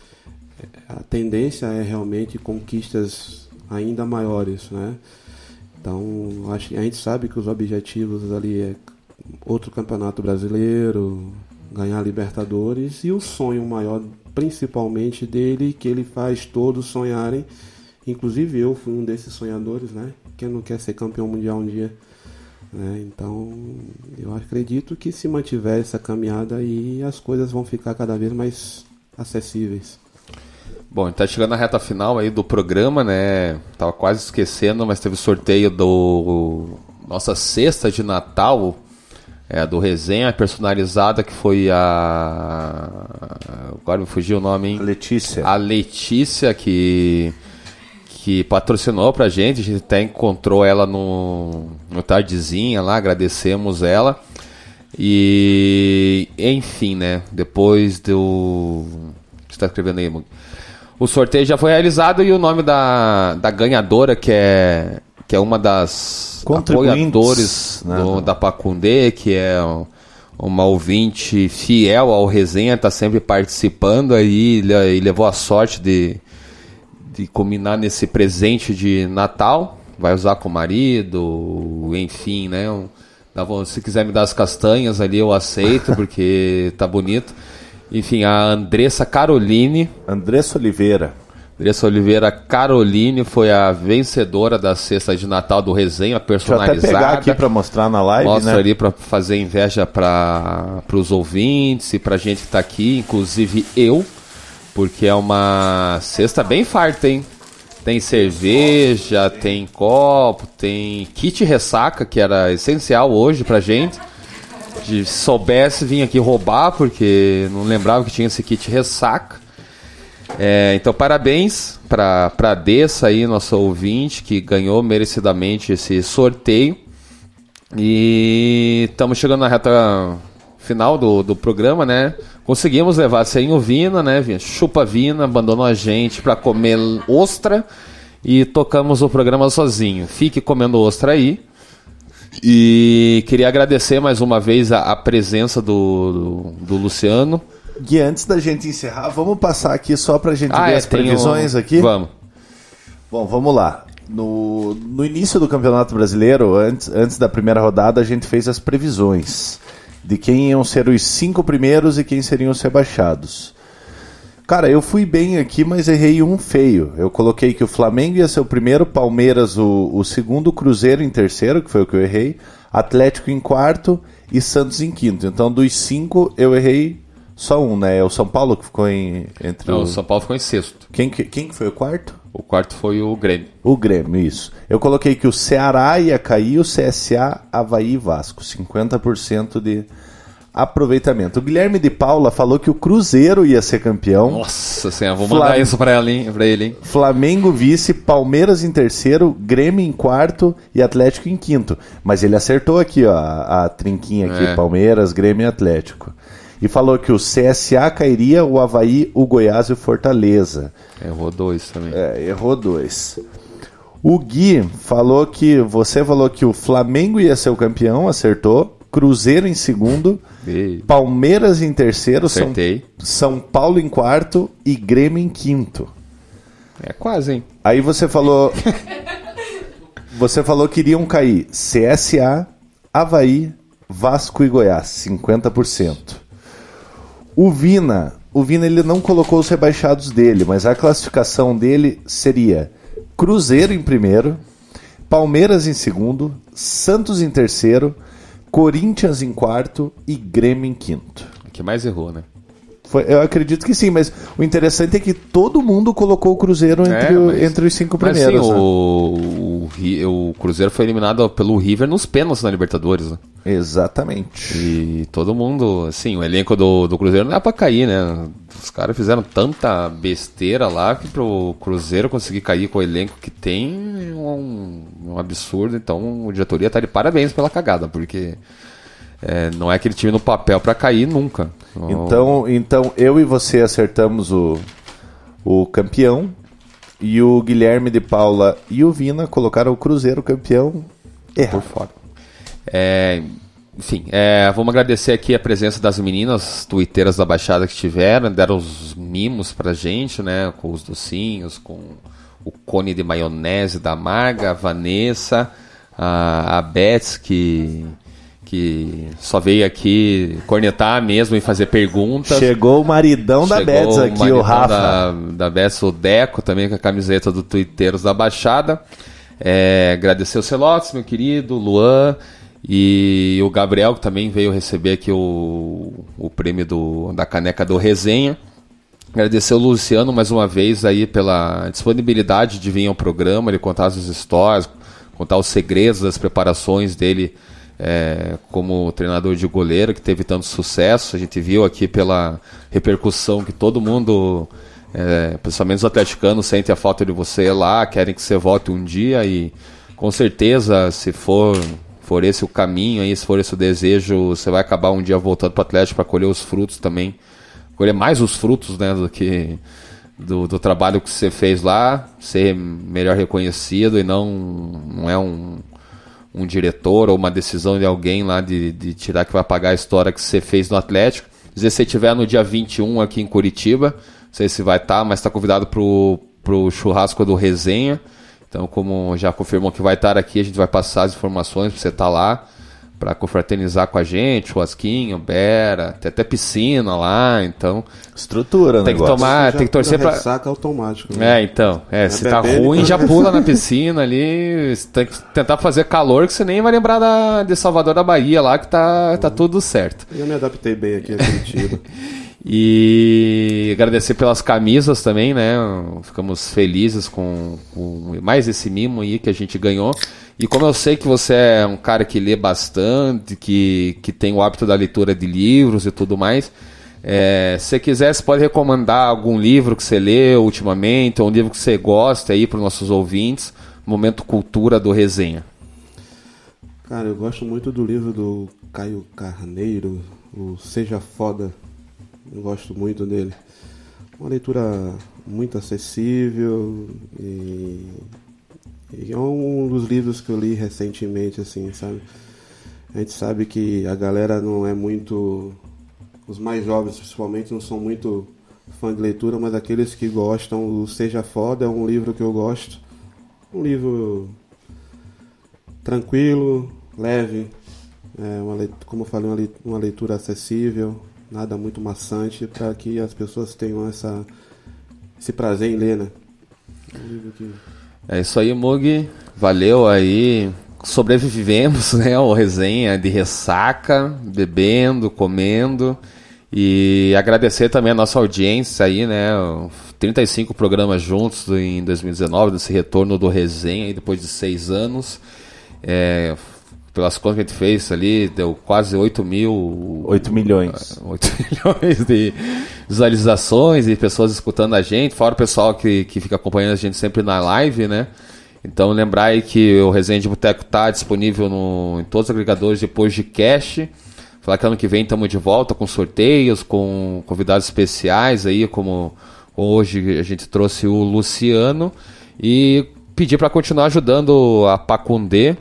a tendência é realmente conquistas ainda maiores, né? Então, acho, a gente sabe que os objetivos ali é outro campeonato brasileiro, ganhar Libertadores e o sonho maior, principalmente dele, que ele faz todos sonharem. Inclusive eu fui um desses sonhadores, né? Quem não quer ser campeão mundial um dia? Né? Então, eu acredito que se mantiver essa caminhada aí, as coisas vão ficar cada vez mais acessíveis. Bom, está chegando na reta final aí do programa, né? Tava quase esquecendo, mas teve sorteio do nossa cesta de Natal, é, do resenha personalizada que foi a agora me fugiu o nome, hein? Letícia. A Letícia que que patrocinou pra gente, a gente até encontrou ela no, no tardezinha lá, agradecemos ela. E enfim, né? Depois do. Você tá escrevendo aí, Mug? O sorteio já foi realizado e o nome da, da ganhadora, que é, que é uma das apoiadores né? do, da Pacundê, que é uma ouvinte fiel ao resenha, está sempre participando aí e levou a sorte de, de combinar nesse presente de Natal. Vai usar com o marido, enfim, né? Se quiser me dar as castanhas ali, eu aceito, *laughs* porque tá bonito. Enfim, a Andressa Caroline. Andressa Oliveira. Andressa Oliveira Caroline foi a vencedora da cesta de Natal do Resenha personalizada. Deixa eu até pegar aqui para mostrar na live, Mostra né? ali para fazer inveja para os ouvintes e para gente que está aqui, inclusive eu, porque é uma cesta bem farta, hein? Tem cerveja, tem copo, tem kit ressaca, que era essencial hoje pra gente de soubesse vir aqui roubar, porque não lembrava que tinha esse kit ressaca. É, então, parabéns para a Dessa aí, nosso ouvinte, que ganhou merecidamente esse sorteio. E estamos chegando na reta final do, do programa, né? Conseguimos levar sem o Vina, né? Chupa Vina, abandonou a gente para comer ostra e tocamos o programa sozinho. Fique comendo ostra aí. E queria agradecer mais uma vez a, a presença do, do, do, Luciano. Gui, antes da gente encerrar, vamos passar aqui só para a gente ah, ver é, as previsões um... aqui? Vamos. Bom, vamos lá. No, no início do Campeonato Brasileiro, antes, antes da primeira rodada, a gente fez as previsões de quem iam ser os cinco primeiros e quem seriam os rebaixados. Cara, eu fui bem aqui, mas errei um feio. Eu coloquei que o Flamengo ia ser o primeiro, Palmeiras o, o segundo, Cruzeiro em terceiro, que foi o que eu errei, Atlético em quarto e Santos em quinto. Então, dos cinco, eu errei só um, né? É o São Paulo que ficou em, entre Não, o... São Paulo ficou em sexto. Quem, quem que foi o quarto? O quarto foi o Grêmio. O Grêmio, isso. Eu coloquei que o Ceará ia cair, o CSA, Havaí e Vasco. 50% de aproveitamento. O Guilherme de Paula falou que o Cruzeiro ia ser campeão. Nossa senhora, vou mandar Flam... isso pra ele, hein? Flamengo vice, Palmeiras em terceiro, Grêmio em quarto e Atlético em quinto. Mas ele acertou aqui, ó, a, a trinquinha aqui, é. Palmeiras, Grêmio e Atlético. E falou que o CSA cairia, o Havaí, o Goiás e o Fortaleza. Errou dois também. É, errou dois. O Gui falou que. Você falou que o Flamengo ia ser o campeão, acertou. Cruzeiro em segundo, Ei. Palmeiras em terceiro, São. São Paulo em quarto e Grêmio em quinto. É quase, hein? Aí você falou. você falou que iriam cair CSA, Havaí, Vasco e Goiás, 50%. O Vina, o Vina ele não colocou os rebaixados dele, mas a classificação dele seria Cruzeiro em primeiro, Palmeiras em segundo, Santos em terceiro, Corinthians em quarto e Grêmio em quinto. que mais errou, né? Foi, eu acredito que sim, mas o interessante é que todo mundo colocou o Cruzeiro entre, é, mas, entre os cinco primeiros. Mas, sim, né? o, o, o, Cruzeiro foi eliminado pelo River nos pênaltis na Libertadores. Né? Exatamente. E todo mundo, assim, o elenco do, do Cruzeiro não é pra cair, né? Os caras fizeram tanta besteira lá que pro Cruzeiro conseguir cair com o elenco que tem é um, um absurdo. Então, a diretoria tá de parabéns pela cagada, porque é, não é aquele time no papel para cair nunca. Então, então eu e você acertamos o, o campeão. E o Guilherme de Paula e o Vina colocaram o Cruzeiro campeão errado. Por fora. É, enfim, é, vamos agradecer aqui a presença das meninas twitteiras da Baixada que estiveram, deram os mimos pra gente, né? Com os docinhos, com o cone de maionese da Maga, a Vanessa, a, a que, que só veio aqui cornetar mesmo e fazer perguntas. Chegou o maridão da Chegou o aqui, o maridão Rafa. Da, da Bets, o Deco, também com a camiseta do Twitteiros da Baixada. É, agradecer o Celotes, meu querido, o Luan e o Gabriel, que também veio receber aqui o, o prêmio do, da caneca do Resenha. Agradecer o Luciano mais uma vez aí pela disponibilidade de vir ao programa, ele contar as histórias, contar os segredos das preparações dele é, como treinador de goleiro, que teve tanto sucesso. A gente viu aqui pela repercussão que todo mundo, é, principalmente os atleticanos, sente a falta de você lá, querem que você volte um dia e com certeza, se for, for esse o caminho, aí, se for esse o desejo, você vai acabar um dia voltando para o Atlético para colher os frutos também colher mais os frutos né, do que do, do trabalho que você fez lá, ser melhor reconhecido e não, não é um, um diretor ou uma decisão de alguém lá de, de tirar que vai pagar a história que você fez no Atlético. Dizer, se você estiver no dia 21 aqui em Curitiba, não sei se vai estar, mas está convidado para o churrasco do Resenha. Então, como já confirmou que vai estar aqui, a gente vai passar as informações para você estar lá para confraternizar com a gente, churrasquinho, beira, tem até piscina lá, então Estrutura, tem que negócio. tomar, Já tem que torcer para ressaca automático. né? é, então, é, se É tá beber, ruim, já pula na piscina ali, tem que tentar fazer calor, que você nem vai lembrar da, de Salvador da Bahia lá, que tá, tá tudo certo. Eu me adaptei bem aqui a Curitiba. *laughs* E agradecer pelas camisas também, né? Ficamos felizes com, com mais esse mimo aí que a gente ganhou. E como eu sei que você é um cara que lê bastante, que, que tem o hábito da leitura de livros e tudo mais, é, se quiser, você pode recomendar algum livro que você leu ultimamente, ou um livro que você gosta aí para os nossos ouvintes, Momento Cultura do Resenha. Cara, eu gosto muito do livro do Caio Carneiro, o Seja Foda. Eu gosto muito dele. Uma leitura muito acessível e, e é um dos livros que eu li recentemente, assim, sabe? A gente sabe que a galera não é muito. Os mais jovens, principalmente, não são muito fã de leitura, mas aqueles que gostam, o Seja Foda é um livro que eu gosto. Um livro tranquilo, leve, é uma como eu falei, uma leitura acessível, nada muito maçante, para que as pessoas tenham essa, esse prazer em ler, né? É isso aí, Mug. Valeu aí. Sobrevivemos, *laughs* né? O resenha de ressaca, bebendo, comendo. E agradecer também a nossa audiência aí, né? 35 programas juntos em 2019, desse retorno do resenha aí depois de seis anos. É, pelas contas que a gente fez ali, deu quase 8 mil 8 milhões. 8 *laughs* milhões de visualizações e pessoas escutando a gente, fora o pessoal que, que fica acompanhando a gente sempre na live, né? Então lembrar aí que o Resenha de Boteco tá disponível no, em todos os agregadores depois de cash. Falar que ano que vem estamos de volta com sorteios, com convidados especiais aí, como hoje a gente trouxe o Luciano. E pedir para continuar ajudando a Pacundê,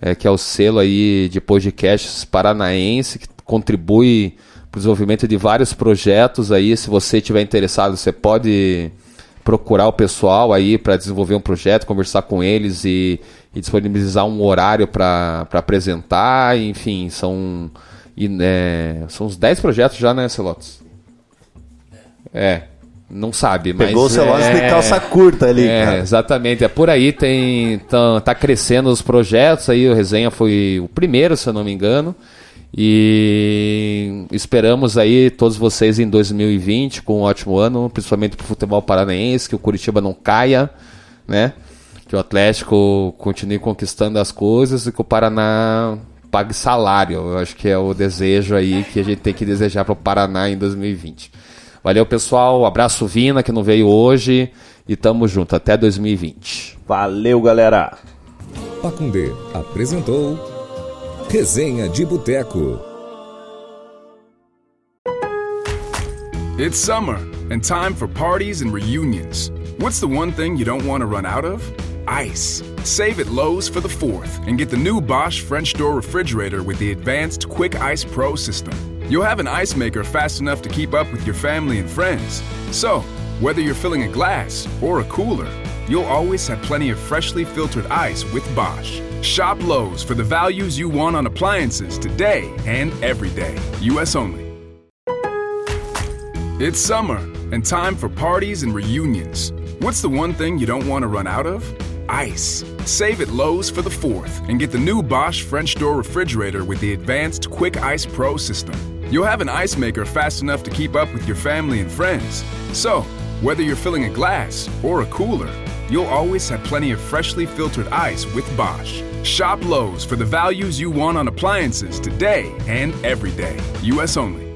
é, que é o selo aí de podcasts paranaense, que contribui para o desenvolvimento de vários projetos aí. Se você estiver interessado, você pode procurar o pessoal aí para desenvolver um projeto, conversar com eles e, e disponibilizar um horário para apresentar. Enfim, são, e, é, são uns 10 projetos já, né, Celotes? É, não sabe, mas... Pegou o celular é, de calça curta ali, é, cara. exatamente. É por aí, tem, tá, tá crescendo os projetos aí, o Resenha foi o primeiro, se eu não me engano. E esperamos aí todos vocês em 2020 com um ótimo ano, principalmente pro futebol paranaense, que o Curitiba não caia, né? Que o Atlético continue conquistando as coisas e que o Paraná pague salário. Eu acho que é o desejo aí que a gente tem que desejar para o Paraná em 2020. Valeu, pessoal. Abraço, Vina, que não veio hoje. E tamo junto. Até 2020. Valeu, galera. Pacundê apresentou Resenha de Boteco. It's summer and time for parties and reunions. What's the one thing you don't want to run out of? Ice. Save at Lowe's for the 4th and get the new Bosch French door refrigerator with the advanced Quick Ice Pro system. You'll have an ice maker fast enough to keep up with your family and friends. So, whether you're filling a glass or a cooler, you'll always have plenty of freshly filtered ice with Bosch. Shop Lowe's for the values you want on appliances today and every day. US only. It's summer and time for parties and reunions. What's the one thing you don't want to run out of? Ice. Save at Lowe's for the 4th and get the new Bosch French door refrigerator with the advanced Quick Ice Pro system. You'll have an ice maker fast enough to keep up with your family and friends. So, whether you're filling a glass or a cooler, you'll always have plenty of freshly filtered ice with Bosch. Shop Lowe's for the values you want on appliances today and every day. US only.